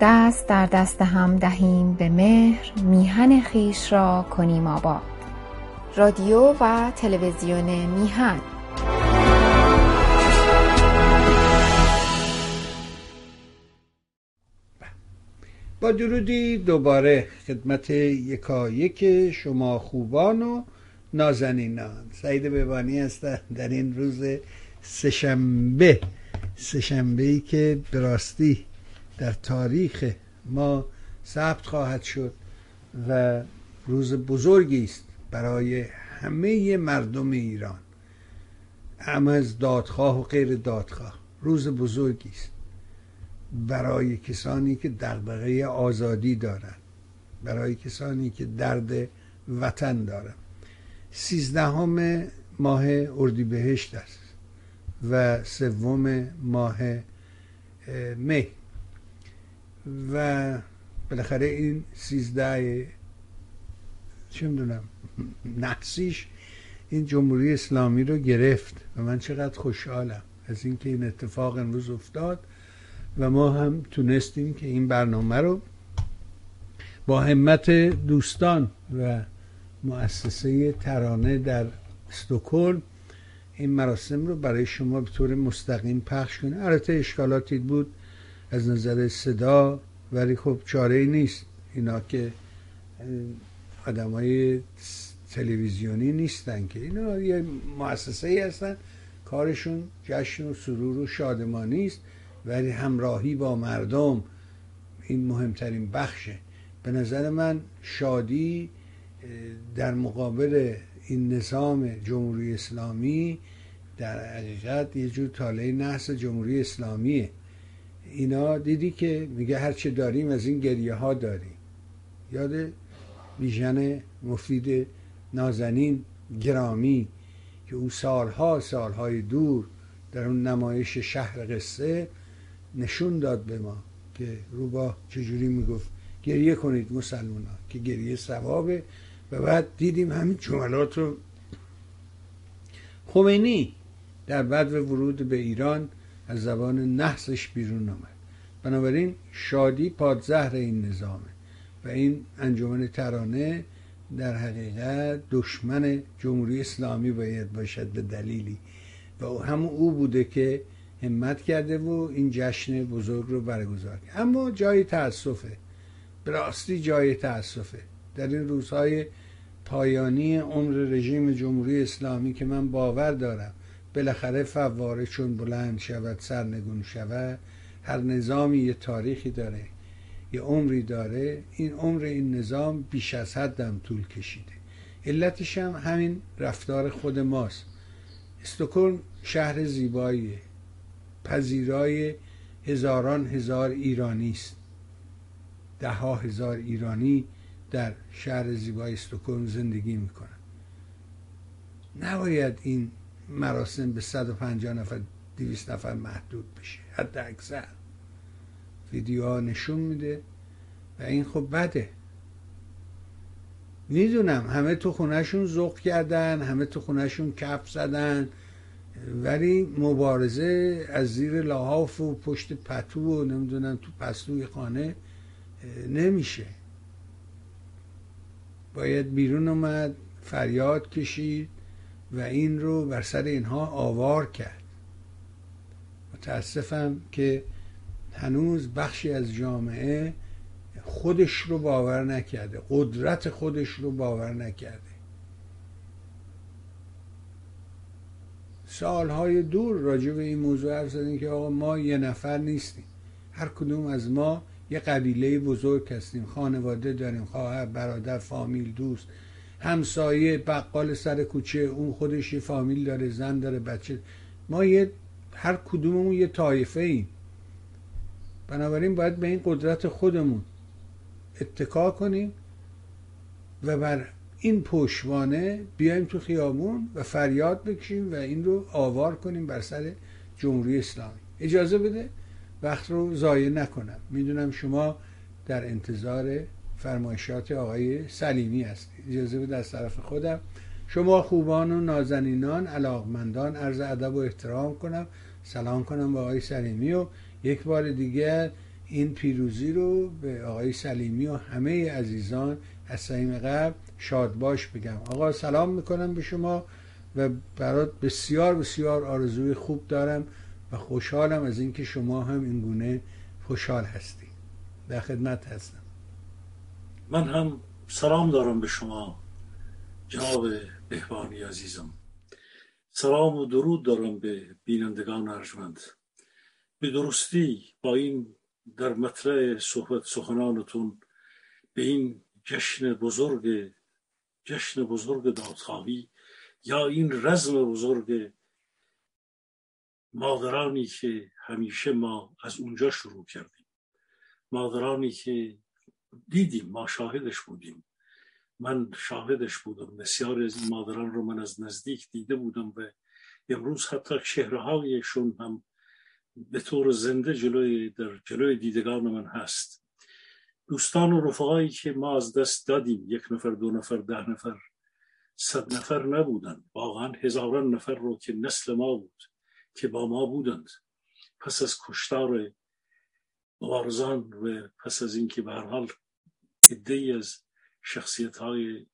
دست در دست هم دهیم به مهر میهن خویش را کنیم آباد. رادیو و تلویزیون میهن. با درودی دوباره خدمت یکایک شما خوبان و نازنینان. سعید ببانی هستم. در این روز سهشنبه سهشنبه ای که براستی در تاریخ ما ثبت خواهد شد و روز بزرگی است برای همه مردم ایران. هم از دادخواه و غیر دادخواه روز بزرگی است برای کسانی که دغدغه آزادی دارند برای کسانی که درد وطن دارند. سیزدهم ماه اردیبهشت است و سوم ماه می. و بالاخره این سیزده چه می‌دونم نحسیش این جمهوری اسلامی رو گرفت و من چقدر خوشحالم از اینکه این اتفاق امروز افتاد و ما هم تونستیم که این برنامه رو با همت دوستان و مؤسسه ترانه در استکهلم این مراسم رو برای شما به طور مستقیم پخش کنیم. البته اشکالاتی بود از نظر صدا ولی خب چاره ای نیست. اینا که آدم های تلویزیونی نیستن که. اینا یه مؤسسه ای هستن. کارشون جشن و سرور و شادمانی است ولی همراهی با مردم این مهمترین بخشه. به نظر من شادی در مقابل این نظام جمهوری اسلامی در حقیقت یه جور تاله نحس جمهوری اسلامیه. اینا دیدی که میگه هرچه داریم از این گریه ها داریم. یاد ویژن مفید نازنین گرامی که او سالها سالهای دور در اون نمایش شهر قصه نشون داد به ما که روبا چجوری می‌گفت گریه کنید مسلمان ها که گریه ثوابه. و بعد دیدیم همین جملات رو. خمینی در بعد ورود به ایران از زبان نحسش بیرون آمد. بنابراین شادی پادزهر این نظامه و این انجمن ترانه در حقیقت دشمن جمهوری اسلامی باید باشد به دلیلی. و هم او بوده که همت کرده و این جشن بزرگ رو برگزار کرد. اما جای تاسفه به راستی جای تاسفه در این روزهای پایانی عمر رژیم جمهوری اسلامی که من باور دارم بالاخره فواره چون بلند شود سرنگون شود هر نظامی یه تاریخی داره یه عمری داره این عمر این نظام بیش از حدم طول کشیده. علتش هم همین رفتار خود ماست. استکهلم شهر زیباییه. پذیرای هزاران هزار ایرانی است. ده ها هزار ایرانی در شهر زیبای استکهلم زندگی می‌کنن. نباید این مراسم به 150 نفر 200 نفر محدود بشه. حتی اکثر. ویدیوها نشون میده. و این خب بده. می‌دونم همه تو خونهشون ذوق کردن همه تو خونهشون کف زدن ولی مبارزه از زیر لحاف و پشت پتو و نمی‌دونم تو پستوی خانه نمیشه. باید بیرون اومد فریاد کشید. و این رو بر سر اینها آوار کرد. متاسفم که هنوز بخشی از جامعه خودش رو باور نکرده قدرت خودش رو باور نکرده. سالهای دور راجع به این موضوع حرف زدیم که آقا ما یه نفر نیستیم. هر کدوم از ما یه قبیله بزرگ هستیم. خانواده داریم خواهر برادر فامیل دوست. همسایه بقال سر کوچه اون خودش یه فامیل داره زن داره بچه. ما یه هر کدوممون یه طایفه ایم. بنابراین باید به این قدرت خودمون اتکا کنیم و بر این پشوانه بیایم تو خیابون و فریاد بکشیم و این رو آوار کنیم بر سر جمهوری اسلامی. اجازه بده؟ وقت رو ضایع نکنم. می‌دونم شما در انتظار فرمایشات آقای سلیمی هستید اجازه بده از طرف خودم. شما خوبان و نازنینان علاقمندان عرض ادب و احترام کنم. سلام کنم با آقای سلیمی و یک بار دیگر این پیروزی رو به آقای سلیمی و همه عزیزان از سعیم قبل شادباش بگم. آقا سلام می‌کنم به شما و برات بسیار بسیار آرزوی خوب دارم و خوشحالم از اینکه شما هم این گونه خوشحال هستی در خدمت هستم. من هم سلام دارم به شما جناب بهبانی عزیزم. سلام و درود دارم به بینندگان ارجمند. به درستی با این در مطرح صحبت سخنانتون به این جشن بزرگ جشن بزرگ دادخواهی یا این رزم بزرگ مادرانی که همیشه ما از اونجا شروع کردیم. مادرانی که دیدیم ما شاهدش بودیم. من شاهدش بودم. بسیاری از این مادران رو من از نزدیک دیده بودم و امروز حتی هایشون هم به طور زنده جلوی در جلوی دیدگان من هست. دوستان و رفقایی که ما از دست دادیم یک نفر دو نفر ده نفر صد نفر نبودند. واقعا هزاران نفر رو که نسل ما بود که با ما بودند. پس از کشتار مبارزان و پس از اینکه به هر حال ای از شخصیت های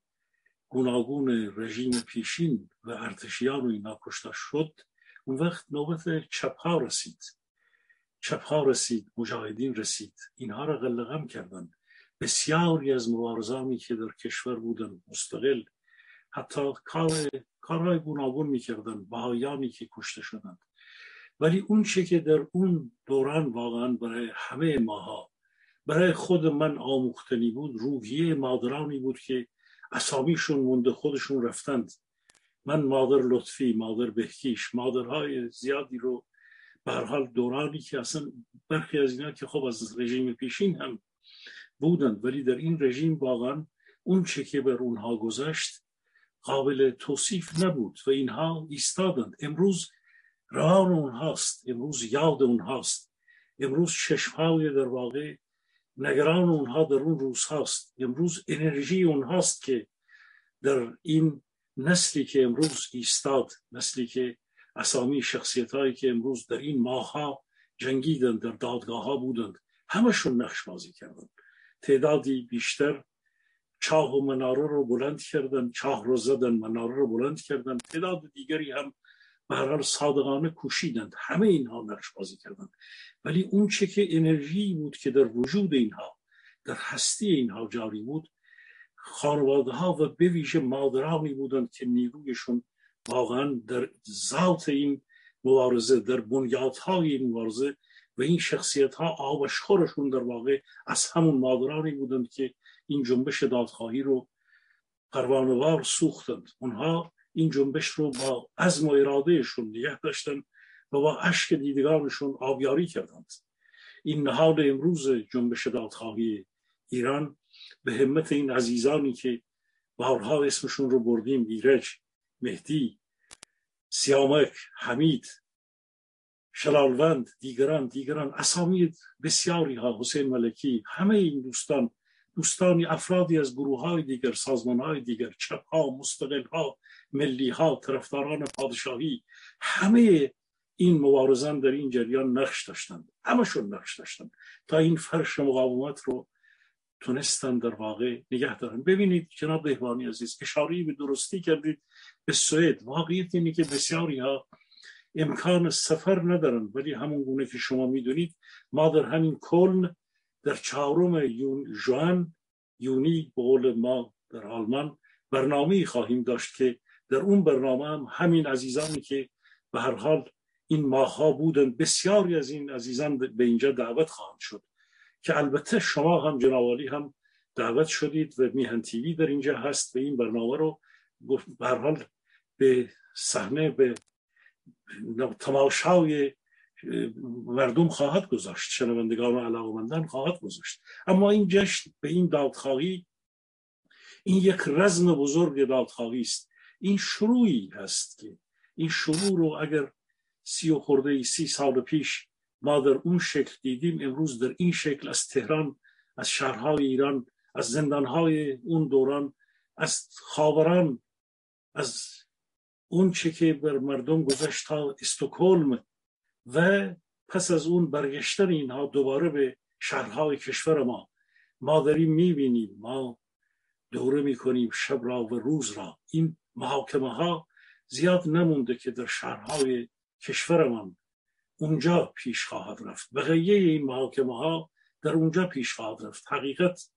گوناگون رژیم پیشین و ارتشیان و اینا کشته شد اون وقت نوبت چپ ها رسید. چپ ها رسید مجاهدین رسید. اینها را غلغم کردند بسیاری از مبارزانی که در کشور بودن مستقل. حتی کار کارهای گوناگون می‌کردن بهایانی که کشته شدند. ولی اون چه که در اون دوران واقعا برای همه ماها برای خود من آموختنی بود روحیه مادرانی بود که اسامیشون مونده خودشون رفتند. من مادر لطفی مادر بهکیش مادرهای زیادی رو به حال دورانی که اصلا برخی از اینا که خب از رژیم پیشین هم بودند ولی در این رژیم واقعا اون چه که بر اونها گذشت قابل توصیف نبود و اینها ایستادند. امروز روان اونهاست امروز یاد اونهاست امروز چشمهای در واقع نگران اونها در اون روز هاست. امروز انرژی اونهاست که در این نسلی که امروز ایستاد نسلی که اسامی شخصیت هایی که امروز در این ماه ها جنگیدن در دادگاه ها بودند همشون نقش بازی کردند. تعدادی بیشتر چاه و مناره رو بلند کردن چاه رو زدن مناره رو بلند کردن تعداد دیگری هم به صادقانه کوشیدند. همه اینها نقش بازی کردند. ولی اون چه که انرژی بود که در وجود اینها در هستی اینها جاری بود خانواده ها و به ویژه مادرانی بودند که نیرویشون واقعا در ذات این مبارزه در بنیادهای این مبارزه و این شخصیت ها آبشخورشون در واقع از همون مادرانی بودند که این جنبش دادخواهی رو پروانوار سوختند. اونها این جنبش رو با عزم و ارادهشون نگه داشتن و با اشک دیدگانشون آبیاری کردند این نهاد امروز جنبش دادخواهی ایران به همت این عزیزانی که بارها اسمشون رو بردیم ایرج مهدی سیامک حمید شلالوند دیگران دیگران اسامی بسیاری ها حسین ملکی همه این دوستان دوستانی افرادی از گروه های دیگر سازمان های دیگر چپ ها مستقل ها ملی ها طرفداران پادشاهی همه این مبارزان در این جریان نقش داشتند. همشون نقش داشتند. تا این فرش مقاومت رو تونستن در واقع نگه دارن. ببینید جناب بهبانی عزیز اشاره به درستی کردید به سوئد. واقعیت اینه که بسیاری ها امکان سفر ندارن ولی همون گونه که شما می‌دونید ما در همین کلن در چهارم یون جوان یونی به ما در آلمان برنامه خواهیم داشت که در اون برنامه هم همین عزیزانی که به هر حال این ماها بودن بسیاری از این عزیزان به اینجا دعوت خواهند شد که البته شما هم جنابالی هم دعوت شدید و میهن تیوی در اینجا هست و این برنامه رو به هر حال به صحنه به تماشای مردم خواهد گذاشت شنوندگان و علاقمندان خواهد گذاشت. اما این جشن به این دادخواهی این یک رزم بزرگ دادخواهی است. این شروعی هست که این شروع رو اگر سی و خورده سی سال پیش ما در اون شکل دیدیم امروز در این شکل از تهران از شهرهای ایران از زندانهای اون دوران از خاوران از اون چه که بر مردم گذشت تا استکهلم و پس از اون برگشتن اینها دوباره به شهرهای کشور ما. ما داریم می‌بینیم ما دوره می‌کنیم شب را و روز را. این محاکمه ها زیاد نمونده که در شهرهای کشورمان اونجا پیش خواهد رفت. بقیه این محاکمه ها در اونجا پیش خواهد رفت. حقیقت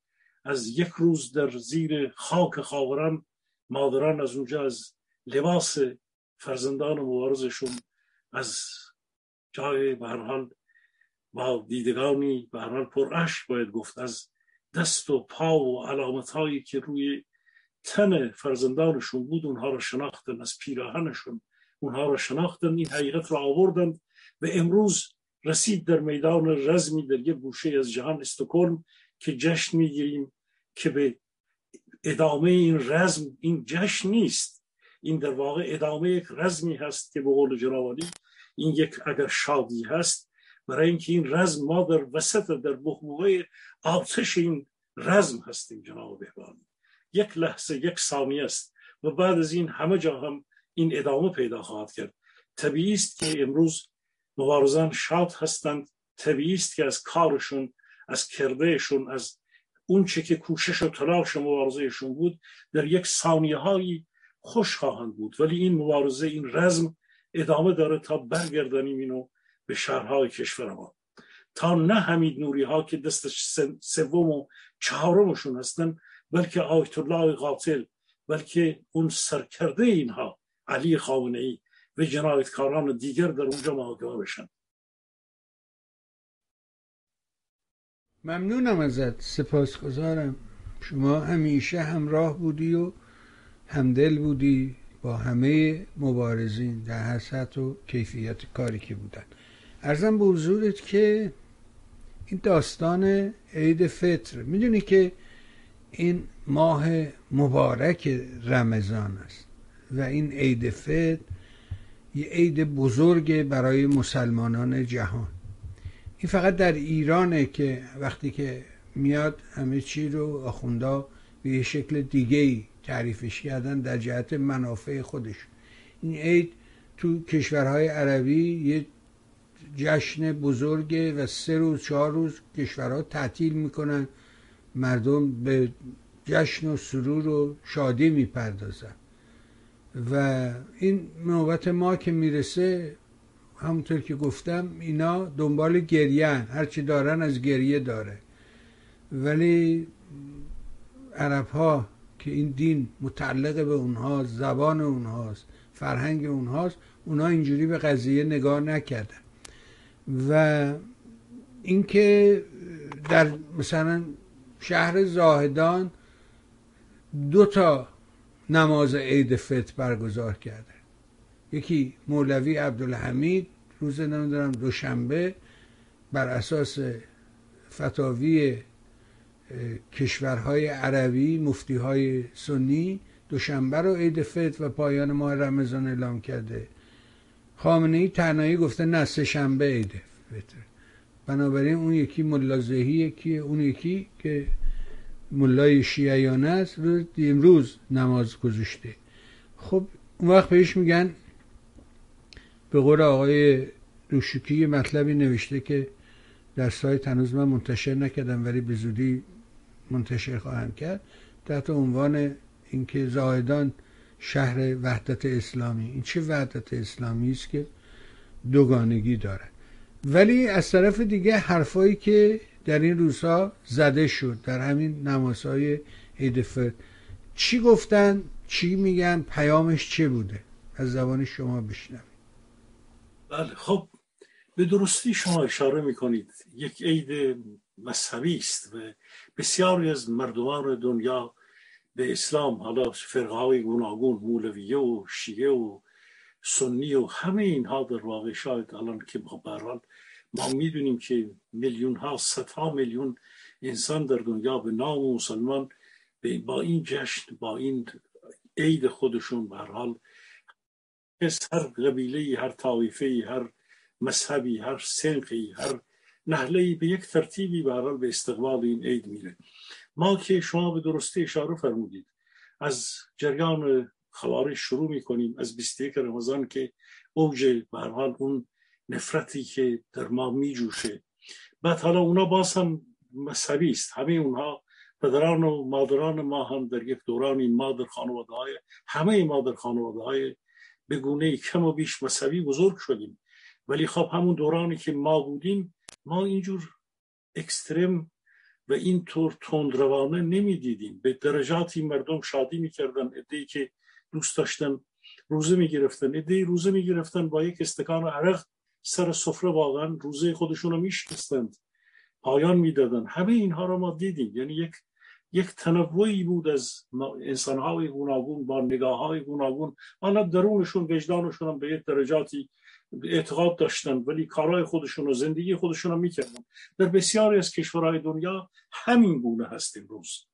از یک روز در زیر خاک خاوران مادران از اونجا از لباس فرزندان مبارزشون از جای به حال با دیدگانی به حال پرعشق باید گفت. از دست و پا و علامت هایی که روی تن فرزندانشون بود اونها را شناختن از پیراهنشون. اونها را شناختن این حقیقت را آوردند و امروز رسید در میدان رزمی در یک گوشه از جهان استکهلم که جشن می‌گیریم که به ادامه این رزم این جشن نیست. این در واقع ادامه یک رزمی هست که به قول جنابالی این یک اگر شادی هست برای اینکه این رزم ما در وسط در بخبوه آتش این رزم هستیم جناب بهبانی. یک لحظه یک ثانیه است و بعد از این همه جا هم این ادامه پیدا خواهد کرد. طبیعی است که امروز مبارزان شاد هستند. طبیعی است که از کارشون از کردهشون از اون چه که کوشش و تلاش مبارزهشون بود در یک ثانیه هایی خوش خواهند بود. ولی این مبارزه این رزم ادامه داره تا برگردانیم اینو به شهرهای کشور ما. تا نه حمید نوری ها که دست سوم و چهارمشون هستن بلکه آیت الله قاتل بلکه اون سرکرده اینها علی خامنه ای و جنایتکاران دیگر در اونجا محاکمه بشن. ممنونم ازت سپاسگزارم. شما همیشه همراه بودی و همدل بودی با همه مبارزین در هر سطح و کیفیت کاری که بودن. ارزم به حضورت که این داستان عید فطر می‌دونی که این ماه مبارک رمضان است و این عید فطر یه عید بزرگ برای مسلمانان جهان. این فقط در ایرانه که وقتی که میاد همه چی رو آخوندا به یه شکل دیگه ای تعریفش کردن در جهت منافع خودش. این عید تو کشورهای عربی یه جشن بزرگه و سه روز چهار روز کشورها تعطیل می‌کنن. مردم به جشن و سرور و شادی می‌پردازن. و این نوبت ما که می‌رسه همونطور که گفتم اینا دنبال گریهن هرچی دارن از گریه داره. ولی عرب ها که این دین متعلق به اونها زبان اونهاست فرهنگ اونهاست اونها اینجوری به قضیه نگاه نکردن. و اینکه در مثلا شهر زاهدان دو تا نماز عید فطر برگزار کرده. یکی مولوی عبدالحمید روز نمی‌دونم دوشنبه بر اساس فتاوی کشورهای عربی مفتی های سنی دوشنبه رو عید فطر و پایان ماه رمضان اعلام کرده. خامنه ای تنهایی گفته نه سه شنبه عید فطر. بنابراین اون یکی ملا یکی اون یکی که ملای شیعیانه است رو امروز نماز گذاشته. خب اون وقت بهش میگن به قول آقای دوشوکی مطلبی نوشته که در سایت هنوز من منتشر نکردم ولی به زودی منتشر خواهم کرد. تحت عنوان اینکه زاهدان شهر وحدت اسلامی. این چه وحدت اسلامی است که دوگانگی داره ولی از طرف دیگه حرفایی که در این روزها زده شد در همین نمازهای عید چی گفتن؟ چی میگن؟ پیامش چه بوده؟ از زبان شما بشنوید. بله خب به درستی شما اشاره می‌کنید. یک عید مذهبی است و بسیاری از مردمان دنیا به اسلام حالا فرقه های گوناگون مولویه و شیعه و سنی و همه اینها در واقع شاید الان که برحال ما می‌دونیم که میلیون ها صدها میلیون انسان در دنیا به نام مسلمان با این جشن با این عید خودشون به حال هر قبیله هر طایفه هر مذهبی هر سنقی هر نحله به یک ترتیبی به به استقبال این عید میره. ما که شما به درستی اشاره فرمودید. از جریان خوارش شروع می‌کنیم. از 21 رمضان که اوج به اون نفرتی که در ما میجوشه. بعد حالا اونا باز هم مذهبی است. همه اونها پدران و مادران ما هم در یک دورانی ما در خانواده های همه ما در خانواده های به گونه کم و بیش مذهبی بزرگ شدیم. ولی خب همون دورانی که ما بودیم ما اینجور اکستریم و اینطور تندروانه نمی‌دیدیم. به درجاتی مردم شادی می‌کردن. ادهی که دوست داشتن روزه می‌گرفتن ادهی روزه می‌گرفتن با یک استکان عرق سر سفره واقعا روزه خودشون رو میشکستند. پایان می‌دادن همه اینها رو ما دیدیم. یعنی یک یک تنوعی بود از انسانهای گوناگون با نگاه های گوناگون. حالا درونشون وجدانشون هم به یک درجاتی اعتقاد داشتن ولی کارهای خودشون و زندگی خودشون رو می‌کردن در بسیاری از کشورهای دنیا همین گونه هست امروز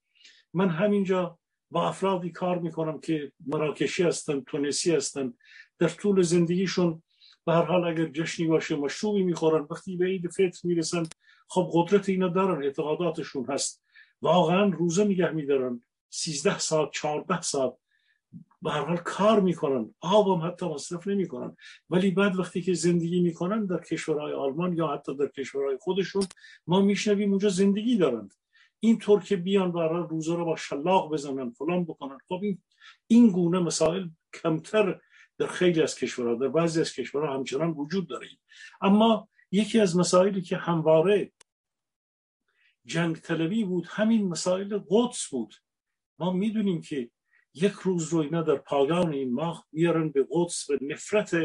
من همینجا با افرادی کار می‌کنم که مراکشی هستن تونسی هستن در طول زندگیشون به هر حال اگر جشنی باشه مشروبی می‌خورن وقتی به عید فطر می‌رسن خب قدرت اینا دارن اعتقاداتشون هست. واقعا روزه نگه میدارن. سیزده ساعت چهارده ساعت به هر حال کار می‌کنن. آب هم حتی مصرف نمی‌کنن. ولی بعد وقتی که زندگی می‌کنن در کشورهای آلمان یا حتی در کشورهای خودشون ما میشنویم اونجا زندگی دارند. اینطور که بیان برای روزه رو با شلاق بزنن فلان بکنن. خب این این گونه مسائل کمتر در خیلی از کشورها در بعضی از کشورها همچنان وجود داره. اما یکی از مسائلی که همواره جنگ طلبی بود همین مسائل قدس بود. ما می‌دونیم که یک روز رو اینا در پایان این ماه میارن به قدس و نفرت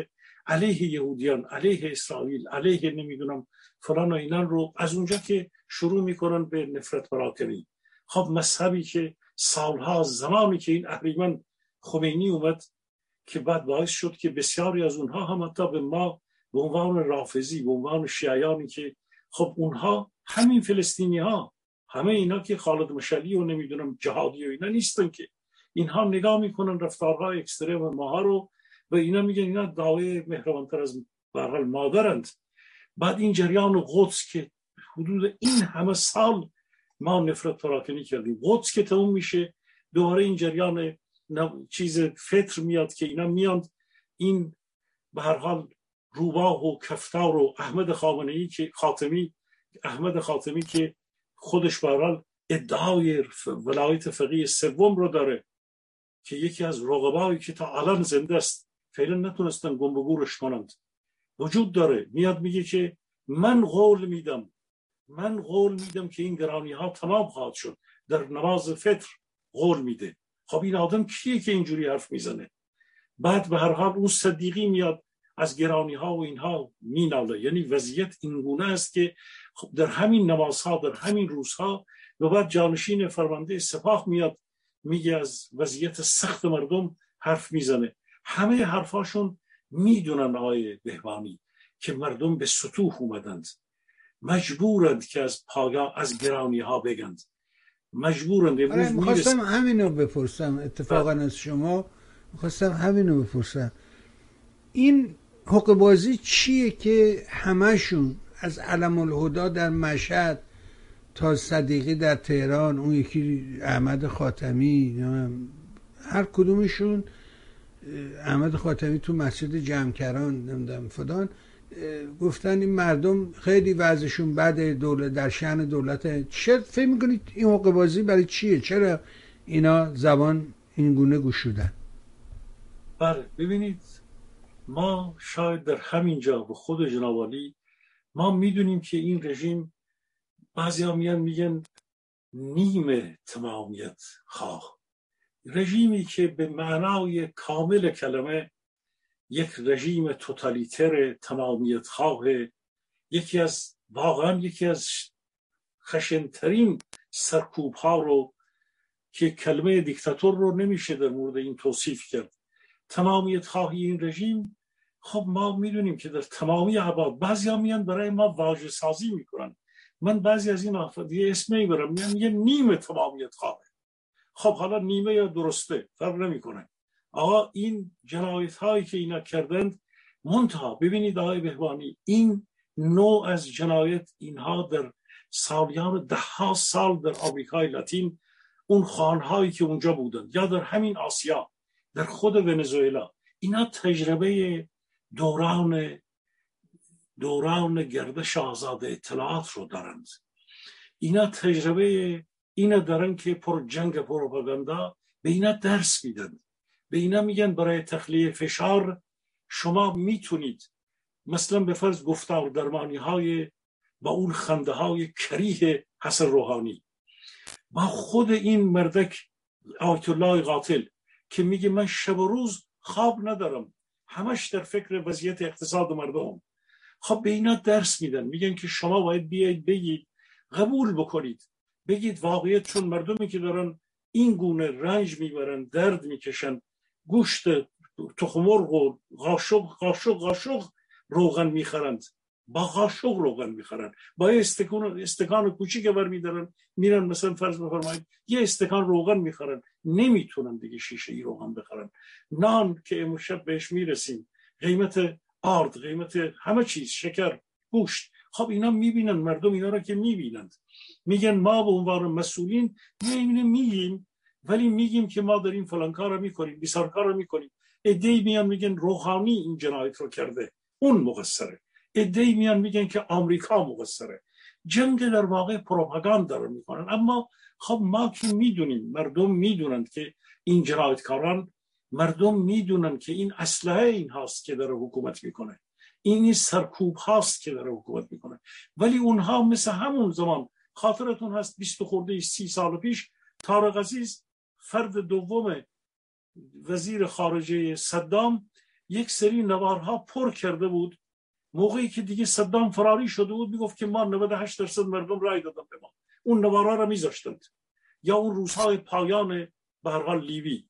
علیه یهودیان علیه اسرائیل علیه نمی‌دونم فلان و اینان رو از اونجا که شروع می‌کنن به نفرت پراکنی خب مذهبی که سالها زمانی که این اهریمن خمینی اومد که بعد باعث شد که بسیاری از اونها هم حتی به ما به عنوان رافضی به عنوان شیعیانی که خب اونها همین فلسطینی ها همه اینا که خالد مشلی و نمی‌دونم جهادی و اینا نیستن که. اینها نگاه می‌کنن رفتارهای اکستریم ماها رو و اینا میگن اینا دعوی مهربانتر از برحال مادرند. بعد این جریان قدس که حدود این همه سال ما نفرت پراکنی کردیم. قدس که تموم میشه دوباره این جریان چیز فطر میاد که اینا میاند این به هر حال روباه و کفتار و احمد خامنه‌ای که خاتمی احمد خاتمی که خودش برحال ادعای ولایت فقیه سوم رو داره که یکی از رقبایی که تا الان زنده است فعلا نتونستن گم گورش کنند. وجود داره. میاد میگه که من قول میدم من قول میدم که این گرانی ها تمام خواهد شد. در نماز فطر قول میده. خب این آدم کیه که اینجوری حرف می‌زنه؟ بعد به هر حال اون صدیقی میاد از گرانی ها و اینها میناله. یعنی وضعیت اینگونه است که خب در همین نمازها در همین روزها و بعد جانشین فرمانده سپاه میاد میگه از وضعیت سخت مردم حرف می‌زنه. همه حرفاشون می‌دونن آقای بهبانی که مردم به سطوح اومدند. مجبورند که از پایا از گرانی ها بگند. مجبورند آره می‌خواستم همینو بپرسم اتفاقا بله. از شما. می‌خواستم همینو بپرسم. این حق بازی چیه که همشون از علم الهدا در مشهد تا صدیقی در تهران اون یکی احمد خاتمی هر کدومشون احمد خاتمی تو مسجد جمکران نمی‌دونم فدان گفتن این مردم خیلی وضعشون بد دولت در شن دولت. چرا فکر می‌کنید این حقوق بازی برای چیه؟ چرا اینا زبان این گونه گشودن بله ببینید ما شاید در همین جا به خود جنابالی ما می‌دونیم که این رژیم بعضی ها میان میگن نیمه تمامیت خواه. رژیمی که به معنای کامل کلمه یک رژیم توتالیتر تمامیت خواه یکی از واقعا یکی از خشنترین سرکوب ها رو که کلمه دیکتاتور رو نمیشه در مورد این توصیف کرد. تمامیت خواهی این رژیم خب ما می‌دونیم که در تمامی عباد بعضی ها میان برای ما واژه سازی می‌کنن. من بعضی از این افراد یه اسمی برم یه نیمه تمامیت خواه خب حالا نیمه یا درسته؟ فرق نمی‌کنه. آقا این جنایت هایی که اینا کردند منتها ببینید آقای بهبانی این نوع از جنایت اینها در سالیان ده ها سال در آمریکای لاتین اون خانهایی که اونجا بودند یا در همین آسیا در خود ونزوئلا اینا تجربه دوران دوران گردش آزاد اطلاعات رو دارند. اینا تجربه اینا دارن که پر جنگ پروپاگاندا به اینا درس میدن. به اینا میگن برای تخلیه فشار شما می‌تونید مثلا به فرض گفتار درمانی های با اون خنده های کریه حسن روحانی. با خود این مردک آیت الله قاتل که میگه من شب و روز خواب ندارم همش در فکر وضعیت اقتصاد مردم. خب به اینا درس میدن میگن که شما باید بیایید بگید قبول بکنید. بگید واقعیت چون مردمی که دارن این گونه رنج می‌برن درد می‌کشن گوشت تخمرغ و قاشق قاشق قاشق روغن می‌خرند. با قاشق روغن می‌خرن با یه استکان استکان کوچیک بر میدارن میرن مثلا فرض بفرمایید یه استکان روغن می‌خرن نمی‌تونن دیگه شیشه ای روغن بخرن. نان که امشب بهش می‌رسیم. قیمت آرد قیمت همه چیز شکر گوشت. خب اینا می‌بینن مردم اینا رو که می‌بینند. میگن ما به عنوان مسئولین می‌بینیم میگیم. ولی میگیم که ما داریم فلان کار رو می‌کنیم بیسار کار رو می‌کنیم. ادهی میان میگن روحانی این جنایت رو کرده. اون مقصره. ادهی میان میگن که آمریکا مقصره. جنگ در واقع پروپاگاند رو می‌کنن. اما خب ما که می‌دونیم مردم می‌دونند که این جنایتکاران مردم می‌دونن که این اسلحه این هاست که داره حکومت می‌کنه. این سرکوب هاست که داره حکومت می‌کنه. ولی اونها مثل همون زمان خاطرتون هست 20 خورده سی سال پیش تارق عزیز فرد دوم وزیر خارجه صدام یک سری نوارها پر کرده بود. موقعی که دیگه صدام فراری شده بود می‌گفت که ما 98 درصد مردم رای دادن به ما. اون نوارها را میذاشتند. یا اون روزهای پایان به هر حال لیبی.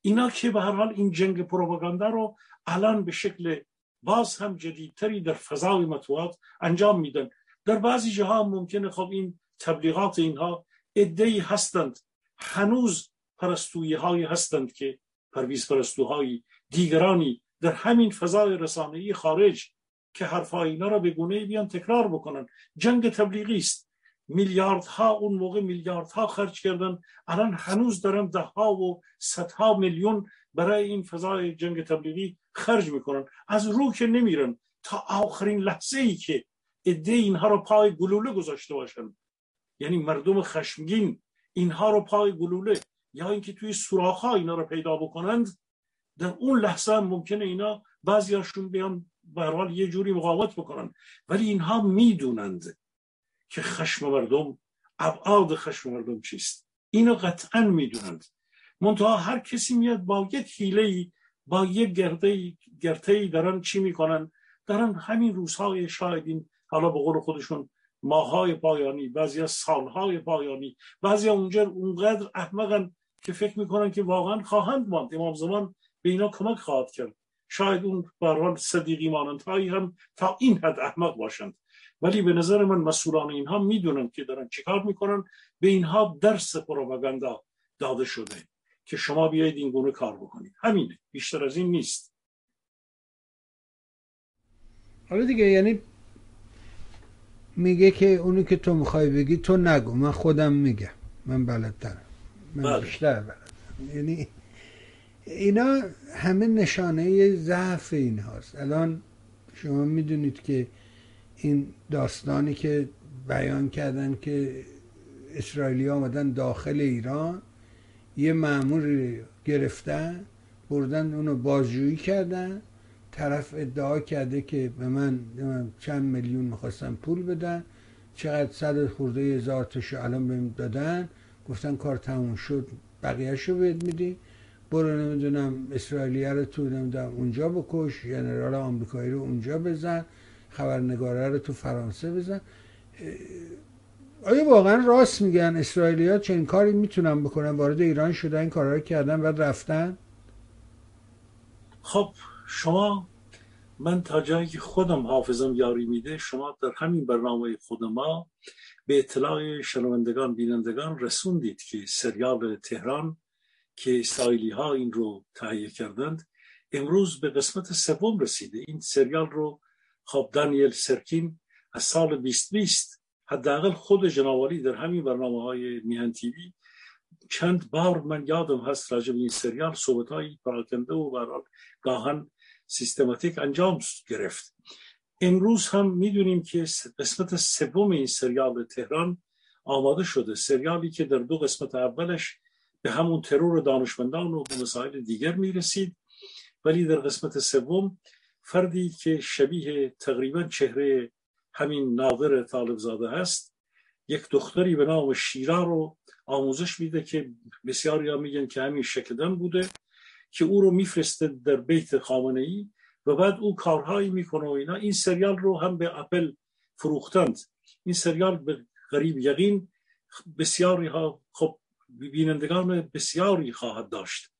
اینا که به هر حال این جنگ پروپاگاندا رو الان به شکل باز هم جدیدتری در فضای مطبوعات انجام میدن. در بعضی جاها ممکنه خب این تبلیغات اینها ادهی هستند. هنوز پرستویی های هستند که پرویز پرستوهای دیگرانی در همین فضای رسانه‌ای خارج که حرفای اینا را به گونه بیان تکرار بکنن. جنگ تبلیغی است. میلیاردها اون موقع میلیاردها خرج کردن. الان هنوز دارن ده ها و صدها میلیون برای این فضای جنگ تبلیغی خرج می‌کنن. از رو که نمیرن. تا آخرین لحظه ای که عده اینها رو پای گلوله گذاشته باشن. یعنی مردم خشمگین اینها رو پای گلوله. یا اینکه توی سوراخ اینا رو پیدا بکنند در اون لحظه هم ممکنه اینا بعضیاشون بیان به یه جوری مقاومت بکنن. ولی اینها می‌دونند که خشم مردم ابعاد خشم مردم چیست. اینو قطعا می‌دونند. منتها هر کسی میاد با یک حیله با یک گرده گرته دارن چی می‌کنن؟ دارن همین روزهای شاید این حالا به قول خودشون ماهای پایانی بعضی از سالهای پایانی بعضی اونجا اونقدر احمقن که فکر می‌کنن که واقعا خواهند ماند. امام زمان به اینا کمک خواهد کرد. شاید اون بران صدیقی مانندهایی هم تا این حد احمق باشند. ولی به نظر من مسئولان اینها می‌دونن که دارن چیکار می‌کنن. به اینها درس پروپاگاندا داده شده که شما بیایید این گونه کار بکنید. همینه. بیشتر از این نیست. حالا دیگه یعنی میگه که اونی که تو می‌خوای بگی تو نگو. من خودم میگم. من بلدترم. من بله. بیشتر بلدم یعنی اینا همه نشانه ضعف این هاست الان شما می‌دونید که این داستانی که بیان کردن که اسرائیلی آمدن داخل ایران یه معمول گرفتن بردن اونو بازجویی کردن طرف ادعا کرده که به من چند میلیون می‌خواستن پول بدن چقدر صد خورده هزار تاشو الان بهم دادن. گفتن کار تموم شد بقیهشو بهت میدی. برو نمی‌دونم اسرائیلیه رو تو نمی‌دونم اونجا بکش ژنرال آمریکایی رو اونجا بزن خبرنگاره رو تو فرانسه بزن. آیا واقعا راست میگن اسرائیلی ها چنین کاری می‌تونن بکنن؟ وارد ایران شدن این کارا رو کردن و رفتن؟ خب شما من تا جایی که خودم حافظم یاری میده شما در همین برنامه خود ما به اطلاع شنوندگان بینندگان رسوندید که سریال تهران که اسرائیلی ها این رو تهیه کردند امروز به قسمت سوم رسیده. این سریال رو خب دانیل سرکین از سال 2020 حداقل خود جناوری در همین برنامه های میهن تیوی. چند بار من یادم هست راجب این سریال صحبت های پراکنده و برحال گاهن سیستماتیک انجام گرفت. امروز هم می‌دونیم که قسمت سوم این سریال تهران آماده شده. سریالی که در دو قسمت اولش به همون ترور دانشمندان و مسائل دیگر می‌رسید. ولی در قسمت سوم فردی که شبیه تقریبا چهره همین ناظر طالبزاده هست یک دختری به نام شیرا رو آموزش میده که بسیاری ها میگن که همین شکدن بوده. که او رو میفرسته در بیت خامنه ای و بعد او کارهایی می‌کنه و اینا. این سریال رو هم به اپل فروختند. این سریال به غریب یقین بسیاری ها خب بینندگان بسیاری خواهد داشت.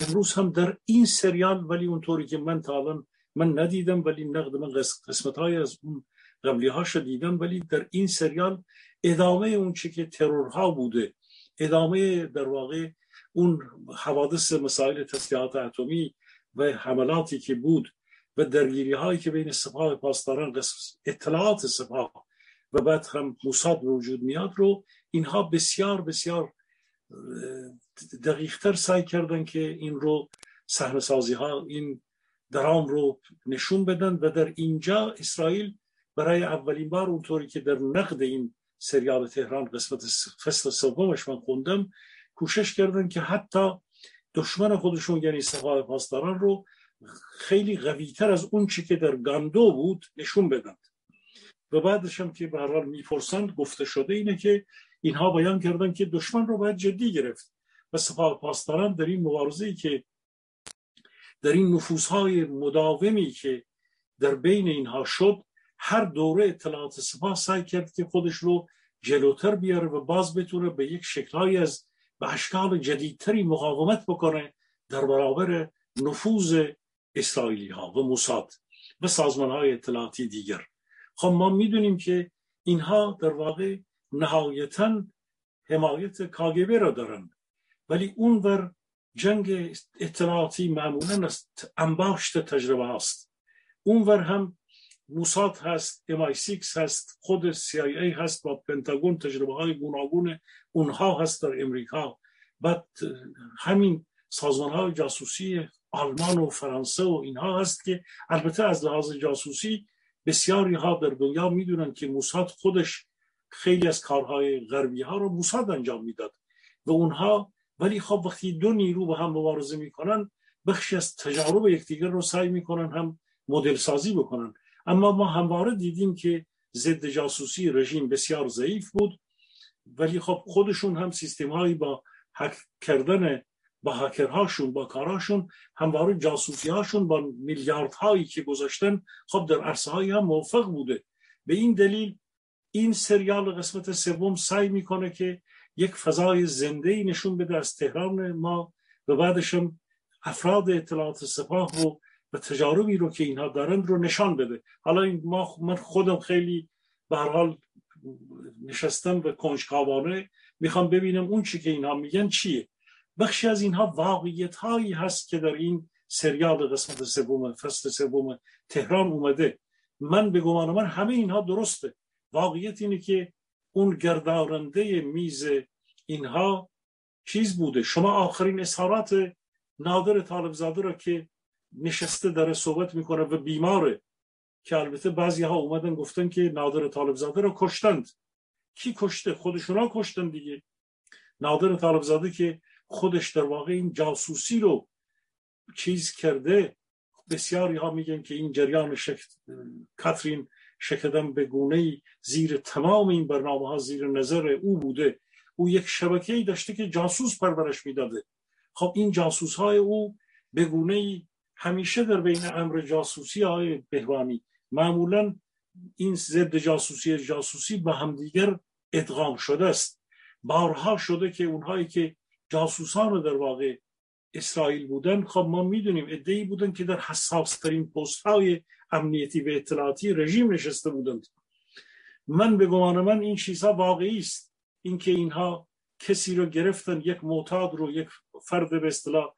امروز هم در این سریال ولی اونطوری که من تا من ندیدم ولی نقد من قسمت های از اون قبلی ها دیدم ولی در این سریال ادامه اون چه که ترورها بوده ادامه در واقع اون حوادث مسائل تسلیحات اتمی و حملاتی که بود و درگیری هایی که بین سپاه پاسداران اطلاعات سپاه و بعد هم موساد وجود میاد رو اینها بسیار بسیار دقیقتر سعی کردن که این رو صحنه سازی ها این درام رو نشون بدن و در اینجا اسرائیل برای اولین بار اونطوری که در نقد این سریال تهران قسمت فصل سومش من خوندم کوشش کردن که حتی دشمن خودشون یعنی سپاه پاسداران رو خیلی قویتر از اون چی که در گاندو بود نشون بدن و بعدش هم که به هر حال می‌پرسند گفته شده اینه که اینها بیان کردن که دشمن رو باید جدی گرفت. و سپاه پاسداران در این مبارزه که در این نفوذهای مداومی که در بین اینها شد هر دوره اطلاعات سپاه سعی کرد که خودش رو جلوتر بیاره و باز بتونه به یک شکلهایی از به اشکال جدیدتری مقاومت بکنه در برابر نفوذ اسرائیلی ها و موساد و سازمان های اطلاعاتی دیگر. خب ما می‌دونیم که اینها در واقع نهایتا حمایت کاگبه را دارند ولی اونور جنگ اطلاعاتی معمولا است انباشت تجربه هست اونور هم موساد هست MI6 هست خود CIA هست با پنتاگون تجربه های گوناگون اونها هست در امریکا. بعد همین سازمان های جاسوسی آلمان و فرانسه و اینها هست که البته از لحاظ جاسوسی بسیاری ها در دنیا می‌دونن که موساد خودش خیلی از کارهای غربی ها رو موساد انجام می‌داد و اونها ولی خب وقتی دو نیرو با هم مبارزه می‌کنن بخشی از تجارب یکدیگر رو سعی می‌کنن هم مدل سازی بکنن. اما ما همواره دیدیم که ضد جاسوسی رژیم بسیار ضعیف بود ولی خب خودشون هم سیستم هایی با حک کردن با هکرهاشون با کاراشون همواره جاسوسی هاشون با میلیارد هایی که گذاشتن خب در عرصه هایی هم موفق بوده. به این دلیل این سریال قسمت سوم سعی می‌کنه که یک فضای زنده نشون بده از تهران ما و بعدش هم افراد اطلاعات سپاه و و تجاربی رو که اینها دارند رو نشان بده. حالا این ما من خودم خیلی به هر حال نشستم و کنجکاوانه. می‌خوام ببینم اون چی که اینها میگن چیه. بخشی از اینها واقعیت هایی هست که در این سریال قسمت سوم فصل سوم تهران اومده. من به گمان من همه اینها درسته. واقعیت اینه که اون گردارنده میز اینها چیز بوده. شما آخرین اظهارات نادر طالبزاده را که نشسته داره صحبت می‌کنه و بیماره. که البته بعضی ها اومدن گفتن که نادر طالبزاده رو کشتند. کی کشته؟ خودشونا کشتن دیگه. نادر طالبزاده که خودش در واقع این جاسوسی رو چیز کرده. بسیاری ها میگن که این جریان شک... کاترین شکدن به گونه زیر تمام این برنامه ها زیر نظر او بوده. او یک شبکه ای داشته که جاسوس پرورش می‌داده. خب این جاسوس های او به گونه همیشه در بین امر جاسوسی های بهوانی معمولا این ضد جاسوسی جاسوسی با همدیگر ادغام شده است. بارها شده که اونهایی که جاسوسان در واقع اسرائیل بودن خب ما می‌دونیم ادهی بودن که در حساس ترین پست های امنیتی و اطلاعاتی رژیم نشسته بودند. من به گمان من این چیزها واقعی است. اینکه اینها کسی رو گرفتن یک معتاد رو یک فرد به اصطلاح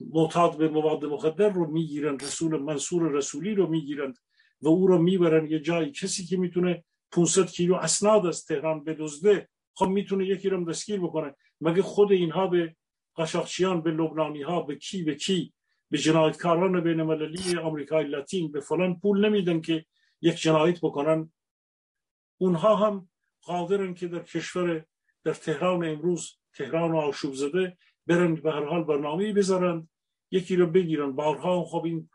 معتاد به مواد مخدر رو می‌گیرن رسول منصور رسولی رو می‌گیرند و او رو می‌برن یه جایی. کسی که می‌تونه 500 کیلو اسناد از تهران بدزده خب می‌تونه یکی رو دستگیر بکنه. مگه خود اینها به قشاقچیان به لبنانی ها به کی به کی؟ به جنایتکاران بین المللی آمریکای لاتین به فلان پول نمیدن که یک جنایت بکنن. اونها هم قادرن که در کشور در تهران امروز تهران آشوب زده. برن به هر حال برنامه بذارن یکی رو بگیرن. بارها خب این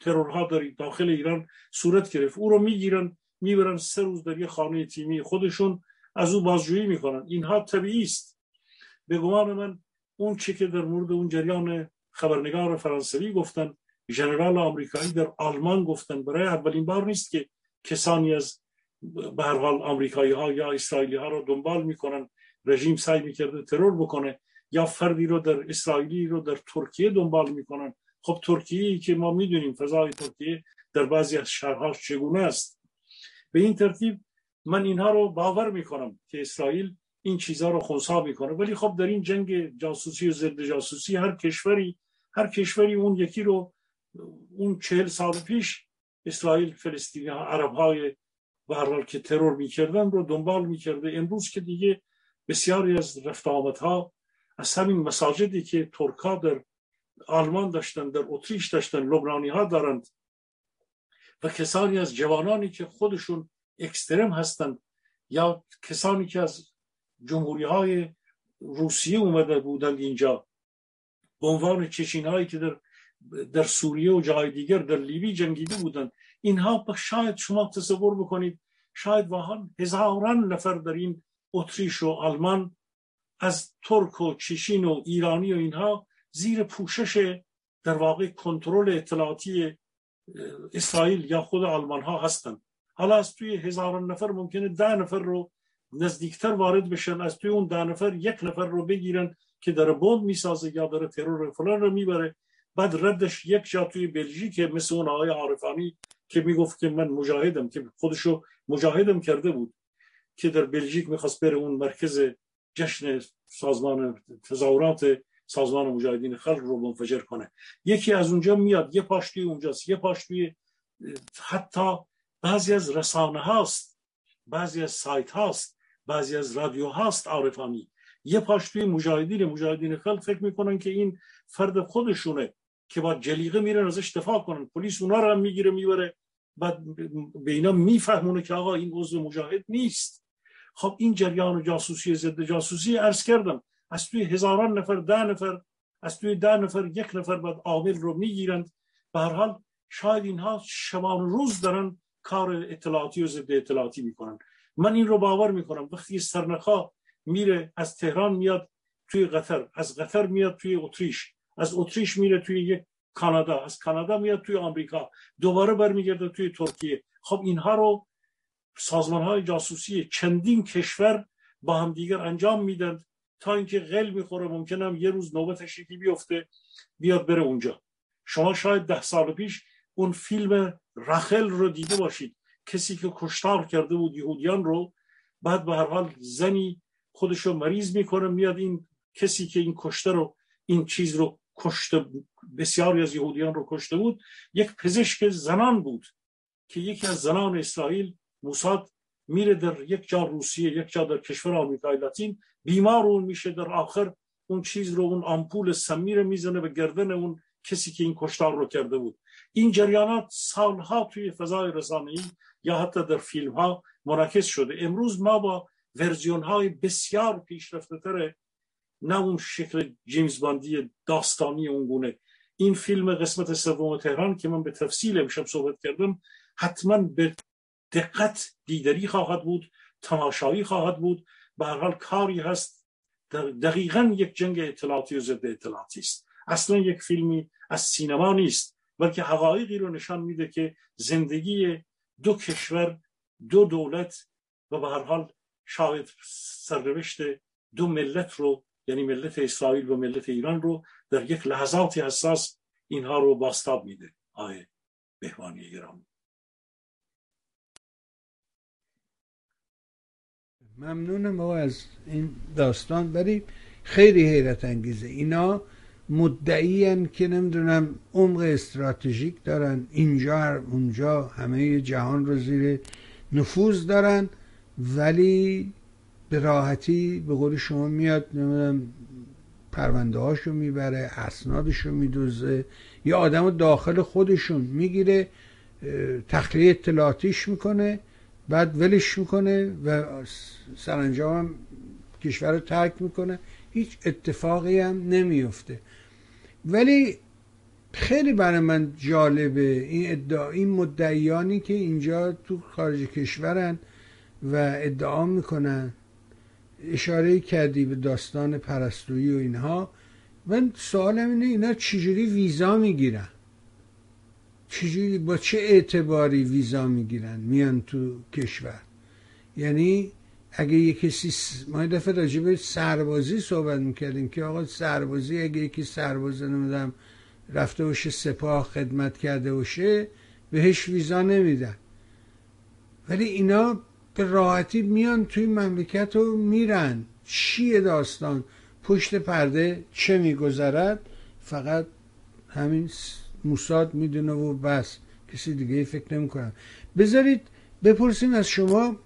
ترورها در داخل ایران صورت گرفت. او رو می‌گیرن می‌برن سه روز در یه خانه تیمی خودشون از او بازجویی می‌کنن. اینها طبیعی است. به گمان من اون چی که در مورد اون جریان خبرنگار فرانسوی گفتن ژنرال آمریکایی در آلمان گفتن برای اولین بار نیست که کسانی از به هر حال آمریکایی ها یا اسرائیلی ها رو دنبال می‌کنن رژیم سعی می‌کرده ترور بکنه. یا فردی رو در اسرائیلی رو در ترکیه دنبال می‌کنن. خب ترکیه که ما می‌دونیم فضای ترکیه در بعضی از شهرهاش چگونه است. به این ترتیب من اینها رو باور می‌کنم که اسرائیل این چیزها رو خونسا می‌کنه. ولی خب در این جنگ جاسوسی و ضد جاسوسی هر کشوری هر کشوری اون یکی رو اون چهل سال پیش اسرائیل فلسطینی ها عرب های حال که ترور می‌کردن رو دنبال می‌کرده. امروز که دیگه بسیاری از رفت ها از همین مساجدی که ترکا در آلمان داشتن در اتریش داشتن لبنانی ها دارند. و کسانی از جوانانی که خودشون اکسترم هستند یا کسانی که از جمهوری های روسیه اومده بودند اینجا. به عنوان چچین هایی که در در سوریه و جای دیگر در لیبی جنگیده بودند. اینها شاید شما تصور بکنید شاید واقعا هزاران نفر در این اتریش و آلمان از ترک و چشین و ایرانی و اینها زیر پوشش در واقع کنترل اطلاعاتی اسرائیل یا خود آلمان ها هستند. حالا از توی هزاران نفر ممکنه ده نفر رو نزدیکتر وارد بشن از توی اون ده نفر یک نفر رو بگیرن که داره بمب می‌سازه یا داره ترور فلان رو می‌بره. بعد ردش یک جا توی بلژیک مثل اون آقای عارفانی که می‌گفت که من مجاهدم که خودشو مجاهدم کرده بود که در بلژیک می‌خواست بره اون مرکز جشن سازمان تظاهرات سازمان مجاهدین خلق رو منفجر کنه. یکی از اونجا میاد یه پاش توی اونجاست یه پاش توی حتی بعضی از رسانه هاست بعضی از سایت هاست بعضی از رادیو هاست عارفانی. یه پاش توی مجاهدین مجاهدین خلق فکر می‌کنن که این فرد خودشونه که با جلیقه میرن ازش دفاع کنن. پلیس اونا رو هم می‌گیره می‌بره. بعد به اینا میفهمونه که آقا این عضو مجاهد نیست. خب این جریان جاسوسی ضد جاسوسی عرض کردم. از توی هزاران نفر ده نفر از توی ده نفر یک نفر بعد عامل رو می‌گیرند. به هر حال شاید اینها شبان روز دارن کار اطلاعاتی و ضد اطلاعاتی می‌کنن. من این رو باور می‌کنم. وقتی سرنخا میره از تهران میاد توی قطر از قطر میاد توی اتریش از اتریش میره توی یک کانادا از کانادا میاد توی آمریکا. دوباره برمیگرده توی ترکیه. خب اینها رو سازمان های جاسوسی چندین کشور با هم دیگر انجام میدن تا اینکه غل می‌خوره ممکنم یه روز نوبتش یکی بیفته بیاد بره اونجا. شما شاید ده سال پیش اون فیلم رخل رو دیده باشید. کسی که کشتار کرده بود یهودیان رو بعد به هر حال زنی خودشو مریض می‌کنه میاد این کسی که این کشته رو این چیز رو کشته بسیاری از یهودیان رو کشته بود یک پزشک زنان بود که یکی از زنان اسرائیل موساد میره در یک جا روسیه یک جا در کشور آمریکای لاتین بیمار اون میشه در آخر اون چیز رو اون آمپول سمی رو می‌زنه به گردن اون کسی که این کشتار رو کرده بود. این جریانات سالها توی فضای رسانه‌ای یا حتی در فیلم ها منعکس شده. امروز ما با ورژن های بسیار پیشرفته تره نه اون شکل جیمز باندی داستانی اونگونه این فیلم قسمت سوم تهران که من به تفصیل امشب صحبت کردم حتما به دقت دیدری خواهد بود تماشایی خواهد بود. به حال کاری هست. دقیقا یک جنگ اطلاعاتی و ضد اطلاعاتی است. اصلا یک فیلمی از سینما نیست بلکه حقایقی رو نشان میده که زندگی دو کشور دو دولت و به هر حال شاید سرنوشت دو ملت رو یعنی ملت اسرائیل و ملت ایران رو در یک لحظاتی حساس اینها رو باستاب میده. آیه بهوانی گرامی ممنونم ما از این داستان. ولی خیلی حیرت انگیزه. اینا مدعی که نمی‌دونم عمق استراتژیک دارن. اینجا اونجا همه جهان رو زیر نفوذ دارن. ولی به راحتی به قول شما میاد نمی‌دونم پرونده هاشو می‌بره اسنادشو میدوزه. یا آدم داخل خودشون می‌گیره تخلیه اطلاعاتیش می‌کنه. بعد ولش می‌کنه و سرانجام هم کشور رو ترک می‌کنه. هیچ اتفاقی هم نمیفته ولی خیلی برای من جالبه این ادعا این مدعیانی که اینجا تو خارج کشورن و ادعا می‌کنن. اشاره کردی به داستان پرستویی و اینها. من سوالم اینه اینا چجوری ویزا می‌گیرن؟ چجوری با چه اعتباری ویزا می‌گیرن میان تو کشور؟ یعنی اگه یه کسی ما دفعه راجع به سربازی صحبت می‌کردیم که آقا سربازی اگه یکی سرباز نمیدم رفته باشه سپاه خدمت کرده باشه بهش ویزا نمیدن. ولی اینا به راحتی میان توی مملکت رو میرن. چیه داستان؟ پشت پرده چه میگذرد؟ فقط همین موساد می‌دونه و بس. کسی دیگه فکر نمی‌کنن بذارید بپرسیم از شما.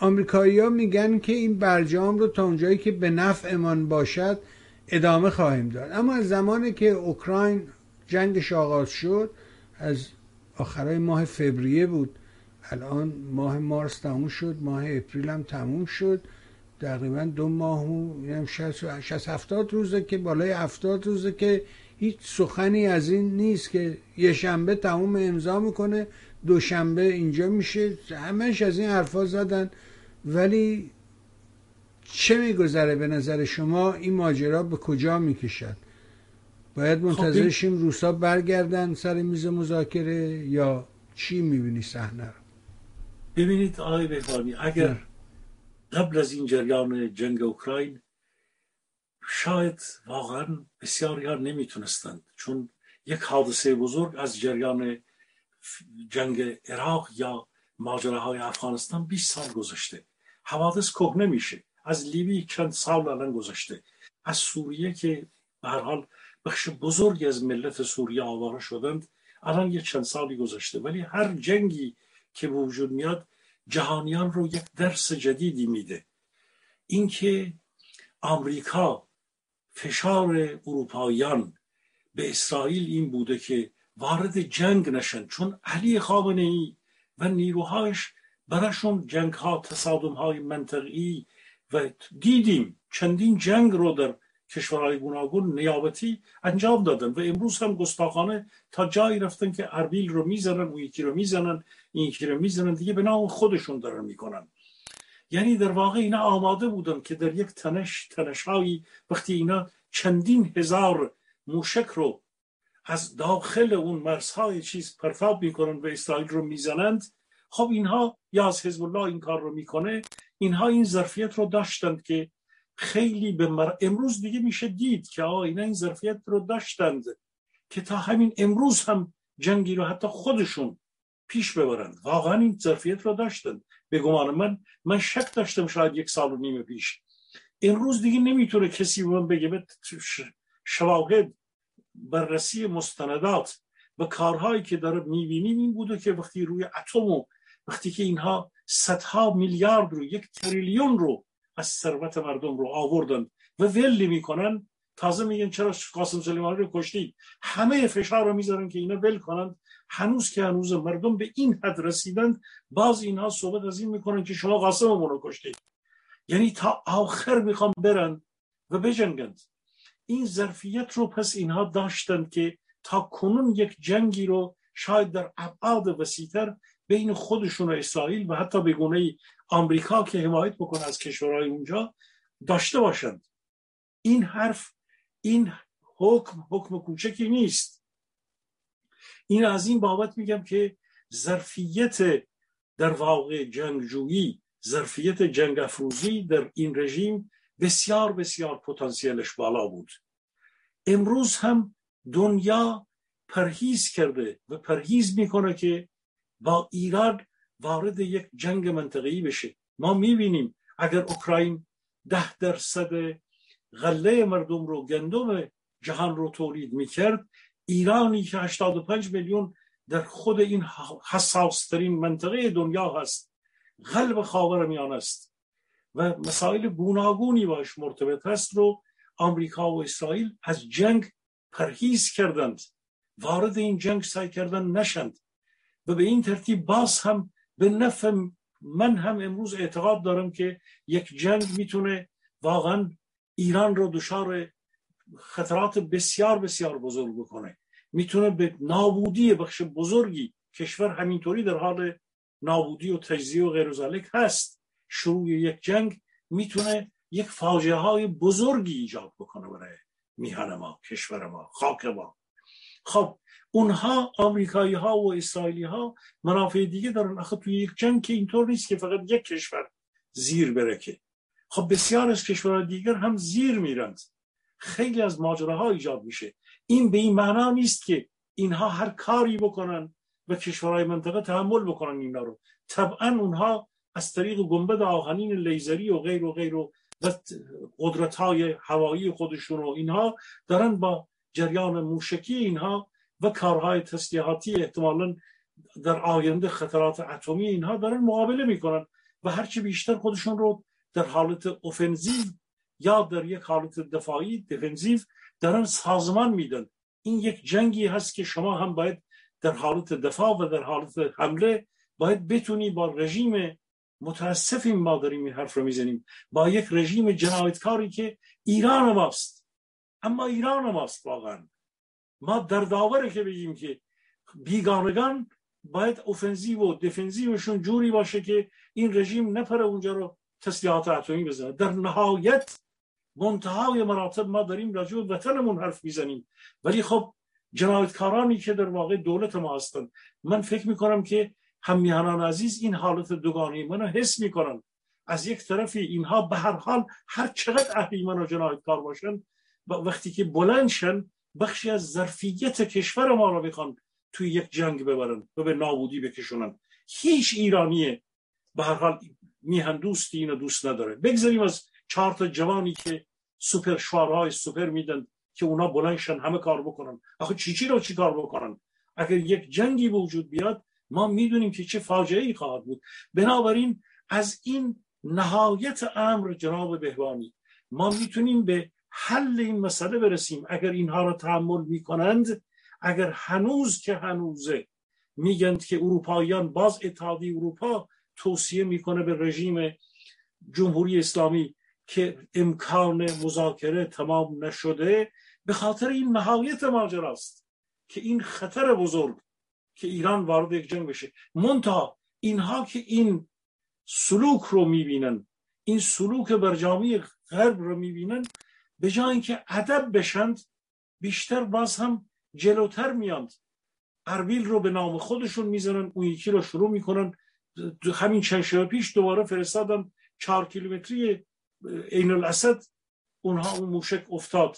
آمریکایی ها میگن که این برجام رو تا اونجایی که به نفعمان باشد ادامه خواهیم داد. اما از زمانی که اوکراین جنگش آغاز شد از آخرای ماه فوریه بود. الان ماه مارس تموم شد ماه اپریل هم تموم شد. تقریبا دو ماه و 60 70 روزه که بالای 70 روزه که هیچ سخنی از این نیست که یه شنبه تموم امضا می‌کنه دوشنبه اینجا میشه. همش از این حرفا زدن. ولی چه میگذره به نظر شما این ماجرا به کجا می‌کشد؟ باید خب، منتظرشیم روسا برگردن سر میز مذاکره یا چی می‌بینی صحنه رو؟ ببینید آقای بهبانی اگر قبل از این جریان جنگ اوکراین شاید واقعا بسیاری ها نمی‌تونستند چون یک حادثه بزرگ از جریان جنگ عراق یا ماجراهای افغانستان 20 سال گذشته. حوادث کهنه میشه. از لیبی چند سال الان گذشته. از سوریه که به هر حال بخش بزرگی از ملت سوریه آواره شدند الان یه چند سالی گذشته. ولی هر جنگی که به وجود میاد جهانیان رو یک درس جدیدی میده. اینکه آمریکا فشار اروپاییان به اسرائیل این بوده که وارد جنگ نشن چون علی خامنه ای و نیروهایش براشون جنگ ها تصادم های منطقی و دیدیم چندین جنگ رو در کشورهای گوناگون نیابتی انجام دادن و امروز هم گستاخانه تا جایی رفتن که اربیل رو می‌زنن و یکی رو می‌زنن این یکی رو می‌زنن دیگه به نام خودشون دارن می‌کنن. یعنی در واقع اینا آماده بودن که در یک تنش تنشهایی وقتی اینا چندین هزار موشک رو از داخل اون مرزهای چیز پرتاب می‌کنن و اسرائیل رو می‌زنند خب اینها یا از حزب الله این کار رو می‌کنه. اینها این ظرفیت رو داشتند که خیلی به مر... امروز دیگه میشه دید که آقا اینا این ظرفیت رو داشتند که تا همین امروز هم جنگی رو حتی خودشون پیش ببرند. واقعا این ظرفیت رو داشتند. به گمان من من شک داشتم شاید یک سال و نیم پیش. امروز دیگه نمی‌تونه کسی به من بگه شواهد بررسی مستندات و کارهایی که داره می‌بینیم این بوده که وقتی روی اتم و وقتی که اینها صدها میلیارد رو یک تریلیون رو از ثروت مردم رو آوردن و ول می‌کنن تازه میگن چرا قاسم سلیمانی رو کشتید؟ همه فشار رو می‌ذارن که اینا ول کنند هنوز که هنوز مردم به این حد رسیدند باز اینها صحبت از این می‌کنن که شما قاسم رو کشتید. یعنی تا آخر می‌خوام برن و بجنگند. این ظرفیت رو پس اینها داشتند که تا کنون یک جنگی رو شاید در ابعاد وسیعتر بین خودشون و اسرائیل و حتی به گونه آمریکا که حمایت بکنه از کشورهای اونجا داشته باشند. این حرف این حکم حکم کوچکی نیست. این از این بابت میگم که ظرفیت در واقع جنگجویی ظرفیت جنگ افروزی در این رژیم بسیار بسیار پتانسیلش بالا بود. امروز هم دنیا پرهیز کرده و پرهیز می‌کنه که با ایران وارد یک جنگ منطقه‌ای بشه. ما می‌بینیم اگر اوکراین ده درصد غله مردم رو گندم جهان رو تولید می‌کرد ایرانی که 85 میلیون در خود این حساس ترین منطقه دنیا هست قلب خاور میان است و مسائل گوناگونی باش مرتبط هست رو آمریکا و اسرائیل از جنگ پرهیز کردند. وارد این جنگ سعی کردن نشند. و به این ترتیب باز هم به نفع من هم امروز اعتقاد دارم که یک جنگ می‌تونه واقعا ایران رو دچار خطرات بسیار بسیار بزرگ بکنه. می‌تونه به نابودی بخش بزرگی کشور همینطوری در حال نابودی و تجزیه و غیر هست. شروع یک جنگ می‌تونه یک فاجعه های بزرگی ایجاد بکنه برای میهن ما کشور ما خاک ما. خب اونها آمریکایی ها و اسرائیلی ها منافع دیگه دارن. آخه توی یک جنگ که اینطور نیست که فقط یک کشور زیر بره که. خب بسیار از کشورهای دیگر هم زیر میرند. خیلی از ماجراها ایجاد میشه. این به این معنا نیست که اینها هر کاری بکنن و کشورهای منطقه تحمل بکنن اینا رو. طبعا اونها از طریق گنبد آهنین لیزری و غیر و غیر و قدرت های هوایی خودشون و اینها دارن با جریان موشکی اینها و کارهای تسلیحاتی احتمالا در آینده خطرات اتمی اینها دارن مقابله می‌کنن و هرچی بیشتر خودشون رو در حالت اوفنزیو یا در یک حالت دفاعی دفنزیو دارن سازمان میدن. این یک جنگی هست که شما هم باید در حالت دفاع و در حالت حمله باید بتونی با رژیم متاسفیم ما داریم این حرف رو می‌زنیم. با یک رژیم جنایتکاری که ایران ماست. اما ایران ماست واقعا. ما در داوره که بگیم که بیگانگان باید اوفنزیو و دفنزیوشون جوری باشه که این رژیم نپره اونجا رو تسلیحات اتمی بزنه. در نهایت منتهای مراتب ما داریم راجع به وطنمون حرف می‌زنیم. ولی خب جنایتکارانی که در واقع دولت ما هستند من فکر می‌کنم که همیهنان عزیز این حالت دوگانی من حس می‌کنن. از یک طرفی اینها به هر حال هر چقدر اهریمن و جنایتکار باشن وقتی که بلندشن بخشی از ظرفیت کشور ما رو بخوان توی یک جنگ ببرن و به نابودی بکشونن. هیچ ایرانی به هر حال میهن دوستی اینو دوست نداره. بگذاریم از چهار تا جوانی که سوپر شوارهای سوپر میدن که اونا بلندشن همه کار بکنن. آخه چی چی رو چی کار بکنن؟ اگر یک جنگی وجود بیاد ما می‌دونیم که چه فاجعه ای خواهد بود. بنابراین از این نهایت امر جناب بهبانی ما می‌تونیم به حل این مسئله برسیم. اگر اینها را تحمل می‌کنند اگر هنوز که هنوزه میگند که اروپاییان باز اتحادی اروپا توصیه می‌کنه به رژیم جمهوری اسلامی که امکان مذاکره تمام نشده به خاطر این نهایت ماجراست که این خطر بزرگ که ایران وارد یک جنگ بشه. منتها اینها که این سلوک رو می‌بینن این سلوک برجامی غرب رو می‌بینن به جای اینکه ادب بشند بیشتر باز هم جلوتر میاند اربیل رو به نام خودشون می‌زنن اون یکی رو شروع می‌کنن. همین چند شب پیش دوباره فرستادن چهار کیلومتری عین الاسد اونها اون موشک افتاد.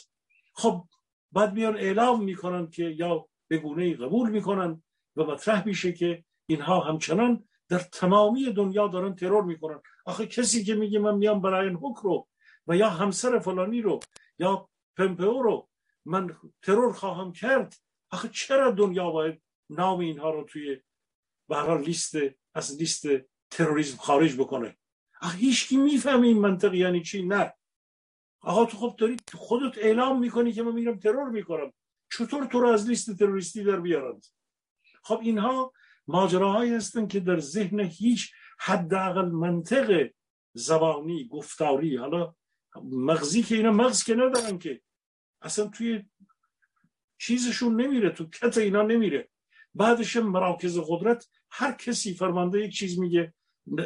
خب بعد میان اعلام می‌کنن که یا به گونه قبول می‌کنن و مطرح میشه که اینها همچنان در تمامی دنیا دارن ترور می‌کنن. آخه کسی که میگه من میام برای هوک رو و یا همسر فلانی رو یا پمپئو رو من ترور خواهم کرد آخه چرا دنیا باید نام اینها رو توی برای لیست از لیست تروریسم خارج بکنه؟ آخه هیچ کی می‌فهمه این منطق یعنی چی؟ نه. آقا تو خب داری خودت اعلام می‌کنی که من میرم ترور می‌کنم چطور تو رو از لیست تروریستی در بیارند؟ خب اینها ماجراهایی هستن که در ذهن هیچ حداقل منطق زبانی گفتاری حالا مغزی که اینا مغز که ندارن که. اصلا توی چیزشون نمیره تو کت اینا نمیره. بعدش مراکز قدرت هر کسی فرمانده یک چیز میگه.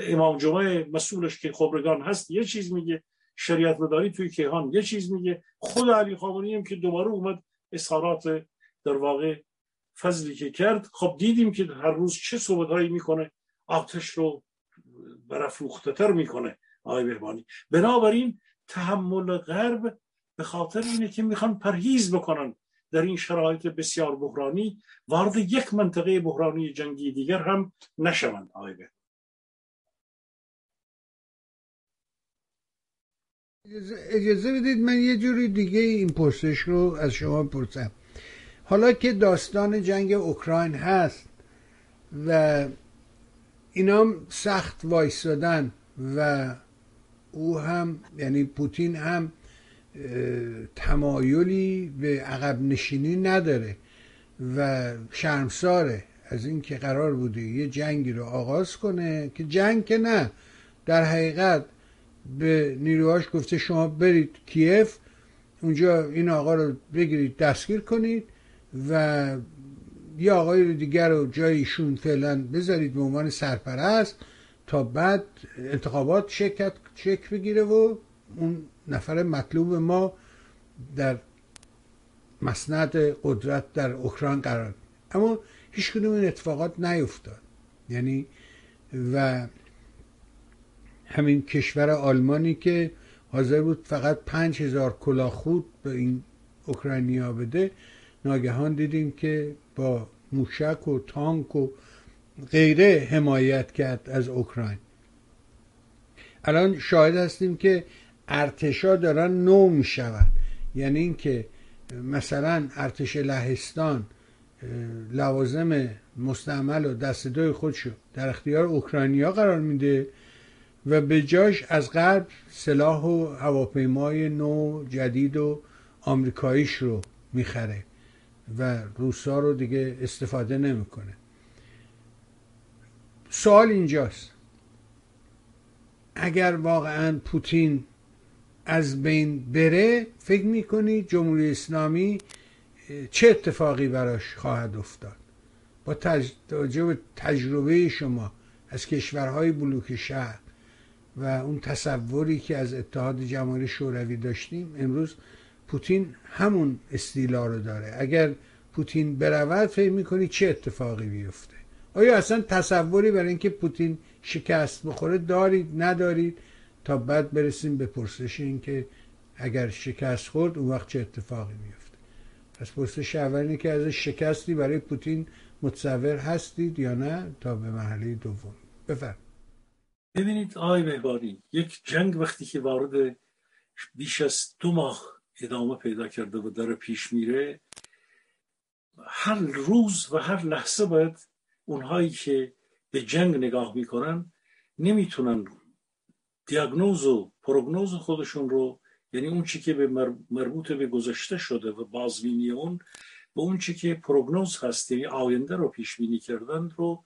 امام جمعه مسئولش که خبرگان هست یه چیز میگه. شریعت مداری توی کیهان یه چیز میگه. خود علی خامنه‌ای هم که دوباره اومد اظهارات در واقع فضلی که کرد. خب دیدیم که هر روز چه صحبت هایی می‌کنه. آتش رو برافروخته تر می‌کنه آقای بهبانی بنابراین تحمل غرب به خاطر اینه که می‌خوان پرهیز بکنن در این شرایط بسیار بحرانی. وارد یک منطقه بحرانی جنگی دیگر هم نشوند آقای اجازه بدید من یه جوری دیگه این پرسش رو از شما پرسم. حالا که داستان جنگ اوکراین هست و اینا سخت وایستادن و او هم یعنی پوتین هم تمایلی به عقب نشینی نداره و شرمساره از اینکه قرار بوده یه جنگی رو آغاز کنه که جنگ که نه در حقیقت به نیروهاش گفته شما برید کیف اونجا این آقا رو بگیرید دستگیر کنید و یه آقای دیگر رو جای ایشون فعلا بذارید به عنوان سرپرست تا بعد انتخابات شرکت شکل بگیره و اون نفر مطلوب ما در مسند قدرت در اوکراین قرار اما هیچ کدوم این اتفاقات نیفتاد. یعنی و همین کشور آلمانی که حاضر بود فقط پنج هزار کلاه خود به این اوکراینیا بده ناگهان دیدیم که با موشک و تانک و غیره حمایت کرد از اوکراین. الان شاهد هستیم که ارتشا دارن نو میشون یعنی اینکه مثلا ارتش لهستان لوازم مستعمل و دست دوی خودشو در اختیار اوکراینیا قرار میده. و به جاش از غرب سلاح و هواپیمای نو جدید و آمریکاییش رو می‌خره و روسا رو دیگه استفاده نمی‌کنه. سوال اینجاست. اگر واقعا پوتین از بین بره فکر می‌کنی جمهوری اسلامی چه اتفاقی براش خواهد افتاد؟ با توجه تجربه شما از کشورهای بلوک شهر و اون تصوری که از اتحاد جماهیر شوروی داشتیم امروز پوتین همون استیلا رو داره. اگر پوتین برود فکر می‌کنی چه اتفاقی بیفته؟ آیا اصلا تصوری برای اینکه پوتین شکست بخوره دارید ندارید؟ تا بعد برسیم به پرسش اینکه اگر شکست خورد اون وقت چه اتفاقی میفته پس پرسش اول که از شکستی برای پوتین متصور هستید یا نه؟ تا به مرحله دوم. بفرم ببینید آقای مهبانی یک جنگ وقتی که وارد بیش از دو ماه ادامه پیدا کرده و داره پیش میره هر روز و هر لحظه باید اونهایی که به جنگ نگاه می‌کنن نمی‌تونن دیاگنوز و پروگنوز خودشون رو یعنی اون چی که به مربوط به گذشته شده و بازبینی اون به اون چی که پروگنوز هست یعنی آینده رو پیش بینی کردن رو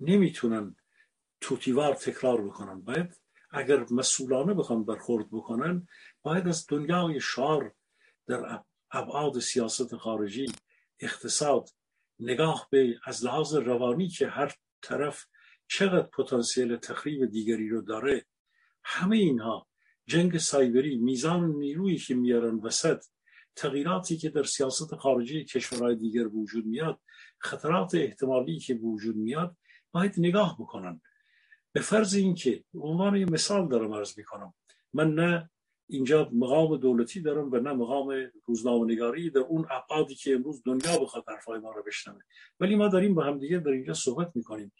نمی‌تونن توتیوار تکرار بکنن. باید اگر مسئولانه بخوان برخورد بکنن باید از دنیای شعار در ابعاد سیاست خارجی اقتصاد نگاه به از لحاظ روانی که هر طرف چقدر پتانسیل تخریب دیگری رو داره همه اینها جنگ سایبری میزان نیرویی که میارن وسط تغییراتی که در سیاست خارجی کشورهای دیگر وجود میاد خطرات احتمالی که وجود میاد باید نگاه بکنن. به فرض اینکه عنوان یه مثال دارم عرض می‌کنم. من نه اینجا مقام دولتی دارم و نه مقام روزنامه‌نگاری در اون ابعادی که امروز دنیا بخواد حرفای ما رو بشنوه. ولی ما داریم با هم دیگه در اینجا صحبت می‌کنیم.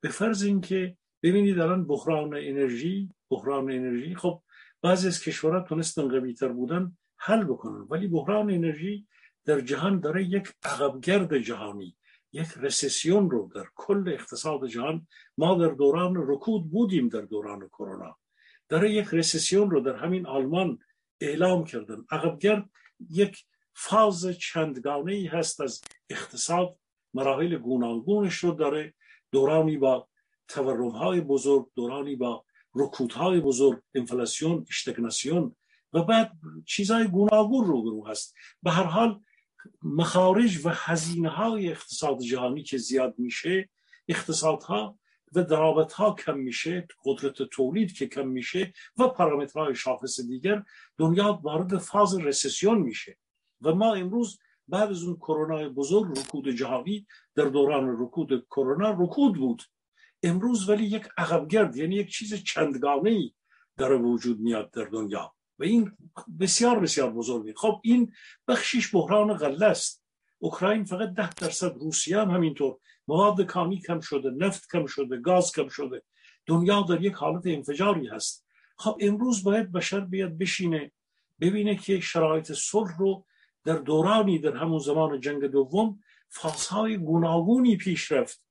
به فرض اینکه ببینید الان بحران انرژی بحران انرژی خب بعضی از کشورها تونستن قوی تر بودن حل بکنن. ولی بحران انرژی در جهان داره یک عقبگرد جهانی. یک رسیسیون رو در کل اقتصاد جهان ما در دوران رکود بودیم در دوران کرونا. داره یک رسیسیون رو در همین آلمان اعلام کردن. عقبگرد یک فاز چندگانه ای هست از اقتصاد مراحل گوناگونش رو داره. دورانی با تورم های بزرگ دورانی با رکودهای بزرگ انفلاسیون اشتکناسیون و بعد چیزهای گوناگون رو هست. به هر حال مخارج و هزینه های اقتصاد جهانی که زیاد میشه اقتصادها و درابط ها کم میشه قدرت تولید که کم میشه و پارامترهای شاخص دیگر دنیا وارد فاز رسسیون میشه. و ما امروز بعد از اون کرونا بزرگ رکود جهانی در دوران رکود کرونا رکود بود. امروز ولی یک عقبگرد یعنی یک چیز چندگانه در وجود میاد در دنیا. و این بسیار بسیار بزرگی خب این بخشیش بحران غله است. اوکراین فقط ده درصد روسیه هم همینطور. مواد کامی کم شده نفت کم شده گاز کم شده. دنیا در یک حالت انفجاری هست. خب امروز باید بشر بیاد بشینه ببینه که شرایط صلح رو در دورانی در همون زمان جنگ دوم فازهای گوناگونی پیش رفت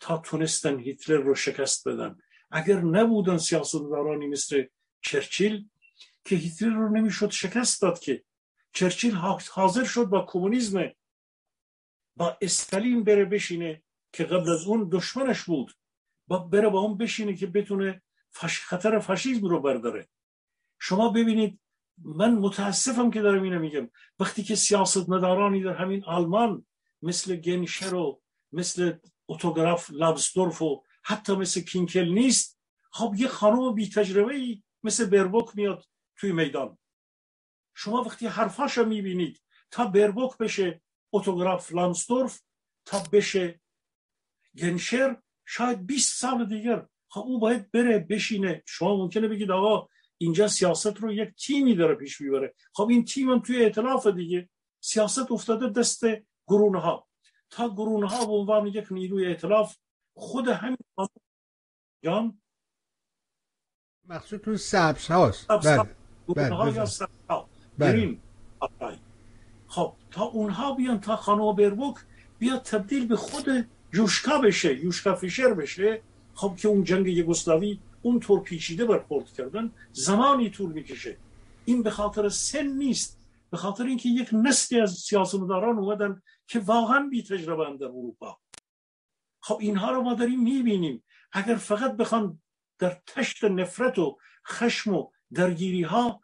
تا تونستن هیتلر رو شکست بدن. اگر نبودن سیاستمدارانی مثل چرچیل که هیتلر رو نمی‌شد شکست داد که. چرچیل حاضر شد با کمونیسم با استالین بره بشینه که قبل از اون دشمنش بود. با بره با اون بشینه که بتونه خطر فاشیسم رو برداره. شما ببینید من متاسفم که دارم اینو میگم. وقتی که سیاست مدارانی در همین آلمان مثل گنشر و مثل اوتوگراف لابستورف و حتی مثل کینکل نیست خب یه خانم بی تجربه ای مثل بربوک میاد توی میدان. شما وقتی حرفاشو می‌بینید تا بربوک بشه اوتوگراف لامستورف تا بشه گنشر شاید 20 سال دیگر. خب او باید بره بشینه. شما ممکنه بگید آقا اینجا سیاست رو یک تیمی داره پیش می‌بره. خب این تیم هم توی اعتلاف دیگه. سیاست افتاده دست گرونه ها تا گرونه ها به عنوان یک نیروی اعتلاف خود همین جان؟ مقصودتون سبز هاست. بله بله بله. خب تا اونها بیان تا خانم بربوک بیاد تبدیل به خود یوشکا بشه یوشکا فیشر بشه. خب که اون جنگ یگوسلاوی اونطور پیچیده برخورد کردن زمانی طول می‌کشه. این به خاطر سن نیست به خاطر اینکه یک نسلی از سیاستمداران اومدن که واقعا بی تجربه در اروپا. خب اینها رو ما داریم می‌بینیم. اگر فقط بخوان در تشت نفرت و خشم و درگیری ها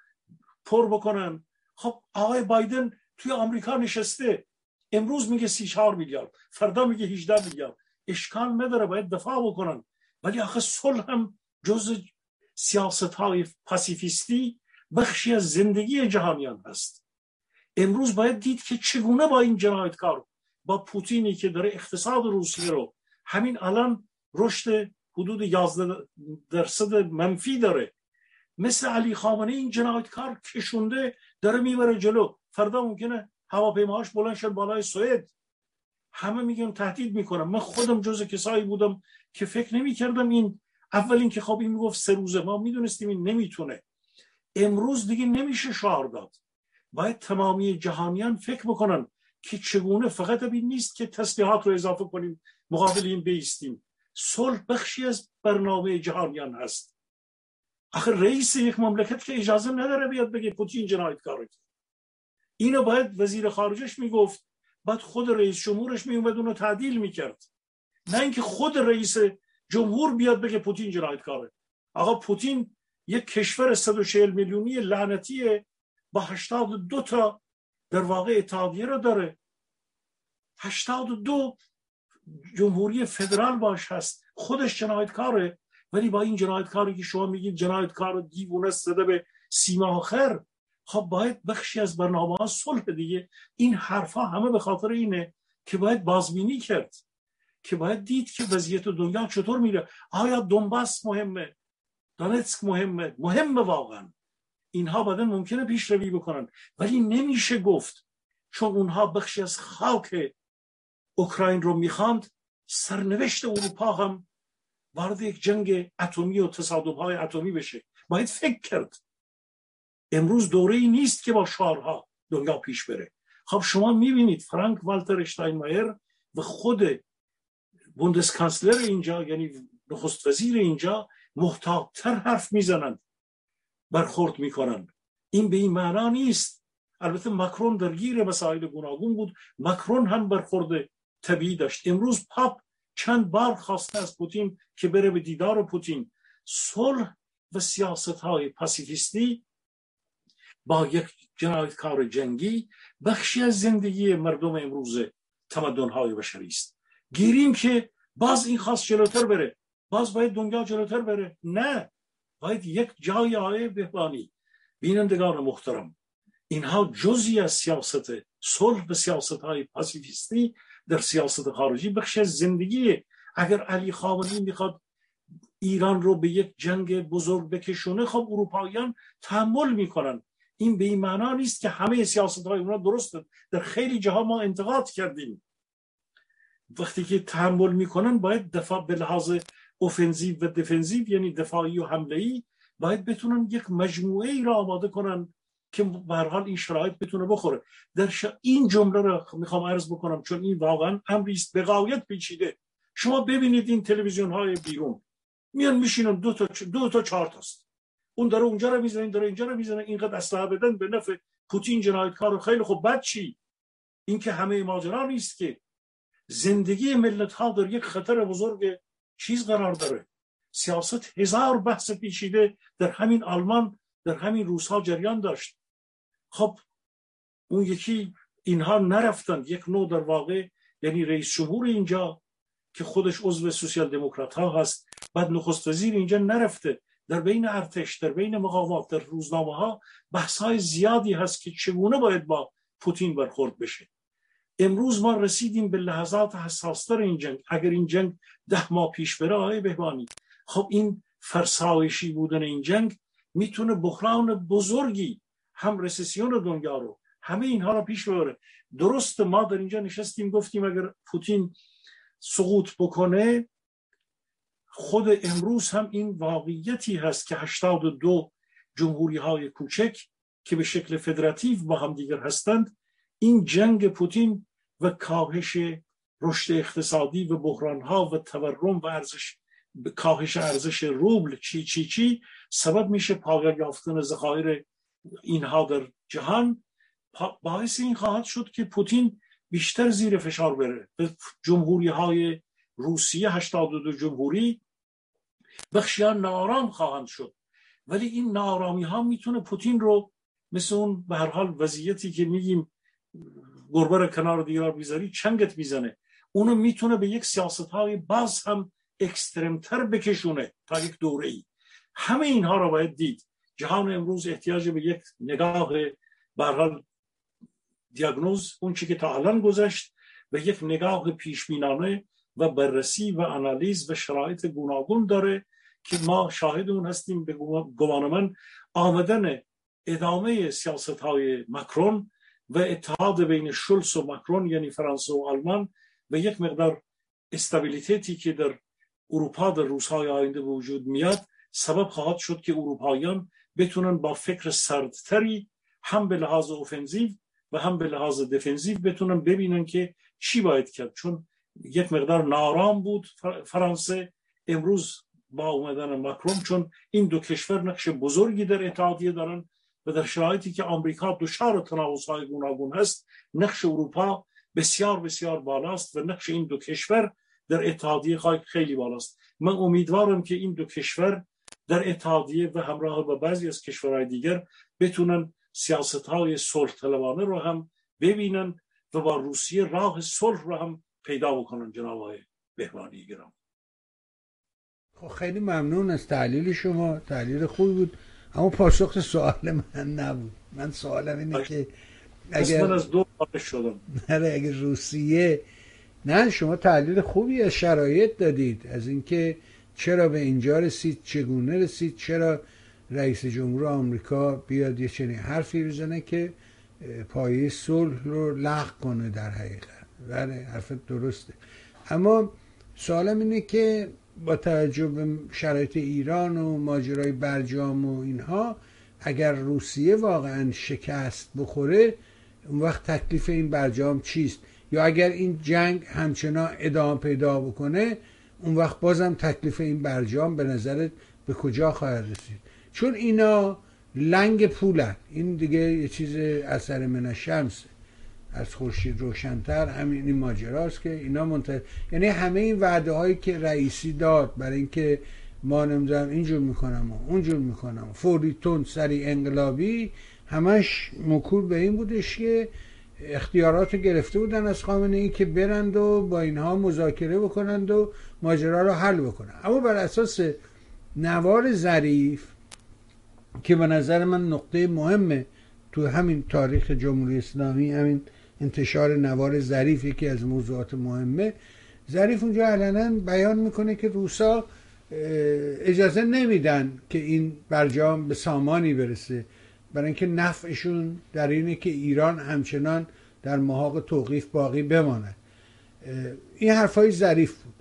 پر بکنن. خب آقای بایدن توی آمریکا نشسته. امروز میگه 34 میلیارد فردا میگه 18 میلیارد. اشکال نداره باید دفاع بکنن. ولی آخه صلح هم جز سیاست های پاسیفیستی بخشی از زندگی جهانیان هست. امروز باید دید که چگونه با این جنایتکار با پوتینی که داره اقتصاد روسیه رو همین الان رشد حدود 11 درصد منفی داره. مثل علی خامنه این جنایتکار کشونده داره می‌بره جلو. فردا ممکنه هواپیماهاش بلند شد بالای سوئد. همه میگن تهدید می‌کنم. من خودم جز کسایی بودم که فکر نمی‌کردم این اول اینکه خب این می‌گفت سه روزه. ما می‌دونستیم این نمی‌تونه. امروز دیگه نمیشه شعار داد. باید تمامی جهانیان فکر بکنن که چگونه فقط این نیست که تسلیحات رو اضافه کنیم مقابل این بیستیم. صلح بخشی از برنامه جهانیان هست. آخه رئیس یک مملکت که اجازه نداره بیاد بگه پوتین جنایتکاره اینو باید وزیر خارجش می‌گفت بعد خود رئیس جمهورش میومد اونو تعدیل می‌کرد. نه اینکه خود رئیس جمهور بیاد بگه پوتین جنایتکاره آقا پوتین یک کشور 140 میلیونی لعنتیه. با 82 تا در واقع اتحادیه رو داره. 82 جمهوری فدرال باش هست. خودش جنایتکاره ولی با این جنایتکاری که شما میگید جنایتکار دیوونه زده به سیما آخر خب باید بخشی از برنامه ها صلح دیگه. این حرفها همه به خاطر اینه که باید بازبینی کرد که باید دید که وضعیت دنیا چطور میره. آیا دنباس مهمه؟ دانتسک مهمه؟ مهمه واقعا. اینها بعدا ممکنه پیشروی بکنن. ولی نمیشه گفت چون اونها بخشی از خاک اوکراین رو می‌خواند سرنوشت اروپا هم وارد یک جنگ اتمی و تصادم های اتمی بشه. باید فکر کرد. امروز دوره ای نیست که با شعارها دنیا پیش بره. خب شما می‌بینید فرانک والتر اشتاینمایر و خود بوندسکانسلر اینجا یعنی نخست وزیر اینجا محتاطتر حرف می‌زنند برخورد می‌کنند. این به این معنا نیست. البته مکرون درگیر مسائل گوناگون بود. مکرون هم برخورد طبیعی داشت. امروز پاپ چند بار خواسته از پوتین که بره به دیدار پوتین. صلح و سیاست های پاسیفیستی با یک جنایتکار جنگی بخشی از زندگی مردم امروز تمدن های بشری است. گیریم که باز این خواست جلوتر بره. باز باید دنیا جلوتر بره. نه. باید یک جای آیه بهبانی بینندگان محترم اینها جزی از سیاست صلح و سیاست های پاسیفیستی در سیاست خارجی بخش از زندگی. اگر علی خامنه‌ای می‌خواد ایران رو به یک جنگ بزرگ بکشونه خب اروپاییان تحمل می‌کنن. این به این معنا نیست که همه سیاست های اونا درسته در خیلی جاها ما انتقاد کردیم. وقتی که تحمل می‌کنن باید دفاع به لحاظ اوفنزیو و دفنزیو یعنی دفاعی و حمله ای باید بتونن یک مجموعه ای را آماده کنن. که به حال این شرایط بتونه بخوره. در این جمله رو می‌خوام عرض بکنم چون این واقعا امری است به غایت پیچیده. شما ببینید این تلویزیون های بیرون. میان میشینن دو تا دو تا چهار تاست. اون داره اونجا رو می‌زنه این داره اینجا رو می‌زنه اینقدر اسلحه بدن به نفع پوتین جنایتکار خیلی خوب. بد چی؟ این که همه ماجرا نیست که زندگی ملت ها در یک خطر بزرگ چیز قرار داره. سیاست هزار بحث پیچیده در همین آلمان در همین روزها جریان داشت. خب اون یکی اینها نرفتن. یک نوع در واقع یعنی رئیس جمهور اینجا که خودش عضو سوسیال دموکرات ها هست بعد نخست وزیر اینجا نرفته. در بین ارتش در بین مقامات در روزنامه ها بحث های زیادی هست که چگونه باید با پوتین برخورد بشه. امروز ما رسیدیم به لحظات حساستر این جنگ. اگر این جنگ ده ماه پیش بره آقای بهبانی خب این فرسایشی بودن این جنگ می‌تونه بحران بزرگی هم رسیسیون دنیا رو همه اینها رو پیش ببره. درست ما در اینجا نشستیم گفتیم اگر پوتین سقوط بکنه خود امروز هم این واقعیتی هست که 82 جمهوری های کوچک که به شکل فدراتیو با هم دیگر هستند این جنگ پوتین و کاهش رشد اقتصادی و بحران ها و تورم و ارزش کاهش ارزش روبل چی چی چی سبب میشه پایان یافتن ذخایر اینها در جهان باعث این خواهد شد که پوتین بیشتر زیر فشار بره. به جمهوری های روسیه 82 جمهوری بخشیان نارام خواهند شد. ولی این نارامی ها می‌تونه پوتین رو مثل اون به هر حال وضعیتی که میگیم گربه کنار دیوار بیزاری چنگت می‌زنه. اونو می‌تونه به یک سیاست های باز هم اکسترمتر بکشونه تا یک دوره ای همه اینها رو باید دید. جهان امروز احتیاج به یک نگاه حال دیاگنوز اون چی که تا الان گذشت و یک نگاه پیشبینانه و بررسی و انالیز و شرایط گوناگون داره که ما شاهد اون هستیم به گمان من آمدن ادامه سیاست های مکرون و اتحاد بین شولس و مکرون یعنی فرانسه و آلمان و یک مقدار استابیلیتیتی که در اروپا در روزهای آینده وجود میاد سبب خواهد شد که اروپاییان بتونن با فکر سردتری هم به لحاظ اوفنزیو و هم به لحاظ دفنزیو بتونن ببینن که چی باید کرد. چون یک مقدار نارام بود فرانسه. امروز با اومدن مکرون چون این دو کشور نقش بزرگی در اتحادیه دارن و در شرایطی که آمریکا دچار تناقض های گوناگون هست نقش اروپا بسیار بسیار بالاست و نقش این دو کشور در اتحادیه خیلی بالاست. من امیدوارم که این دو کشور در اتحادیه و همراه با بعضی از کشورهای دیگر بتونن سیاست های صلح طلبانه رو هم ببینن و با روسیه راه صلح رو هم پیدا بکنن جناب های بهبانی گرام خب خیلی ممنون از تحلیل شما. تحلیل خوبی بود. اما پاسخ سوال من نبود. من سوالم اینه که اگر من از دو شدم. نه اگر روسیه نه شما تحلیل خوبی از شرایط دادید. از اینکه چرا به اینجا رسید؟ چگونه رسید؟ چرا رئیس جمهور آمریکا بیاد یه چنین حرفی بزنه که پایه صلح رو لغو کنه در حقیقت؟ بله حرفت درسته. اما سوالم اینه که با توجه به شرایط ایران و ماجرای برجام و اینها اگر روسیه واقعا شکست بخوره اون وقت تکلیف این برجام چیست؟ یا اگر این جنگ همچنان ادامه پیدا بکنه اون وقت بازم تکلیف این برجام به نظرت به کجا خواهد رسید؟ چون اینا لنگ پولن. این دیگه یه چیز اثر من شمس از خورشید روشنتر. همین این ماجراست که اینا منتظر یعنی همه این وعده هایی که رئیسی داد برای اینکه ما نمی‌دونم اینجور می‌کنم و اونجور می‌کنم فوری سری انقلابی همش مکول به این بودش که اختیارات گرفته بودن از خامنه ای که برند و با اینها مذاکره بکنند و ماجرا رو حل بکنن. اما بر اساس نوار ظریف که به نظر من نقطه مهمه تو همین تاریخ جمهوری اسلامی همین انتشار نوار ظریف یکی از موضوعات مهمه ظریف اونجا علنا بیان می‌کنه که روسا اجازه نمیدن که این برجام به سامانی برسه. برای اینکه نفعشون در اینه که ایران همچنان در محاق توقیف باقی بماند. این حرفای ظریف بود.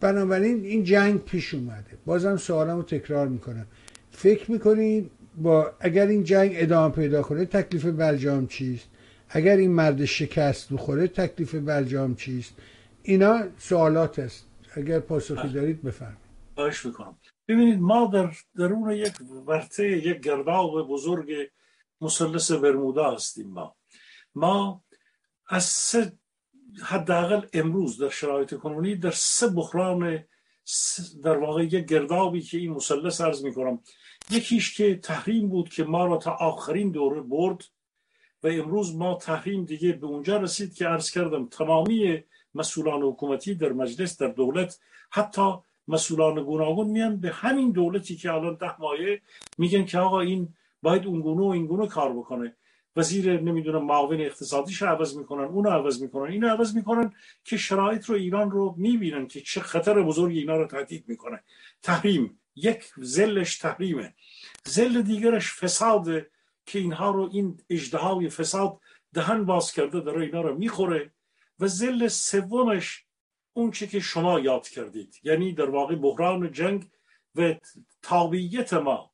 بنابراین این جنگ پیش اومده. بازم سوالم رو تکرار می‌کنم. فکر می‌کنید با اگر این جنگ ادامه پیدا کنه تکلیف برجام چیست؟ اگر این مرد شکست بخوره تکلیف برجام چیست؟ اینا سوالات است. اگر پاسخی دارید بفرمایید. خواهش می‌کنم. ببینید ما در درون یک ورته یک گرداب بزرگ مثلث برمودا هستیم ما. ما از سه حداقل امروز در شرایط کنونی در سه بحران در واقع یک گردابی که این مثلث عرض می‌کنم. یکیش که تحریم بود که ما را تا آخرین دوره برد و امروز ما تحریم دیگه به اونجا رسید که عرض کردم تمامی مسئولان حکومتی در مجلس در دولت حتی مسئولان گوناگون میان به همین دولتی که الان ده مایه میگن که آقا این باید اون گونه و این گونه کار بکنه. وزیر نمی‌دونم معاون اقتصادیش عوض می‌کنن اونو عوض می‌کنن اینو عوض می‌کنن که شرایط رو ایران رو می‌بینن که چه خطر بزرگی اینا رو تهدید می‌کنه. تحریم یک زلش تحریمه. زل دیگرش فساد که اینها رو این اجدهای فساد دهن باز کرده داره اینا رو می‌خوره. و زل سومش اون چه که شما یاد کردید. یعنی در واقع بحران جنگ و تابعیت ما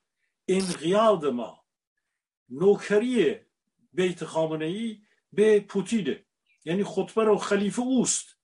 انقیاد ما نوکری بیت خامنه ای به پوتینه یعنی خطبه رو خلیفه اوست.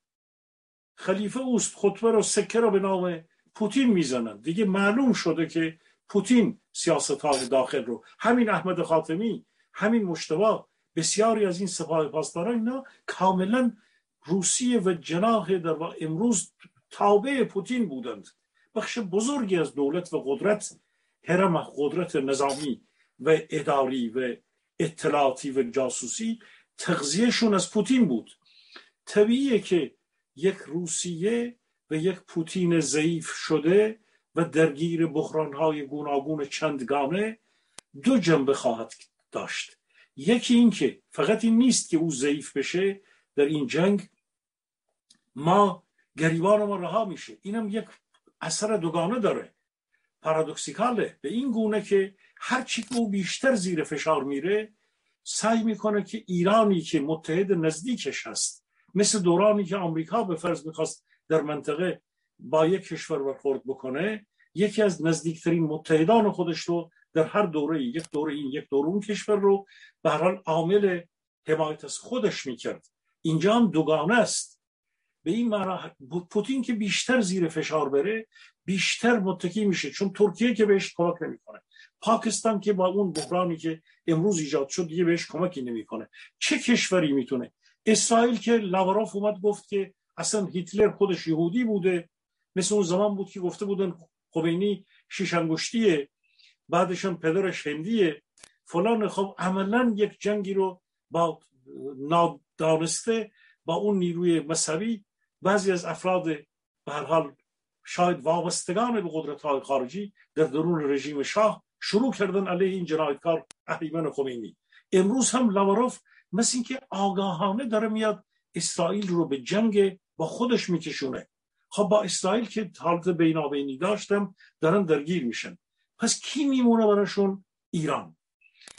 خلیفه اوست خطبه رو سکه رو به نام پوتین می‌زنن. دیگه معلوم شده که پوتین سیاست های داخل رو همین احمد خاتمی همین مشتبه بسیاری از این سپاه پاسداران اینا کاملا روسیه و جناح در امروز تابع پوتین بودند. بخش بزرگی از دولت و قدرت هرم قدرت نظامی و اداری و اطلاعاتی و جاسوسی تغذیهشون از پوتین بود. طبیعیه که یک روسیه و یک پوتین ضعیف شده و درگیر بحرانهای گوناگون چندگانه دو جنبه خواهد داشت. یکی این که فقط این نیست که او ضعیف بشه در این جنگ ما گریبان ما رها میشه. اینم یک اثر دوگانه داره. پارادوکسیکاله. به این گونه که هرچی که او بیشتر زیر فشار میره سعی می‌کنه که ایرانی که متحد نزدیکش هست مثل دورانی که آمریکا به فرض می‌خواست در منطقه با یک کشور برخورد بکنه یکی از نزدیکترین متحدان خودش رو در هر دوره یک دوره این یک دوره اون کشور رو به هر عامل حمایت از خودش می‌کرد. اینجا هم دوگانه است. به این معنا پوتین که بیشتر زیر فشار بره بیشتر متکی میشه. چون ترکیه که بهش کمک نمی‌کنه. پاکستان که با اون بحرانی که امروز ایجاد شد دیگه بهش کمکی نمی‌کنه. چه کشوری می‌تونه؟ اسرائیل که لاوروف اومد گفت که اصلا هیتلر خودش یهودی بوده. مثل اون زمان بود که گفته بودن خمینی شیش انگشتیه بعدش هم پدرش هندیه. فلان خب عملا یک جنگی رو با نادانسته با اون نیروی مذهبی بعضی از افراد به هر حال شاید وابستگان به قدرت های خارجی در درون رژیم شاه شروع کردن علیه این جنایتکار اهریمن خمینی. امروز هم لاوروف مثل اینکه آگاهانه داره میاد اسرائیل رو به جنگ با خودش میکشونه. خب با اسرائیل که حالت بینابینی داشتم دارن درگیر میشن. پس کی میمونه براشون؟ ایران.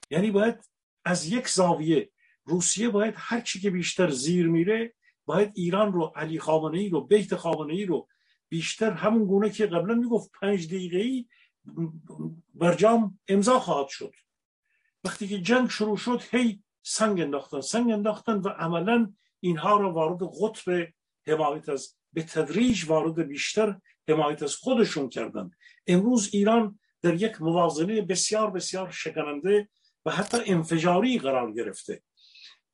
یعنی باید از یک زاویه روسیه باید هر چی که بیشتر زیر میره باید ایران رو علی خامنه ای رو بیت خامنه ای رو بیشتر همون گونه که قبلا می‌گفت پنج دقیقه ای برجام امضا خواهد شد. وقتی که جنگ شروع شد هی سنگ انداختن سنگ انداختن و عملا اینها را وارد قطب حمایت از به تدریج وارد بیشتر حمایت از خودشون کردن. امروز ایران در یک موازنه بسیار بسیار شکننده و حتی انفجاری قرار گرفته.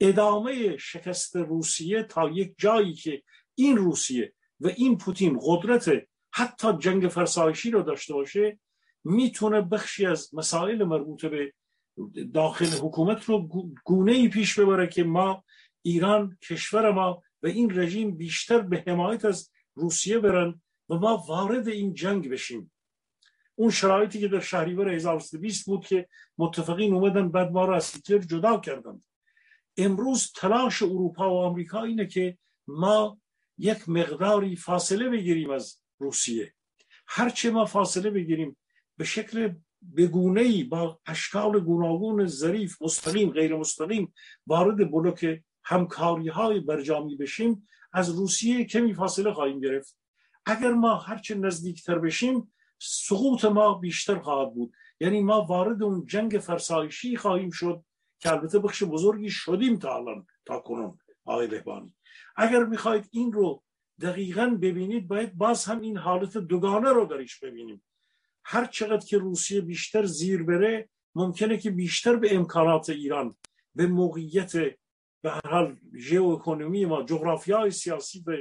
ادامه شکست روسیه تا یک جایی که این روسیه و این پوتین قدرت حتی جنگ فرسایشی رو داشته باشه می‌تونه بخشی از مسائل مربوط به داخل حکومت رو گونه ای پیش ببره که ما ایران کشور ما و این رژیم بیشتر به حمایت از روسیه برن و ما وارد این جنگ بشیم. اون شرایطی که در شهریور 1320 بود که متفقین اومدن بعد ما رو از هیتلر جدا کردند. امروز تلاش اروپا و آمریکا اینه که ما یک مقداری فاصله بگیریم از روسیه. هرچه ما فاصله بگیریم به شکل بگونه ای با اشکال گوناگون ظریف مستقیم غیر مستقیم وارد بلوک همکاری های برجامی بشیم از روسیه کمی فاصله خواهیم گرفت. اگر ما هرچه نزدیکتر بشیم سقوط ما بیشتر خواهد بود. یعنی ما وارد اون جنگ فرسایشی خواهیم شد که البته بخش بزرگی شدیم تا الان تا کنون آقای لهبانی اگر می‌خواید این رو دقیقا ببینید باید باز هم این حالت دوگانه رو درش ببینیم. هر چقدر که روسیه بیشتر زیر بره ممکنه که بیشتر به امکانات ایران به موقعیت به هر حال ژئواکونومی ما جغرافیای سیاسی و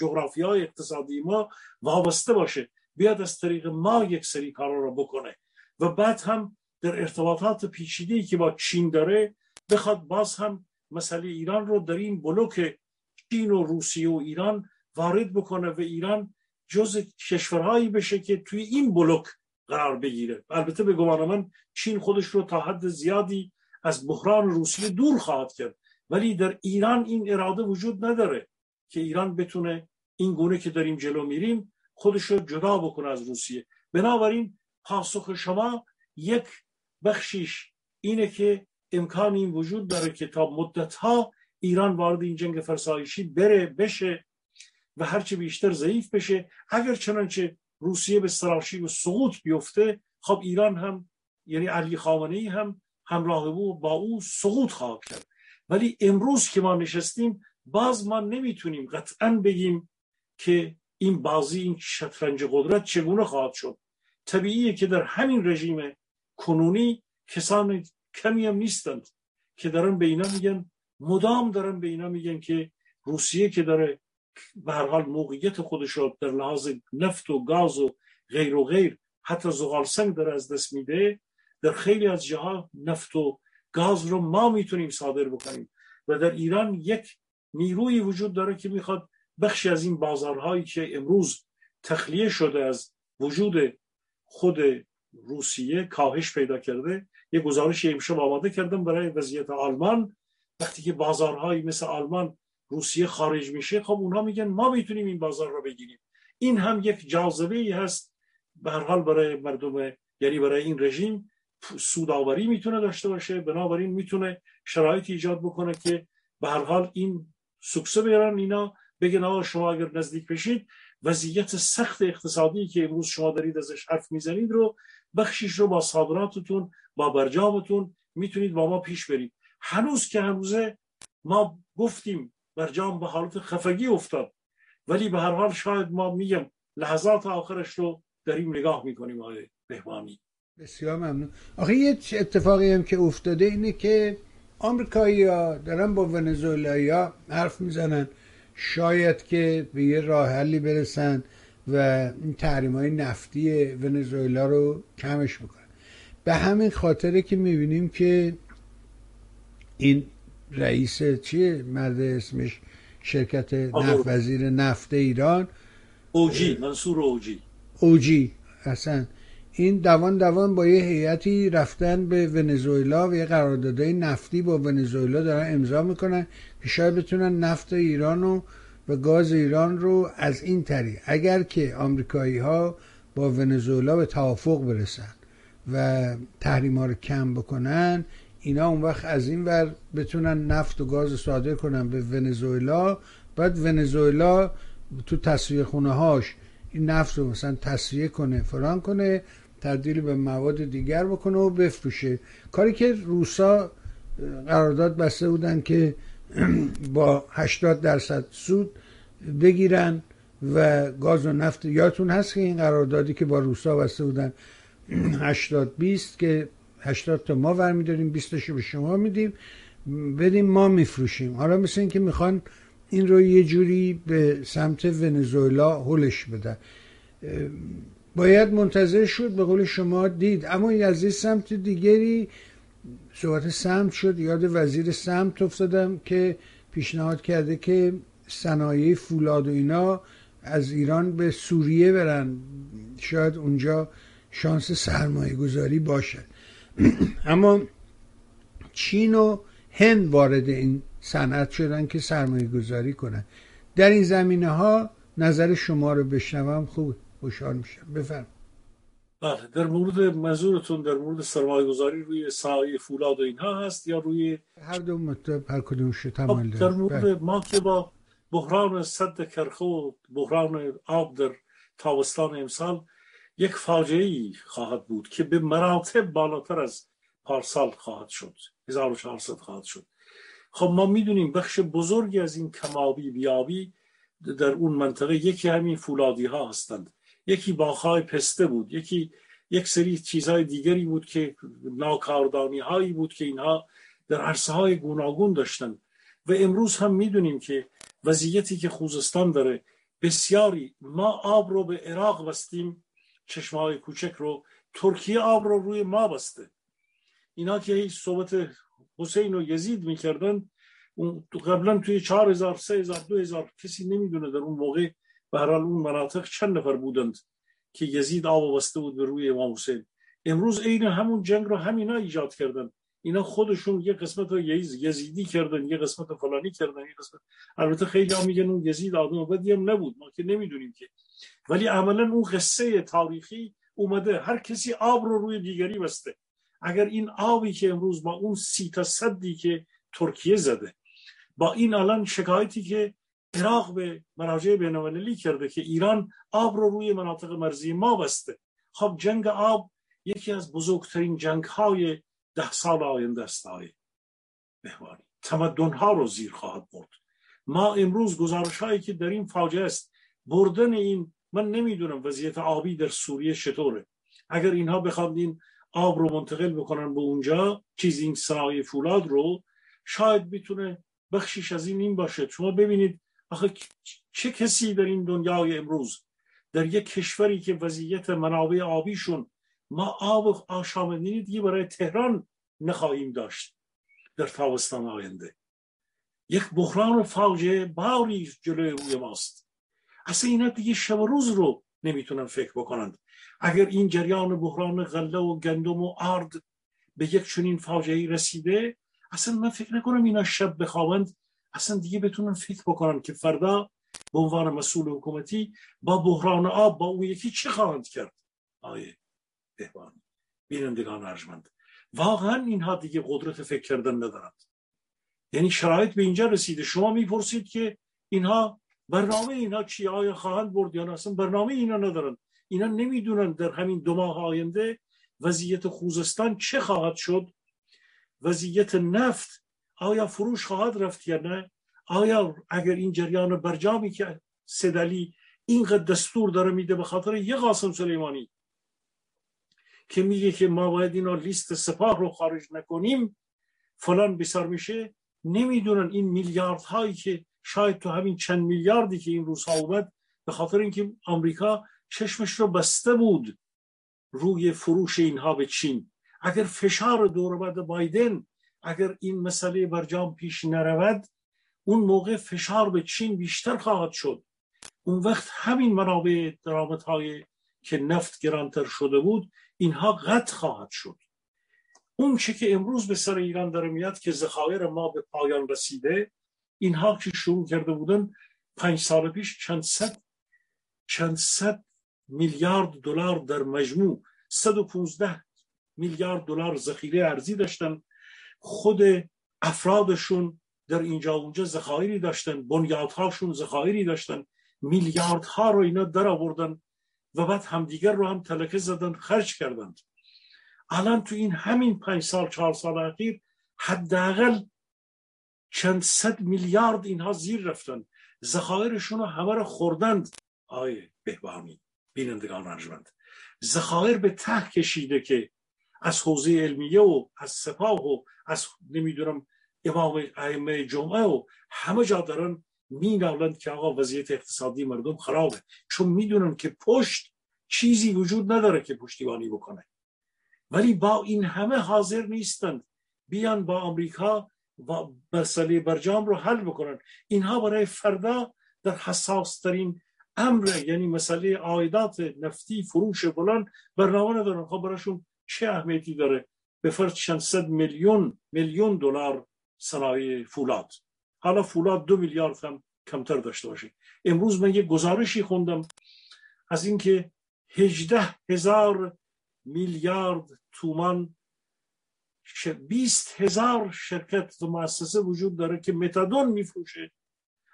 جغرافیای اقتصادی ما وابسته باشه بیاد از طریق ما یک سری کارا رو بکنه. و بعد هم در ارتباطات پیچیده‌ای که با چین داره بخواد باز هم مسئله ایران رو در این بلوک چین و روسیه و ایران وارد بکنه و ایران جز کشورهایی بشه که توی این بلوک قرار بگیره. البته به گمان من چین خودش رو تا حد زیادی از بحران روسیه دور خواهد کرد. ولی در ایران این اراده وجود نداره که ایران بتونه این گونه که داریم جلو میریم خودش رو جدا بکنه از روسیه. بنابراین پاسخ شما یک بخشیش اینه که امکان این وجود داره که تا مدت ها ایران وارد این جنگ فرسایشی بره بشه و هرچه بیشتر ضعیف بشه. اگر چنانچه روسیه به سراشی و سقوط بیفته خب ایران هم یعنی علی خامنه ای هم همراه او با او سقوط خواهد کرد. ولی امروز که ما نشستیم باز ما نمی‌تونیم قطعا بگیم که این بازی این شطرنج قدرت چگونه خواهد شد. طبیعیه که در همین رژیم کنونی کسان کمی هم نیستند که دارن به اینا میگن. مدام دارن به اینا میگن که روسیه که داره به هر حال موقعیت خودش رو در لحاظ نفت و گاز و غیر و غیر حتی زغال سنگ داره از دست میده در خیلی از جاها نفت و گاز رو ما می‌تونیم صادر بکنیم. و در ایران یک نیروی وجود داره که می‌خواد بخشی از این بازارهایی که امروز تخلیه شده از وجود خود روسیه کاهش پیدا کرده یه گزارش امشب آماده کردم برای وضعیت آلمان وقتی که بازارهایی مثل آلمان روسیه خارج میشه خب اونها میگن ما می‌تونیم این بازار رو بگیریم این هم یک جاذبه ای هست به هر حال برای مردم یعنی برای این رژیم سوداوری می‌تونه داشته باشه بنابراین می‌تونه شرایط ایجاد بکنه که به هر حال این سکسه بیارن اینا بگن آقا شما اگر نزدیک بشید وضعیت سخت اقتصادی که امروز شما دارید ازش حرف می‌زنید رو بخشیش رو با صادراتتون با برجامتون می‌تونید با ما پیش برید. هنوز که هنوزه ما گفتیم برجام به حالت خفگی افتاد ولی به هر حال شاید ما میگم لحظات آخرش رو داریم نگاه می‌کنیم آقای بهبانی بسیار ممنون. آخه یه اتفاقی هم که افتاده اینه که آمریکایی ها دارن با ونزوئلایی ها حرف می‌زنن. شاید که به یه راه حلی برسن. و این تحریم های نفتی ونزوئلا رو کمش بکنن به همین خاطره که می‌بینیم که این رئیس چیه؟ مرد اسمش شرکت نفت وزیر نفت ایران. اوجی منصور اوجی. اوجی اصلا این دوان دوان با یه هیئتی رفتن به ونزوئلا و یه قراردادهای نفتی با ونزوئلا دارن امضا می‌کنن که شاید بتونن نفت ایران و و گاز ایران رو از این طریق اگر که آمریکایی ها با ونزوئلا به توافق برسن و تحریم ها رو کم بکنن اینا اون وقت از این ور بتونن نفت و گاز صادر کنن به ونزوئلا. بعد ونزوئلا تو تصویه خونه هاش این نفت رو مثلا تصویه کنه فران کنه تبدیل به مواد دیگر بکنه و بفروشه. کاری که روسا قرارداد بسته بودن که با 80 درصد سود بگیرن و گاز و نفت یادتون هست که این قراردادی که با روسا بسته بودن 80 20 که 80 تا ما ورمیداریم 20 تاشو به شما میدیم بدیم ما میفروشیم. حالا مثل این که می‌خوان این رو یه جوری به سمت ونزوئلا هلش بدن. باید منتظر شد به قول شما دید. اما از این سمت دیگری صحبت سمت شد. یاد وزیر سمت افتادم که پیشنهاد کرده که صنایع فولاد و اینا از ایران به سوریه برن. شاید اونجا شانس سرمایه گذاری باشد اما چین و هند وارد این صنعت شدن که سرمایه گذاری کنن. در این زمینه ها نظر شما رو بشنوم. خوب خوشحال میشم. بفرم بله در مورد منظورتون در مورد سرمایه گذاری روی سایه فولاد و اینها هست یا روی هر دو مطلب هر کدوم خب، در مورد بله. ما که با بحران صد کرخه و بحران آب در تابستان امسال یک فاجعه ای خواهد بود که به مراتب بالاتر از پارسال خواهد شد 1400 خواهد شد. خب ما می‌دونیم بخش بزرگی از این کمابی بیابی در اون منطقه یکی همین فولادی ها هستند. یکی باخای پسته بود یکی یک سری چیزهای دیگری بود که ناکاردانی هایی بود که اینها در عرصه های گوناگون داشتن و امروز هم می‌دونیم که وضعیتی که خوزستان داره. بسیاری ما آب رو به عراق بستیم چشمه کوچک رو. ترکیه آب رو روی ما بسته. اینا که هیچ صحبت حسین و یزید می‌کردن قبلا توی چهار هزار سه هزار دو هزار کسی نمی‌دونه در اون موقع به اون مناطق چند نفر بودند که یزید آب بسته بود به روی امام حسین. امروز عین همون جنگ رو همینا ایجاد کردن. اینا خودشون یه قسمت رو یزیدی کردن یه قسمت فلانی کردن یه قسمت البته خیلی ها میگن اون یزید آدم بدی هم نبود ما که نمی‌دونیم که. ولی عملا اون قصه تاریخی اومده هر کسی آب رو روی دیگری بسته. اگر این آبی که امروز با اون سی تا صدی که ترکیه زده با این الان شکایتی که عراق به مراجع بینالمللی کرده که ایران آب رو روی مناطق مرزی ما بسته. خب جنگ آب یکی از بزرگترین جنگ های ده سال آینده است های بهوانی تمدن ها رو زیر خواهد برد. ما امروز گزارش هایی که در این فاجعه است بردن این من نمی‌دونم وضعیت آبی در سوریه چطوره. اگر اینها بخواد این آب رو منتقل بکنن به اونجا چیز این صنایع فولاد رو شاید بتونه بخشیش از این این باشه. شما ببینید آخه چه کسی در این دنیای امروز در یک کشوری که وضعیت منابع آبیشون ما آب آشامدنی دیگه برای تهران نخواهیم داشت در تابستان آینده. یک بحران فاجعه باوری جلوی روی ماست. اصلا اینا دیگه شب و روز رو نمی‌تونن فکر بکنند. اگر این جریان بحران غله و گندم و آرد به یک چنین فاجعه رسیده اصلا من فکر نکنم اینا شب بخوابند. اصلا دیگه بتونن فکر بکنن که فردا به عنوان مسئول حکومتی با بحران آب با اون یکی چه خواهند کرد؟ آیه. بهبانی بینندگان ارجمند. واقعا اینها دیگه قدرت فکر کردن ندارند. یعنی شرایط به اینجا رسیده. شما می‌پرسید که اینها برنامه اینها چی؟ آیا خواهند برد یا اصلا برنامه اینا ندارن اینا نمی‌دونن در همین دو ماه آینده وضعیت خوزستان چه خواهد شد؟ وضعیت نفت آیا فروش خواهد رفت یا نه؟ آیا اگر این جریان برجامی که سدلی اینقدر دستور داره میده به خاطر یه قاسم سلیمانی که میگه که ما باید اینا لیست سپاه رو خارج نکنیم فلان بسر میشه. نمی‌دونن این میلیارد هایی که شاید تو همین چند میلیاردی که این روزها اومد به خاطر اینکه آمریکا چشمش رو بسته بود روی فروش اینها به چین. اگر فشار دور بعد بایدن اگر این مسئله برجام پیش نرود اون موقع فشار به چین بیشتر خواهد شد. اون وقت همین منابع درامت های که نفت گرانتر شده بود اینها قطع خواهد شد. اون چه که امروز به سر ایران داره میاد که ذخایر ما به پایان رسیده اینها که شروع کرده بودن پنج سال پیش چند صد چند صد میلیارد دلار در مجموع 115 میلیارد دلار ذخیره ارزی داشتن. خود افرادشون در اینجا اونجا ذخایری داشتن بنیادهاشون ذخایری داشتن میلیاردها رو اینا در آوردن. و بعد همدیگر رو هم تلکه زدن خرج کردند الان تو این همین پنج سال چهار سال اخیر حداقل چند صد میلیارد اینها زیر رفتن. ذخایرشون رو همه رو خوردند آیه بهبانی بینندگان رنجمند ذخایر به ته کشیده که از حوزه علمیه و از سپاه و از نمی‌دونم امام ائمه جمعه و همه جا دارن مینالند که آقا وضعیت اقتصادی مردم خرابه. چون می‌دونن که پشت چیزی وجود نداره که پشتیبانی بکنه. ولی با این همه حاضر نیستند. بیان با آمریکا و مسئله برجام رو حل بکنن. اینها برای فردا در حساس ترین امر یعنی مسئله عایدات نفتی فروش بلند برنامه ندارن. خب براشون چه اهمیتی داره؟ به فرض چند صد میلیون میلیون دلار صنایع فولاد. حالا فولاد دو میلیارد هم کمتر داشته باشه امروز من یه گزارشی خوندم از اینکه هجده هزار میلیارد تومان بیست هزار شرکت و مؤسسه وجود داره که متادون میفروشه.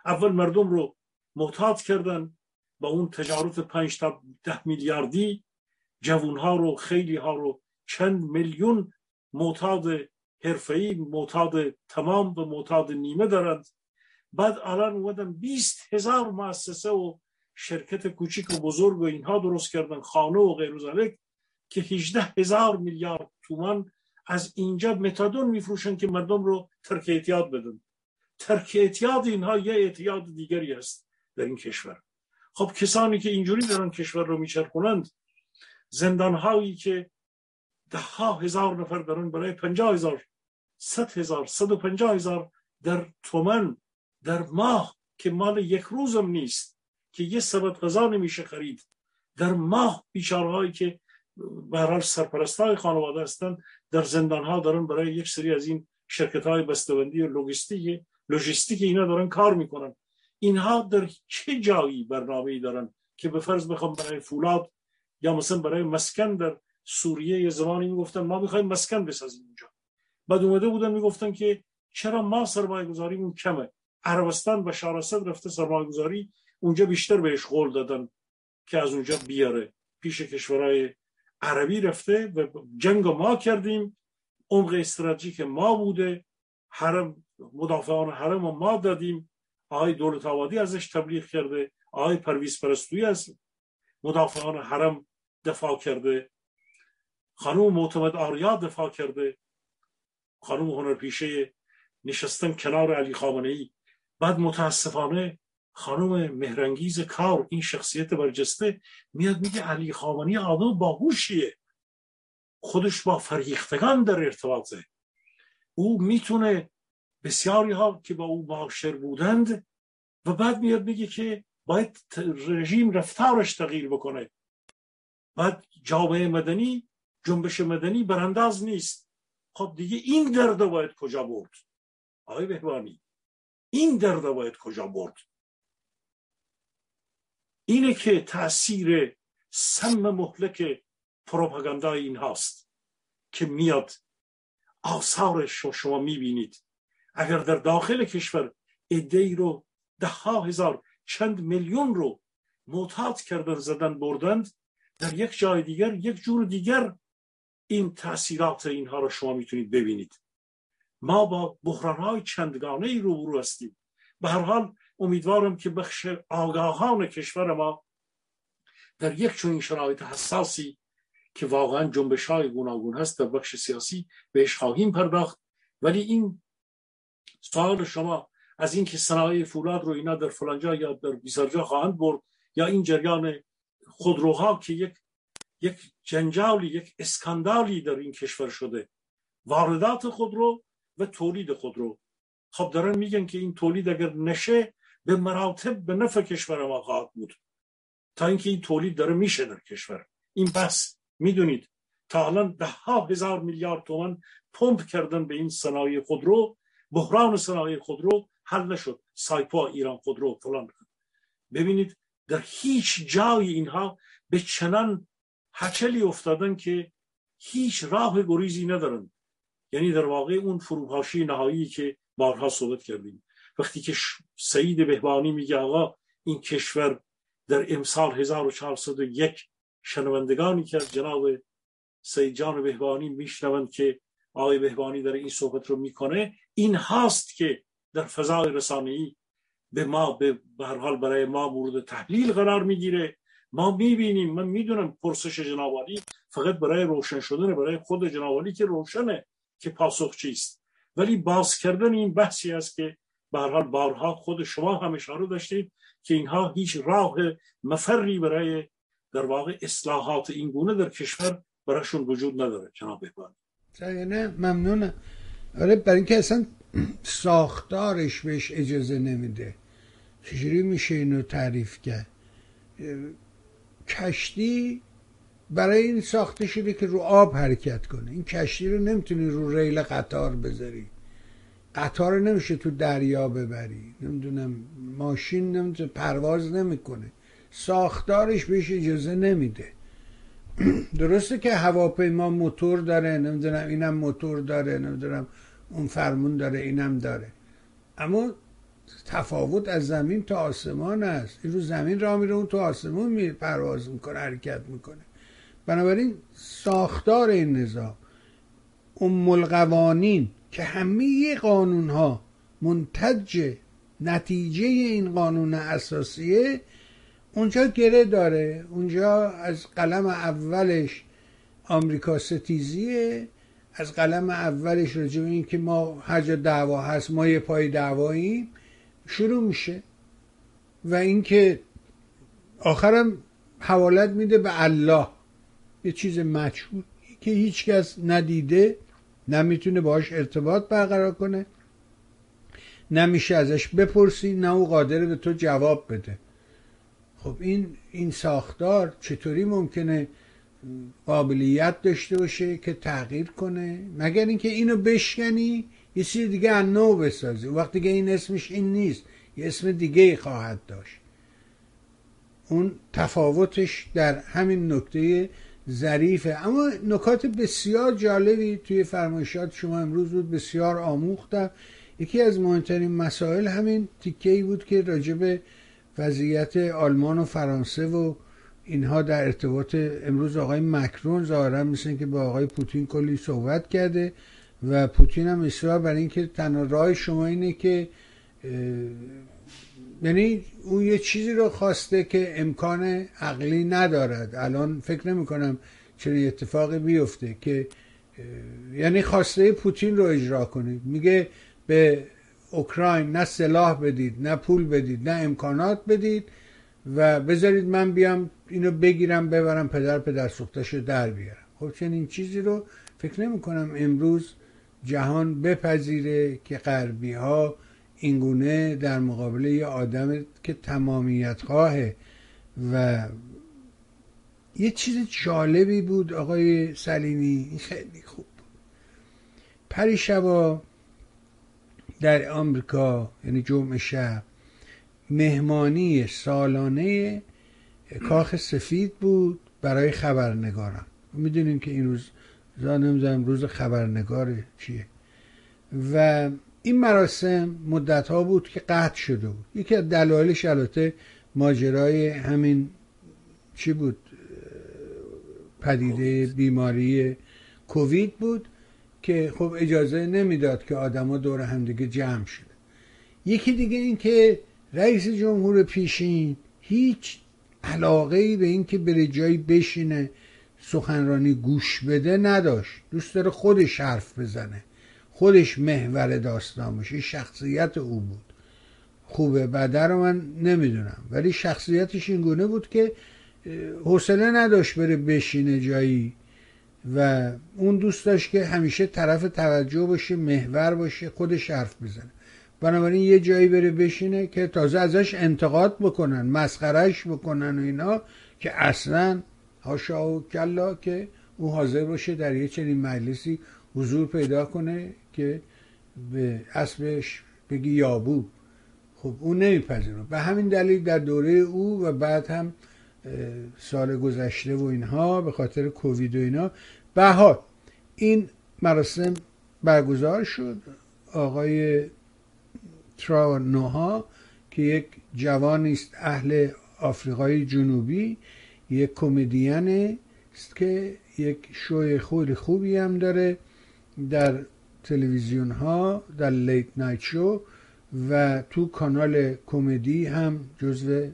اول مردم رو معتاد کردن با اون تجارت پنج تا ده میلیاردی. جوانها رو خیلی ها رو چند میلیون معتاد حرفه‌ای معتاد تمام و معتاد نیمه دارند. بعد الان اومدن 20 هزار مؤسسه و شرکت کوچیک و بزرگ و اینها درست کردن خانه و غیر که 18 هزار میلیارد تومان از اینجا متادون میفروشن که مردم رو ترک اعتیاد بدن. ترک اعتیاد اینها یه اعتیاد دیگری است در این کشور. خب کسانی که اینجوری دارن کشور رو میچرخونند زندان هایی که ده ها هزار نفر دارن برای پنجاه هزار هزار صد و پنجاه هزار در تومن در ماه که مال یک روزم نیست که یه سبت غذا نمیشه خرید. در ماه بیچارهایی که به سرپرست های خانواده هستند در زندان ها دارن برای یک سری از این شرکت های بسته‌بندی و لوجستیک لوجستیک اینا دارن کار می‌کنن. اینها در چه جایی برنامه ای دارن که به فرض بخوام برای فولاد یا مثلا برای مسکن در سوریه یه زمانی می‌گفتن ما می‌خوایم مسکن بسازیم اونجا بعد اومده بودن می‌گفتن که چرا ما سرمایه گذاریمون کمه. عربستان و شارست رفته سرمایه گذاری اونجا بیشتر بهش قول دادن که از اونجا بیاره. پیش کشورهای عربی رفته و جنگ ما کردیم. عمق استراتژیک ما بوده. حرم مدافعان حرم ما دادیم. آقای دولت آبادی ازش تبلیغ کرده. آقای پرویز پرستویی از مدافعان حرم دفاع کرده. خانوم معتمد آریا دفاع کرده. خانوم هنرپیشه نشستن کنار علی خامنه ای بعد متاسفانه خانم مهرنگیز کار این شخصیت برجسته میاد میگه علی خامنی آدم باهوشیه. خودش با فرهیختگان در ارتباطه. او می‌تونه بسیاری ها که با او معاشر بودند و بعد میاد میگه که باید رژیم رفتارش تغییر بکنه. بعد جامعه مدنی جنبش مدنی برانداز نیست. خب دیگه این درد باید کجا برد؟ آقای بهبانی این درد باید کجا برد؟ اینه که تاثیر سم مهلک پروپاگاندا این هاست که میاد آثارش رو شما می‌بینید. اگر در داخل کشور ای رو ده ها هزار چند میلیون رو معتاد کردن زدن بردند در یک جای دیگر یک جور دیگر این تاثیرات اینها رو شما می‌تونید ببینید. ما با بحران های چندگانه ای رو هستیم. به هر حال امیدوارم که بخش آگاهان کشور ما در یک چنین شرایط حساسی که واقعا جنبش های گوناگون هست در بخش سیاسی بهش خواهیم پرداخت. ولی این سوال شما از اینکه صنایع فولاد رو اینا در فلانجا یا در بیزارجا خواهند برد یا این جریان خودروها که یک یک جنجالی یک اسکاندالی در این کشور شده. واردات خودرو و تولید خودرو خب دارن میگن که این تولید اگر نشه به مراتب به نفع کشور ما خواهد بود. تا اینکه این تولید داره میشه در کشور. این بس می‌دونید تا الان ده ها هزار میلیارد تومان پمپ کردن به این صنایع خودرو بحران صنایع خودرو حل نشد. سایپا ایران خودرو فلان. ببینید در هیچ جای اینها به چنان هچلی افتادن که هیچ راه گریزی ندارن. یعنی در واقع اون فروپاشی نهایی که بارها صحبت کردیم. وقتی که سعید بهبانی میگه آقا این کشور در امسال 1401 شنوندگانی که از جناب سید جان بهبانی میشنوند که آقای بهبانی در این صحبت رو می‌کنه. این هاست که در فضای رسانه‌ای به ما به هر حال برای ما مورد تحلیل قرار می‌گیره. ما می‌بینیم من می‌دونم پرسش جنابالی فقط برای روشن شدن برای خود جنابالی که روشنه که پاسخ چیست. ولی باز کردن این بحثی است که به حال بارها خود شما هم اشاره داشتید که اینها هیچ راه مفری برای در واقع اصلاحات این گونه در کشور براشون وجود نداره جناب بهبانی. نه ممنونم. آره برای اینکه اصلا ساختارش بهش اجازه نمیده. چجوری میشه اینو تعریف کرد؟ کشتی برای این ساخته شده که رو آب حرکت کنه. این کشتی رو نمی‌تونی رو ریل قطار بذاری. قطار رو نمیشه تو دریا ببری. نمی‌دونم ماشین نمی‌تونه پرواز نمی‌کنه. ساختارش بهش اجازه نمیده. درسته که هواپیما موتور داره نمی‌دونم اینم موتور داره نمی‌دونم اون فرمون داره اینم داره. اما تفاوت از زمین تا آسمان است. این رو زمین راه میره اون تو آسمون می پرواز می‌کنه حرکت می‌کنه. بنابراین ساختار این نظام ام القوانین که همه قانون ها منتج نتیجه این قانون اساسیه اونجا گره داره. اونجا از قلم اولش آمریکا ستیزیه از قلم اولش راجع به این که ما هر جا دعوا هست ما یه پای دعواییم. شروع میشه و اینکه آخرم حوالت میده به الله. یه چیز مجهول که هیچکس ندیده نمی‌تونه باش ارتباط برقرار کنه. نمیشه ازش بپرسی نه او قادر به تو جواب بده. خب این این ساختار چطوری ممکنه قابلیت داشته باشه که تغییر کنه؟ مگر اینکه اینو بشکنی؟ یه چیز دیگه از نو بسازی. وقتی که این اسمش این نیست یه اسم دیگه خواهد داشت. اون تفاوتش در همین نکته ظریفه. اما نکات بسیار جالبی توی فرمایشات شما امروز بود بسیار آموختم. یکی از مهمترین مسائل همین تیکه ای بود که راجب وضعیت آلمان و فرانسه و اینها در ارتباط امروز آقای مکرون ظاهرا مثل که با آقای پوتین کلی صحبت کرده. و پوتین هم اصرار بر اینکه تنها راه شما اینه که یعنی اون یه چیزی رو خواسته که امکان عقلی ندارد. الان فکر نمی کنم چنین اتفاقی بیفته که یعنی خواسته پوتین رو اجرا کنید. میگه به اوکراین نه سلاح بدید نه پول بدید نه امکانات بدید و بذارید من بیام اینو بگیرم ببرم پدر پدر سوختش رو در بیارم. خب چنین چیزی رو فکر نمی کنم امروز جهان بپذیره که غربی ها اینگونه در مقابل یه آدم که تمامیت خواهه و یه چیز جالبی بود آقای سلیمی خیلی خوب. بود پری شبا در آمریکا یعنی جمعه شب مهمانی سالانه کاخ سفید بود برای خبرنگاران. می‌دونیم که این روز نمی‌دونم روز خبرنگار چیه و این مراسم مدت ها بود که قطع شده بود. یکی از دلایلش البته ماجرای همین چی بود؟ پدیده بیماری کووید بود که خب اجازه نمی‌داد که آدما دور همدیگه جمع شده یکی دیگه این که رئیس جمهور پیشین هیچ علاقه ای به این که بره جایی بشینه سخنرانی گوش بده نداشت. دوست داره خودش حرف بزنه. خودش محور داستان باشه. شخصیت او بود. خوبه بده رو من نمی‌دونم. ولی شخصیتش این گونه بود که حوصله نداشت بره بشینه جایی. و اون دوست داشت که همیشه طرف توجه باشه محور باشه خودش حرف بزنه. بنابراین یه جایی بره بشینه که تازه ازش انتقاد بکنن مسخرش بکنن و اینا که اصلا هاشا و کلا که او حاضر باشه در یه چنین مجلسی حضور پیدا کنه که به اسبش بگی یابو. خب اون نمیپذیره به همین دلیل در دوره او و بعد هم سال گذشته و اینها به خاطر کووید و اینا به حال این مراسم برگزار شد. آقای ترانوها که یک جوانی است اهل آفریقای جنوبی یک کمدین است که یک شوی خیلی خوبی هم داره در تلویزیون ها در لیت نایت شو و تو کانال کمدی هم جزو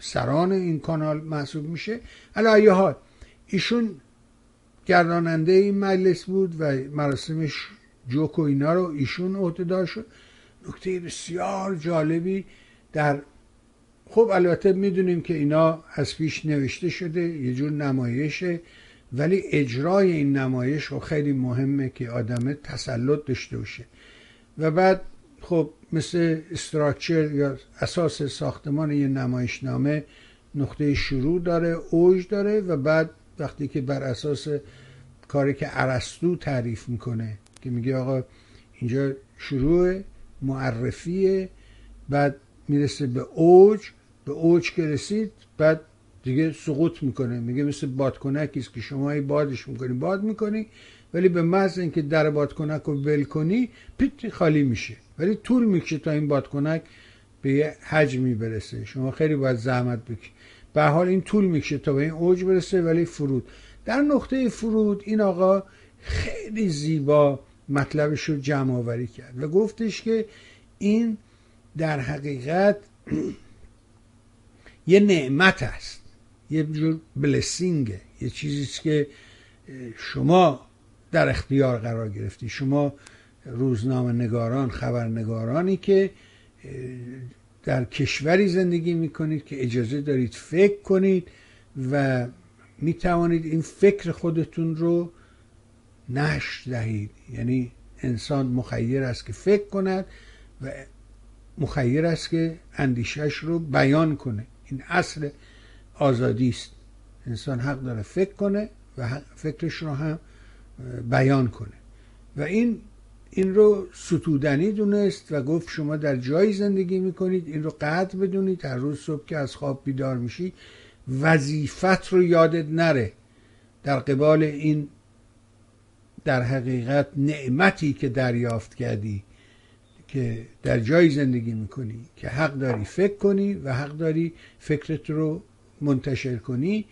سران این کانال محسوب میشه. علا حال ایشون گرداننده این مجلس بود و مراسمش جوک و اینا رو ایشون عهدهدار شد نکته بسیار جالبی در خب البته می‌دونیم که اینا از پیش نوشته شده یه جور نمایشه ولی اجرای این نمایش رو خیلی مهمه که آدمه تسلط داشته باشه. و بعد خب مثل استراکچر یا اساس ساختمان یه نمایشنامه نقطه شروع داره اوج داره و بعد وقتی که بر اساس کاری که عرستو تعریف می‌کنه که میگه آقا اینجا شروع معرفیه بعد می‌رسه به اوج به اوج که رسید بعد دیگه سقوط می‌کنه. میگه مثل بادکنکی است که شما بادش می‌کنی. باد می‌کنی ولی به محض اینکه در بادکنک رو ول کنی پیت خالی میشه. ولی طول می‌کشه تا این بادکنک به یه حجمی برسه. شما خیلی باید زحمت بکی به حال این طول می‌کشه تا به این اوج برسه ولی فرود. در نقطه فرود این آقا خیلی زیبا مطلبش رو جمع آوری کرد و گفتش که این در حقیقت یه نعمت است. یه جور بلسینگه یه چیزی که شما در اختیار قرار گرفتی. شما روزنامه نگاران خبرنگارانی که در کشوری زندگی می‌کنید که اجازه دارید فکر کنید و می‌توانید این فکر خودتون رو نشر دهید. یعنی انسان مخیر است که فکر کند و مخیر است که اندیشش رو بیان کنه. این اصل آزادی است. انسان حق داره فکر کنه و فکرش رو هم بیان کنه. و این این رو ستودنی دونست و گفت شما در جایی زندگی می‌کنید این رو قطع بدونید. هر روز صبح که از خواب بیدار میشی وظیفت رو یادت نره. در قبال این در حقیقت نعمتی که دریافت کردی که در جایی زندگی می‌کنی که حق داری فکر کنی و حق داری فکرت رو منتشر کنی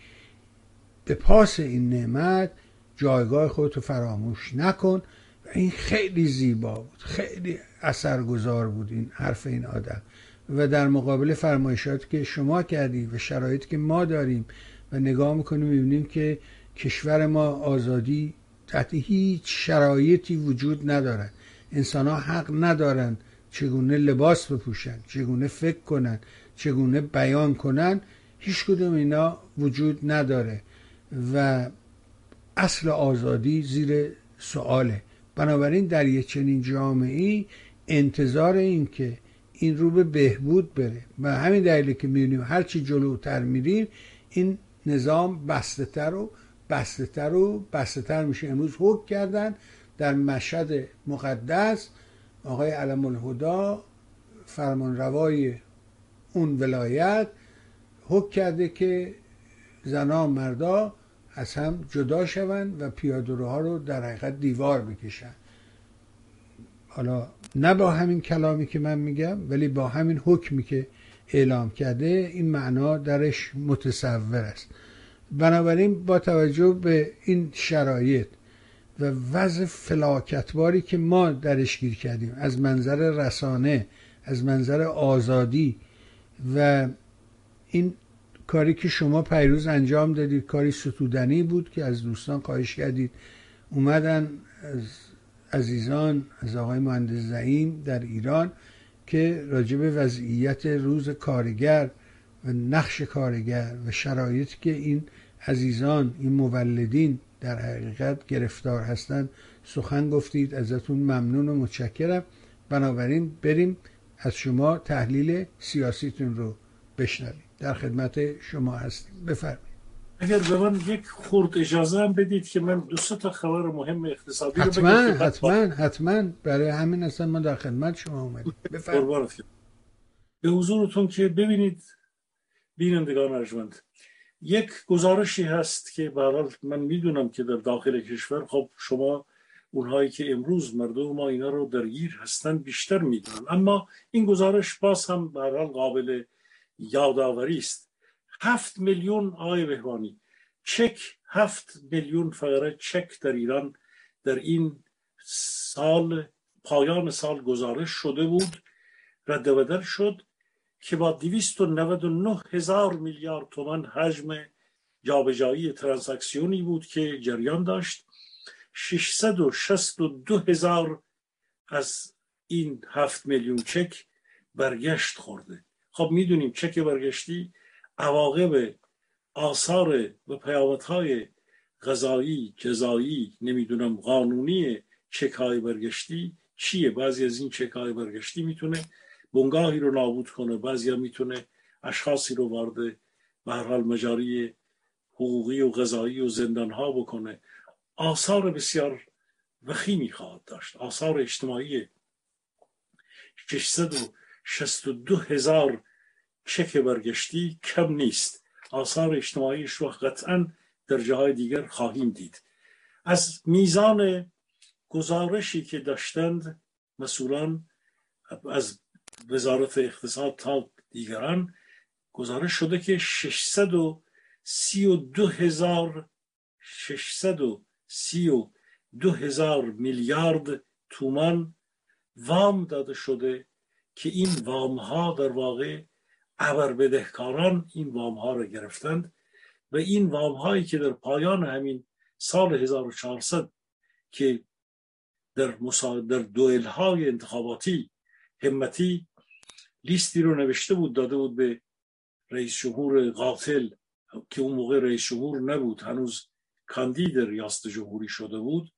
به پاس این نعمت جایگاه خودتو فراموش نکن. و این خیلی زیبا بود خیلی اثرگذار بود این حرف این آدم. و در مقابل فرمایشات که شما کردی و شرایطی که ما داریم و نگاه می‌کنیم می‌بینیم که کشور ما آزادی تحت هیچ شرایطی وجود ندارد. انسان ها حق ندارند چگونه لباس بپوشن چگونه فکر کنن چگونه بیان کنن هیچ کدوم اینا وجود نداره و اصل آزادی زیر سواله. بنابراین در یک چنین جامعه انتظار این که این رو به بهبود بره. و همین دلیلی که می‌بینیم هرچی جلوتر میریم این نظام بسته تر و بسته تر و بسته تر میشه. امروز حکم کردن در مشهد مقدس آقای علم الهدا فرمان روای اون ولایت حکم کرده که زنا مردا از هم جدا شوند و پیادهروها رو در حقیقت دیوار بکشن حالا نه با همین کلامی که من میگم ولی با همین حکمی که اعلام کرده این معنا درش متصور است. بنابراین با توجه به این شرایط و وضع فلاکتباری که ما درش گیر کردیم. از منظر رسانه از منظر آزادی و این کاری که شما پیروز انجام دادید کاری ستودنی بود که از دوستان خواهش کردید. اومدن از عزیزان از آقای مهندس زعیم در ایران که راجب وضعیت روز کارگر و نقش کارگر و شرایطی که این عزیزان این مولدین در حقیقت گرفتار هستند. سخن گفتید ازتون ممنون و متشکرم. بنابراین بریم از شما تحلیل سیاسیتون رو بشنویم. در خدمت شما هستیم. بفرمایید. اگر به من یک خورد اجازه هم بدید که من دو تا خبر مهم اقتصادی رو حتما حتما حتما. برای همین اصلا ما در خدمت شما اومدیم. بفرمایید. به حضورتون که ببینید بینندگان ارجمند. یک گزارشی هست که برحال من می‌دونم که در داخل کشور خب شما اونهایی که امروز مردم ما اینا رو درگیر هستن بیشتر می‌دونن. اما این گزارش باز هم برحال قابل یادآوری است. هفت میلیون آقای بهوانی چک هفت میلیون فقره چک در ایران در این سال پایان سال گزارش شده بود رد بدل شد. که با 299 هزار میلیارد تومن حجم جابجایی ترانزکسیونی بود که جریان داشت. 662 هزار از این هفت میلیون چک برگشت خورده. خب می‌دونیم چک برگشتی عواقب آثار و پیامدهای غذایی جزایی نمی‌دونم قانونی چک های برگشتی چیه؟ بعضی از این چک های برگشتی می‌تونه بنگاهی رو نابود کنه بعضی می‌تونه اشخاصی رو وارد به حال مجاری حقوقی و غذایی و زندان ها بکنه. آثار بسیار وخیمی خواهد داشت. آثار اجتماعی 662 هزار چک برگشتی کم نیست. آثار اجتماعیش رو قطعا در جاهای دیگر خواهیم دید. از میزان گزارشی که داشتند مسئولان از وزارت اقتصاد تا دیگران گزارش شده که 632 هزار 632 هزار میلیارد تومان وام داده شده که این وام ها در واقع ابر بدهکاران این وام ها را گرفتند و این وام هایی که در پایان همین سال 1400 که در. در دوئل های انتخاباتی همتی لیستی رو نوشته بود داده بود به رئیس جمهور قاتل که اون موقع رئیس جمهور نبود هنوز کاندید ریاست جمهوری شده بود.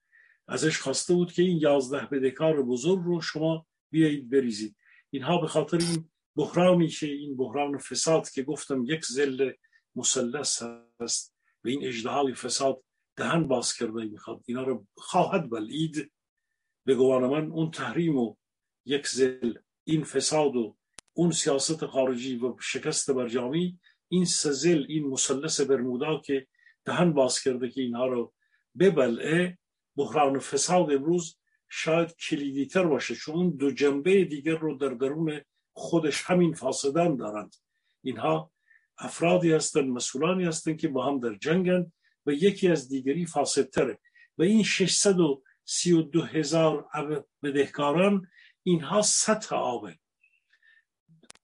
ازش خواسته بود که این یازده بدهکار بزرگ رو شما بیایید بریزید. اینها به خاطر این بحرانی که این بحران فساد که گفتم یک زل مسلس هست و این اجدهای فساد دهن باز کرده می‌خواد. اینا رو خواهد بلید به گوان من اون تحریم و یک زل این فساد و اون سیاست خارجی و شکست برجامی این سزل این مسلس برمودا که دهن باز کرده که اینها رو ببلعه. بحران فساد امروز شاید کلیدیتر باشه چون دو جنبه دیگر رو در درون خودش همین فاسدان دارند. اینها افرادی هستند مسئولانی هستند که با هم در جنگند و یکی از دیگری فاسدتره. و این 632 هزار بدهکاران اینها سطح آبه.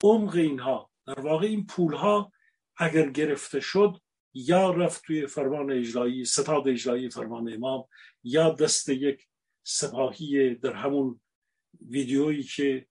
عمق اینها. در واقع این پول ها اگر گرفته شد یا رفت توی فرمان اجرایی ستاد اجرایی فرمان امام یا دست یک سپاهی در همون ویدیویی که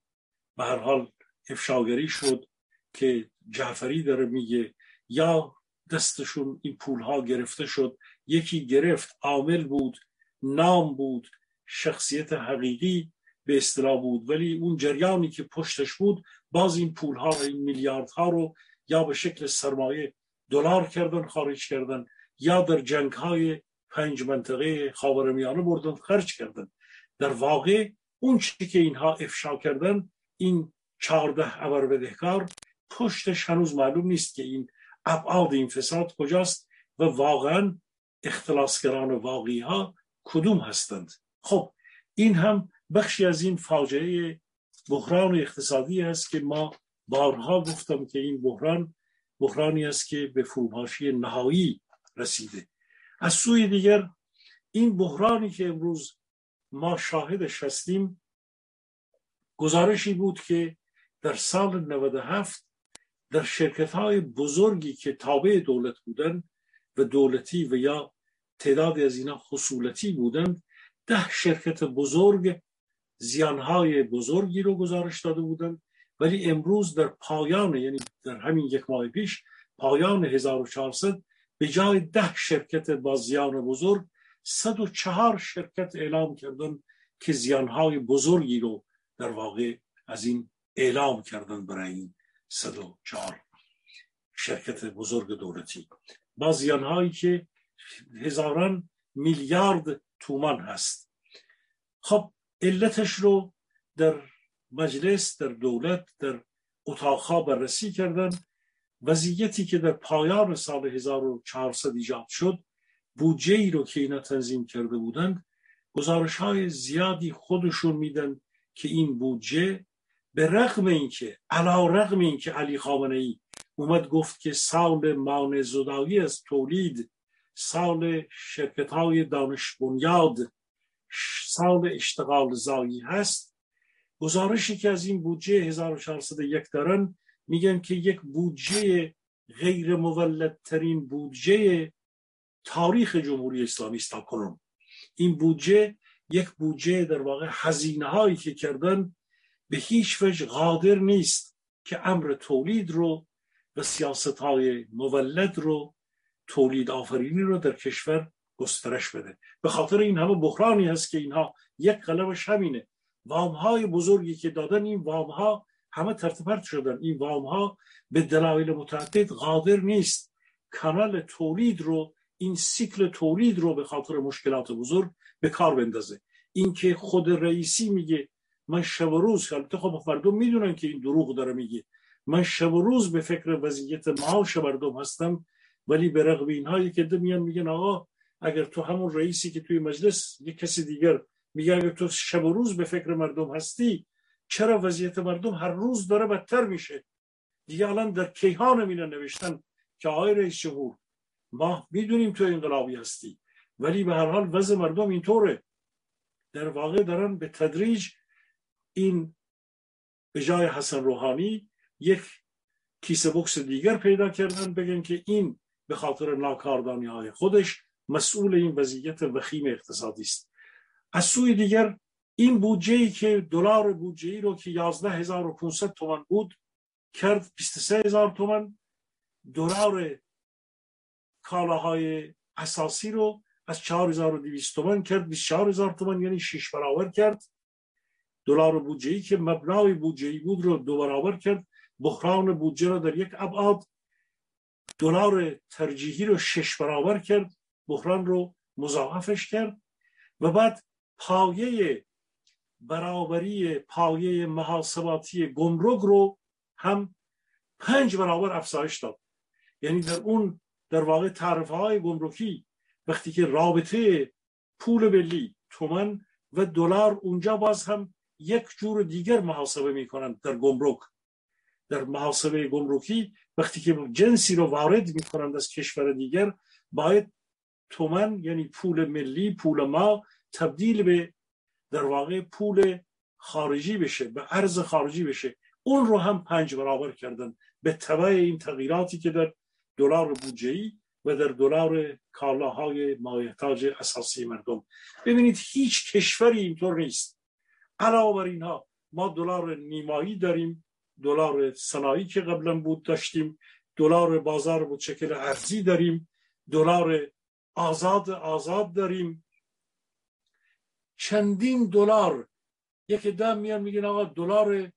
به هر حال افشاگری شد که جعفری داره میگه یا دستشون این پول ها گرفته شد. یکی گرفت عامل بود نام بود شخصیت حقیقی به اصطلاح بود. ولی اون جریانی که پشتش بود باز این پول ها این میلیارد ها رو یا به شکل سرمایه دلار کردن خارج کردن یا در جنگ های پنج منطقه خاورمیانه بردن خرج کردن. در واقع اون چی که اینها افشا کردن این چهارده ابر بدهکار پشتش هنوز معلوم نیست که این ابعاد این فساد کجاست و واقعا اختلاسگران واقعی ها کدوم هستند. خب این هم بخشی از این فاجعه بحران اقتصادی است که ما بارها گفتم که این بحران بحرانی است که به فروپاشی نهایی رسیده. از سوی دیگر این بحرانی که امروز ما شاهدش هستیم گزارشی بود که در سال 97 در شرکت های بزرگی که تابع دولت بودند و دولتی و یا تعدادی از اینا خصولتی بودند ده شرکت بزرگ زیانهای بزرگی رو گزارش داده بودند. ولی امروز در پایان یعنی در همین یک ماه پیش پایان 1400 به جای ده شرکت با زیان بزرگ 104 شرکت اعلام کردن که زیانهای بزرگی رو در واقع از این اعلام کردن برای این 104 شرکت بزرگ دولتی. با زیانهایی که هزاران میلیارد تومان هست. خب علتش رو در مجلس در دولت در اتاقها بررسی کردن. وضعیتی که در پایان سال 1400 ایجاد شد بودجه ای رو که اینا تنظیم کرده بودند گزارش های زیادی خودشون میدن که این بودجه به رغم اینکه علا رغم اینکه علی خامنه ای اومد گفت که سال مان زدایی از تولید سال شرکت های دانش بنیاد سال اشتغال زایی هست. گزارشی که از این بودجه 1401 دارن میگن که یک بودجه غیر مولدترین بودجه تاریخ جمهوری اسلامی است کنون. این بودجه یک بودجه در واقع هزینه هایی که کردن به هیچ وجه قادر نیست که امر تولید رو و سیاست های مولد رو تولید آفرینی رو در کشور گسترش بده. به خاطر این همه بحرانی هست که اینها یک قلبش همینه. وام های بزرگی که دادن این وام ها همه ترتپرت شدن. این وام ها به دلایل متعدد قادر نیست. کانال تولید رو این سیکل تولید رو به خاطر مشکلات بزرگ به کار بندازه. اینکه خود رئیسی میگه من شب و روز البته خب مردم می‌دونن که این دروغ داره میگه. من شب و روز به فکر وضعیت معاش مردم هستم ولی به رغم اینهایی که میان میگن آقا اگر تو همون رئیسی که توی مجلس یک کسی دیگر میگه اگر تو شب و روز به فکر مردم هستی چرا وضعیت مردم هر روز داره بدتر میشه؟ دیگه الان در کیهان مینا نوشتن که آقای رئیس جمهور ما می‌دونیم تو انقلابی هستی ولی به هر حال وضع مردم اینطوره. در واقع دارن به تدریج این به جای حسن روحانی یک کیسه بکس دیگر پیدا کردن بگن که این به خاطر ناکاردانی های خودش مسئول این وضعیت وخیم اقتصادی است از سوی دیگر این بودجه ای که دلار بودجه ای رو که 11500 تومان بود کرد 23000 تومان. دلار کالاهای اساسی رو از 4200 تومان کرد 24000 تومان یعنی 6 برابر کرد. دلار بودجه ای که مبنای بودجه ای بود رو دو برابر کرد. بحران بودجه رو در یک ابعاد. دلار ترجیحی رو شش برابر کرد. بحران رو مضاعفش کرد و بعد پایه برابری پایه محاسباتی گمرک رو هم پنج برابر افزایش داد. یعنی در اون در واقع تعرفه های گمرکی وقتی که رابطه پول ملی تومن و دلار اونجا باز هم یک جور دیگر محاسبه می‌کنند در گمرک. در محاسبه گمرکی وقتی که جنسی رو وارد می‌کنند از کشور دیگر باید تومن یعنی پول ملی پول ما تبدیل به در واقع پول خارجی بشه به ارز خارجی بشه. اون رو هم پنج برابر کردن. به تبع این تغییراتی که در دلار بودجه و در دلار کالاهای مایحتاج اساسی مردم. ببینید هیچ کشوری اینطور نیست. علاوه بر اینها ما دلار نیمایی داریم. دلار صنایعی که قبلا بود داشتیم. دلار بازار بود شکل ارزی داریم. دلار آزاد آزاد داریم. چندین دلار یک دم میان میگن آقا دلار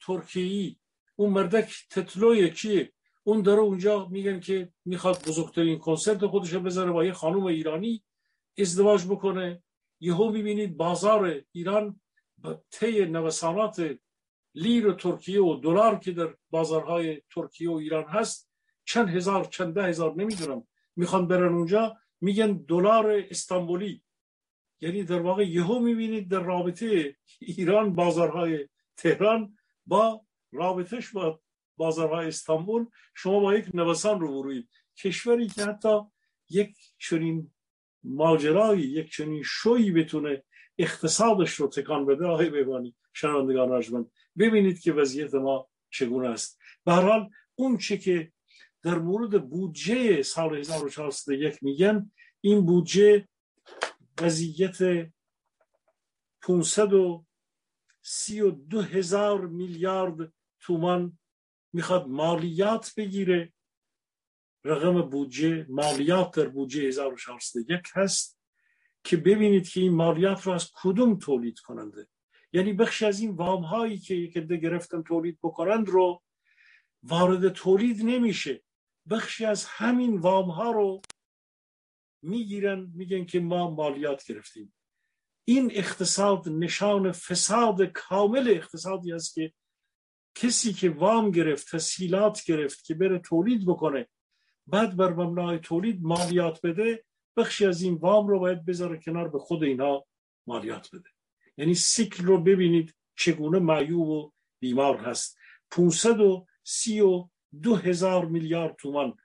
ترکیه اون مردک تتلوی کیه اون داره اونجا میگن که می‌خواد بزرگترین کنسرت خودش بذاره با یه خانوم ایرانی ازدواج بکنه. یهو می‌بینید بازار ایران با طی نوسانات لیر ترکیه و دلار که در بازارهای ترکیه و ایران هست چند هزار چند ده هزار نمی‌دونم. می‌خوان برن اونجا. میگن دلار استانبولی. یعنی در واقع یهو می‌بینید در رابطه ایران بازارهای تهران با رابطش با بازارهای استانبول شما با یک نوسان رو بروید کشوری که حتی یک چنین ماجرایی یک چنین شوی بتونه اقتصادش رو تکان بده آقای بیبانی شنوندگان رجمند ببینید که وضعیت ما چگونه است. به حال اون چه که در مورد بودجه سال 1401 میگن این بودجه وضعیت 532 هزار میلیارد تومان می‌خواد مالیات بگیره. رقم بودجه مالیات در بودجه 1401 هست که ببینید که این مالیات رو از کدوم تولید کننده. یعنی بخشی از این وام هایی که یک گرفتن تولید بکنند رو وارد تولید نمیشه. بخشی از همین وام ها رو می‌گیرن میگن که ما مالیات گرفتیم. این اقتصاد نشان فساد کامل اقتصادی است که کسی که وام گرفت تسهیلات گرفت که بره تولید بکنه بعد بر مبنای تولید مالیات بده بخشی از این وام رو باید بذاره کنار به خود اینها مالیات بده. یعنی سیکل رو ببینید چگونه معیوب و بیمار هست. 532 هزار میلیارد تومان.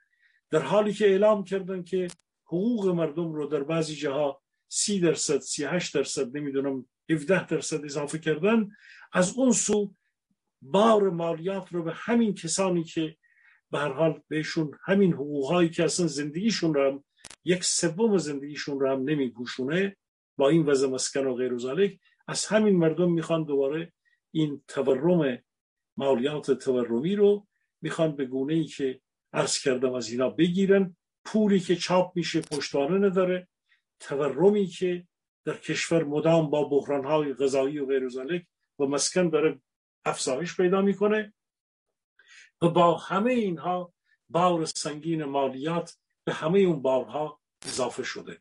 در حالی که اعلام کردن که حقوق مردم رو در بعضی جاها سی درصد سی هشت درصد نمی‌دونم 17 درصد اضافه کردن از اون سو بار مالیات رو به همین کسانی که به هر حال بهشون همین حقوقهایی که اصلا زندگیشون رو هم یک سوم زندگیشون رو هم نمیپوشونه با این وضع مسکن و غیر و از همین مردم می‌خوان دوباره این تورم مالیات تورمی رو می‌خوان به گونه ای که عرض کردم از اینا بگیرن پولی که چاپ میشه پشتوانه نداره تورمی که در کشور مدام با بحرانهای غذایی و غیر و مسکن داره افزایش پیدا می‌کنه و با همه اینها بار سنگین مالیات به همه اون بارها اضافه شده.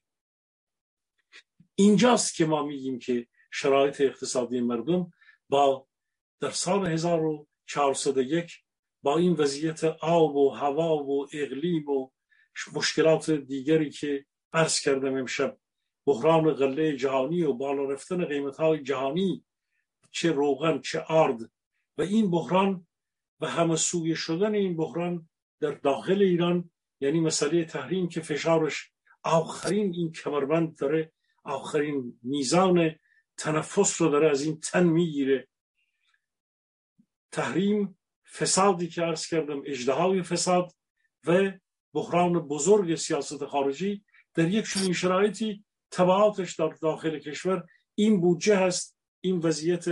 اینجاست که ما میگیم که شرایط اقتصادی مردم با در سال 1401 با این وضعیت آب و هوا و اقلیم و مشکلات دیگری که عرض کردم امشب بحران غله جهانی و بالا رفتن قیمت های جهانی چه روغن چه آرد و این بحران و همه سوی شدن این بحران در داخل ایران یعنی مسئله تحریم که فشارش آخرین این کمربند داره آخرین میزان تنفس رو داره از این تن می‌گیره. تحریم فسادی که عرض کردم اجدهای فساد و بحران بزرگ سیاست خارجی در یک چنین شرایطی تبعاتش در داخل کشور این بودجه هست این وضعیت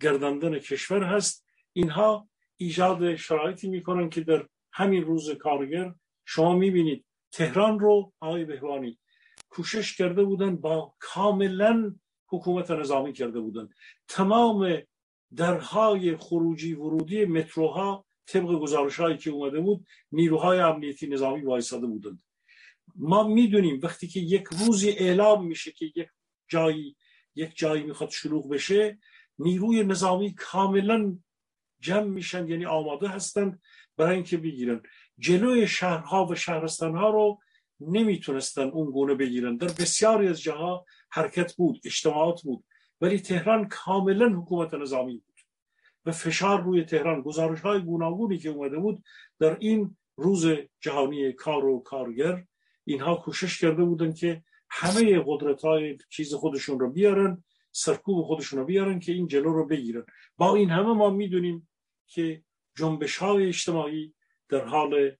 گرداندن کشور هست. اینها ایجاد شرایطی می‌کنن که در همین روز کارگر شما می‌بینید تهران رو آقای بهوانی کوشش کرده بودن با کاملا حکومت نظامی کرده بودن. تمام درهای خروجی ورودی متروها طبق گزارش هایی که اومده بود نیروهای امنیتی نظامی وایساده بودند. ما می‌دونیم وقتی که یک روزی اعلام میشه که یک جایی یک جایی می‌خواد شلوغ بشه نیروی نظامی کاملا جمع میشن یعنی آماده هستند برای اینکه بگیرن. جلوی شهرها و شهرستانها رو نمی‌تونستن اون گونه بگیرن. در بسیاری از جاها حرکت بود اجتماعات بود. ولی تهران کاملا حکومت نظامی بود. و فشار روی تهران گزارش های گوناگونی که اومده بود در این روز جهانی کار و کارگر اینها کوشش کرده بودن که همه قدرت های چیز خودشون رو بیارن سرکوب خودشون رو بیارن که این جلو رو بگیرن. با این همه ما می‌دونیم که جنبش های اجتماعی در حال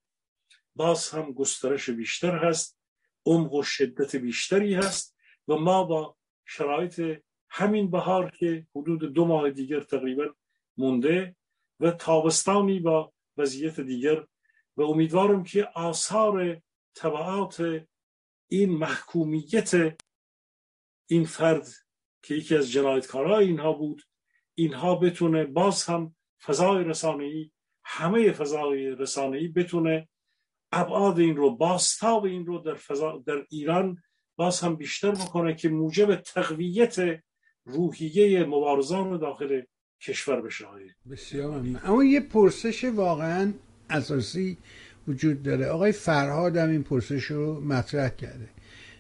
باز هم گسترش بیشتر هست عمق و شدت بیشتری هست و ما با شرایط همین بهار که حدود دو ماه دیگر تقریبا مونده و تابستانی با وضعیت دیگر و امیدوارم که آثار طبعات این محکومیت این فرد که یکی از جنایتکارهای اینها بود اینها بتونه باز هم فضای رسانه‌ای همه فضای رسانه‌ای بتونه ابعاد این رو باستاب این رو در, فضا در ایران باز هم بیشتر بکنه که موجب تقویت روحیه مبارزان داخل کشور بشه بسیار اما یه پرسش واقعا اساسی وجود داره. آقای فرهاد هم این پرسش رو مطرح کرده.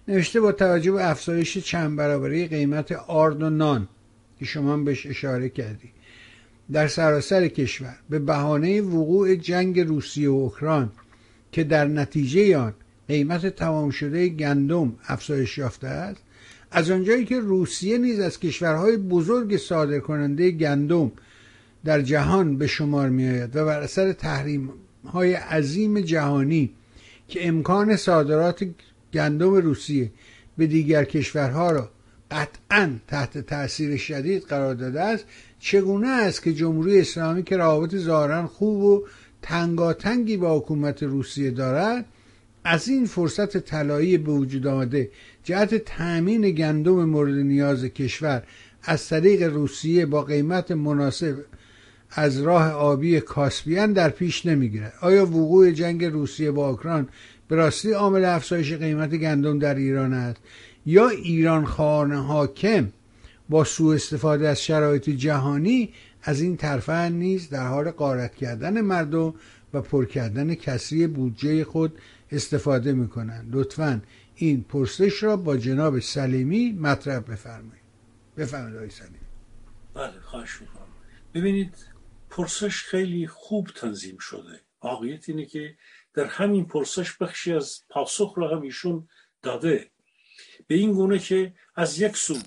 نوشته با توجه به افزایش چند برابری قیمت آرد و نان که شما هم بهش اشاره کردی. در سراسر کشور به بهانه وقوع جنگ روسیه و اوکراین که در نتیجه آن قیمت تمام شده گندم افزایش یافته است از آنجایی که روسیه نیز از کشورهای بزرگ صادر کننده گندم در جهان به شمار می آید و بر اثر تحریم های عظیم جهانی که امکان صادرات گندم روسیه به دیگر کشورها را قطعا تحت تاثیر شدید قرار داده است چگونه است که جمهوری اسلامی که روابط ظاهرا خوب و تنگاتنگی با حکومت روسیه دارد از این فرصت طلایی به وجود آمده جهت تأمین گندم مورد نیاز کشور از طریق روسیه با قیمت مناسب از راه آبی کاسپیان در پیش نمی‌گیرد. آیا وقوع جنگ روسیه با اوکراین به راستی عامل افزایش قیمت گندم در ایران است؟ یا ایران خانه حاکم با سوء استفاده از شرایط جهانی از این طرفه نیز در حال قارت کردن مردم و پر کردن کسری بودجه خود استفاده می‌کنند؟ لطفا این پرسش را با جناب سلیمی مطرح بفرمایید. بفرمایید آقای سلیمی. بله خواهش می‌کنم. ببینید پرسش خیلی خوب تنظیم شده. واقعیت اینه که در همین پرسش بخشی از پاسخ را هم ایشون داده. به این گونه که از یک سو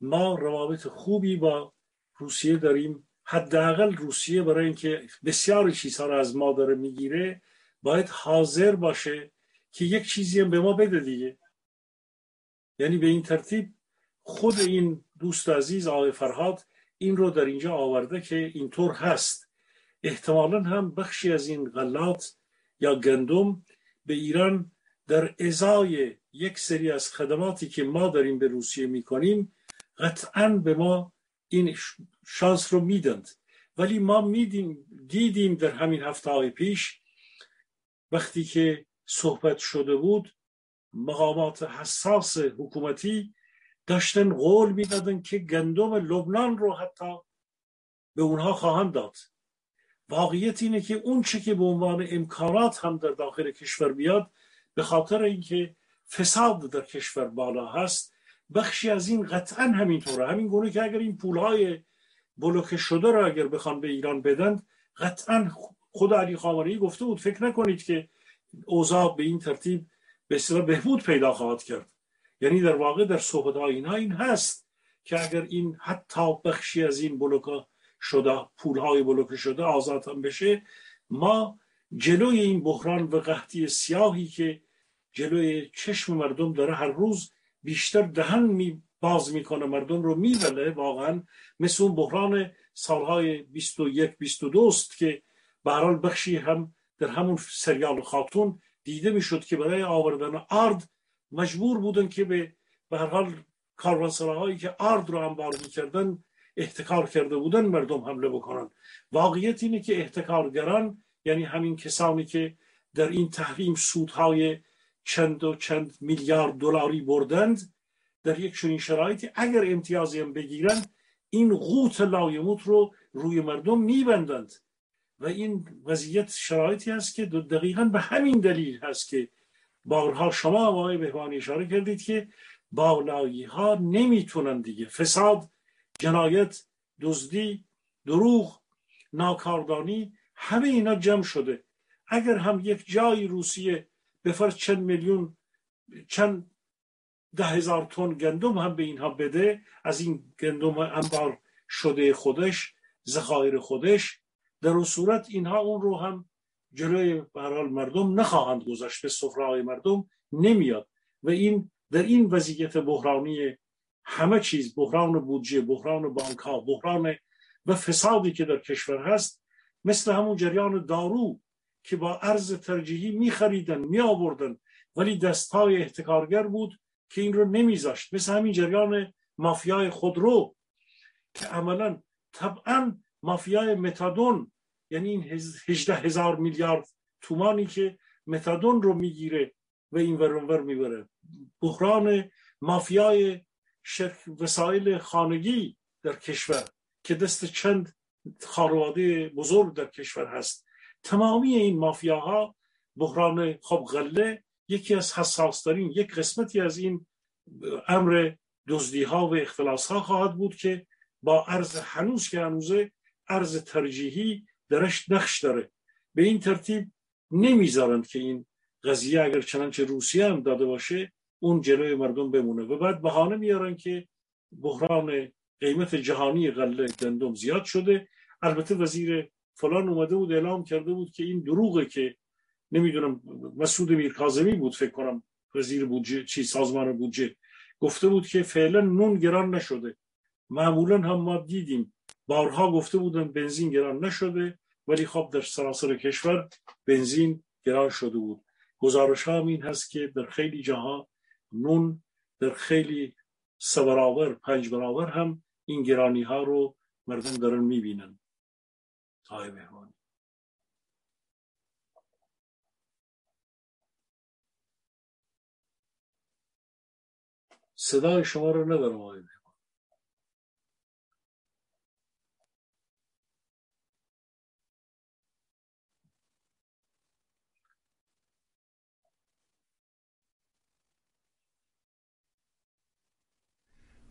ما روابط خوبی با روسیه داریم. حداقل روسیه برای اینکه بسیار چیزها را از ما داره می‌گیره باید حاضر باشه که یک چیزی هم به ما بده دیگه. یعنی به این ترتیب خود این دوست عزیز آقای فرهاد این رو در اینجا آورده که اینطور هست. احتمالا هم بخشی از این غلات یا گندم به ایران در ازای یک سری از خدماتی که ما داریم به روسیه می‌کنیم قطعا به ما این شانس رو میدند. ولی ما میدیم دیدیم در همین هفته های پیش وقتی که صحبت شده بود مقامات حساس حکومتی داشتن قول می‌دادن که گندم لبنان رو حتی به اونها خواهند داد. واقعیت اینه که اون چه که به عنوان امکانات هم در داخل کشور بیاد به خاطر اینکه فساد در کشور بالا هست بخشی از این قطعا همینطوره. همین گونه که اگر این پولهای بلوکه شده را اگر بخوان به ایران بدن قطعا خود علی خامنه‌ای گفته بود فکر نکنید که اوضاع به این ترتیب به اصطلاح بهبود پیدا خواهد کرد. یعنی در واقع در صحبت اینا این هست که اگر این حتی بخشی از این بلوکا شده پول های بلوکه شده آزاد هم بشه ما جلوی این بحران و قحطی سیاهی که جلوی چشم مردم داره هر روز بیشتر دهن می باز می‌کنه مردم رو میبله. واقعا مثل اون بحران سالهای 21 22 است که به بخشی هم در همون سریال خاتون دیده می‌شد که برای آوردن آرد مجبور بودن که به به هر حال کاروانسراهایی که آرد رو انبار می‌کردن احتکار کرده بودن مردم حمله بکنن. واقعیت اینه که احتکارگران یعنی همین کسانی که در این تحریم سودهای چند و چند میلیارد دلاری بردند در یک چنین شرایطی اگر امتیازی هم بگیرن این قوت لایموت رو روی مردم میبندند. و این وضعیت شرایطی است که دقیقا به همین دلیل هست که بارها شما آقای بهوانی اشاره کردید که بالایی ها نمی‌تونن دیگه. فساد جنایت دزدی دروغ ناکاردانی همه اینا جمع شده. اگر هم یک جای روسیه به فرض چند میلیون چند ده هزار تن گندم هم به اینها بده از این گندم انبار شده خودش ذخایر خودش در اون صورت اینها اون رو هم جلوی برحال مردم نخواهند گذاشت به سفره مردم نمیاد. و این در این وضعیت بحرانی همه چیز بحران بودجه بحران بانک ها بحران و فسادی که در کشور هست مثل همون جریان دارو که با ارز ترجیحی می خریدن می آوردن ولی دستهای احتکارگر بود که این رو نمیذاشت. مثل همین جریان مافیای خودرو که عملا طبعا مافیای متادون یعنی این هجده هزار میلیارد تومانی که متادون رو می‌گیره و این ورانور می‌بره. بحران مافیای وسایل خانگی در کشور که دست چند خانواده بزرگ در کشور هست. تمامی این مافیاها بحران خب غله یکی از حساسترین یک قسمتی از این امر دزدی ها و اختلاس ها خواهد بود که با ارز هنوز که هنوزه ارز ترجیحی درش نقش داره. به این ترتیب نمی‌ذارند که این قضیه اگر چنانچه روسیه هم داده باشه اون جلوی مردم بمونه. و بعد بهانه میارن که بحران قیمت جهانی غله گندم زیاد شده. البته وزیر فلان اومده بود اعلام کرده بود که این دروغه که نمی‌دونم مسعود میرکاظمی بود فکر کنم وزیر بودجه چی سازمان بودجه. گفته بود که فعلا نون گران نشده. معمولا هم ما دیدیم بارها گفته بودن بنزین گران نشده ولی خب در سراسر کشور بنزین گران شده بود. گزارش هم این هست که در خیلی جاها نون در خیلی سه برابر پنج برابر هم این گرانی ها رو مردم دارن می‌بینن. تای مهمانی صدای شما رو ندارم آقای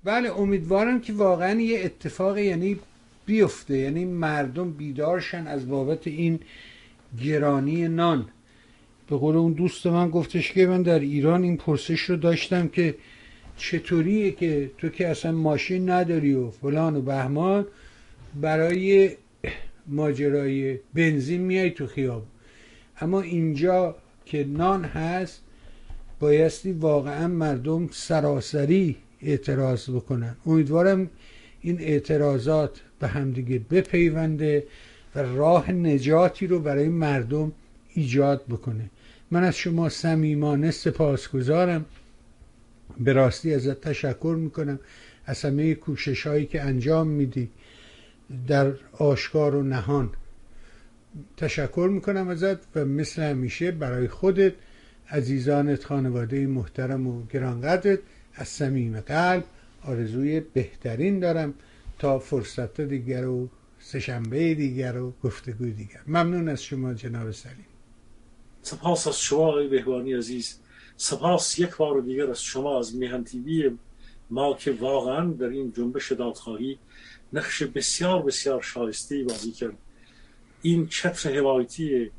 بله امیدوارم که واقعا یه اتفاق یعنی بیفته یعنی مردم بیدارشن از بابت این گرانی نان. به قول اون دوست من گفتش که من در ایران این پرسش رو داشتم که چطوریه که تو که اصلا ماشین نداری و فلان و بهمان برای ماجرای بنزین میای تو خیاب اما اینجا که نان هست بایستی واقعا مردم سراسری اعتراض بکنن. امیدوارم این اعتراضات به همدیگه بپیونده و راه نجاتی رو برای مردم ایجاد بکنه. من از شما صمیمانه سپاسگزارم. به راستی ازت تشکر می‌کنم. از همه کوشش هایی که انجام میدی در آشکار و نهان. تشکر می‌کنم ازت و مثل همیشه برای خودت عزیزانت خانواده محترم و گرانقدرت از صمیم قلب آرزوی بهترین دارم تا فرصت دیگر و سهشنبه دیگر و گفتگوی دیگر. ممنون از شما جناب سلیم. سپاس از شما آقای بهوانی عزیز. سپاس یک بار دیگر از شما از میهن تیوی ما که واقعا در این جنبش دادخواهی نقش بسیار بسیار شایسته بازی کرد. این چتر حمایتی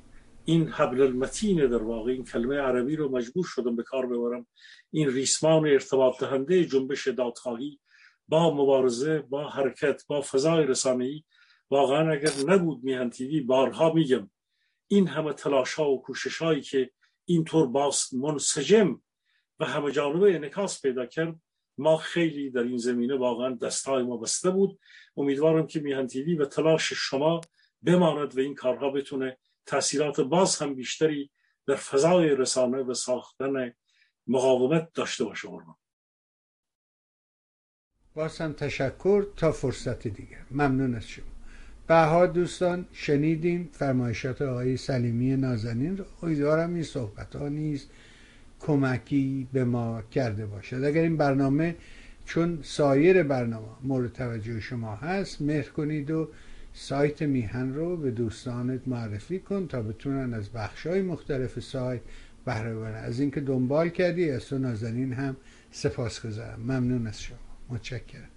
این حبل المتین در واقع این کلمه عربی رو مجبور شدم به کار ببرم. این ریسمان ارتباط دهنده جنبش دادخواهی با مبارزه با حرکت با فضای رسانه‌ای واقعا اگر نبود میهن تیوی بارها میگم این همه تلاش ها و کوشش هایی که اینطور باست منسجم و همه جانبه انکاس پیدا کرد ما خیلی در این زمینه واقعا دستای ما بسته بود. امیدوارم که میهن تیوی و تلاش شما بماند و این کارها بتونه تاثیرات باز هم بیشتری در فضای رسانه و ساختن مقاومت داشته باشه قربان. باز هم تشکر تا فرصت دیگه ممنون از شما. بها دوستان شنیدیم فرمایشات آقای سلیمی نازنین رو. امیدوارم این صحبت ها نیست کمکی به ما کرده باشد. اگر این برنامه چون سایر برنامه مورد توجه شما هست مهر کنید و سایت میهن رو به دوستانت معرفی کن تا بتونن از بخش های مختلف سایت بهره ببرن از اینکه دنبال کردی از تو نازنین هم سپاس گذارم ممنون از شما. متشکرم.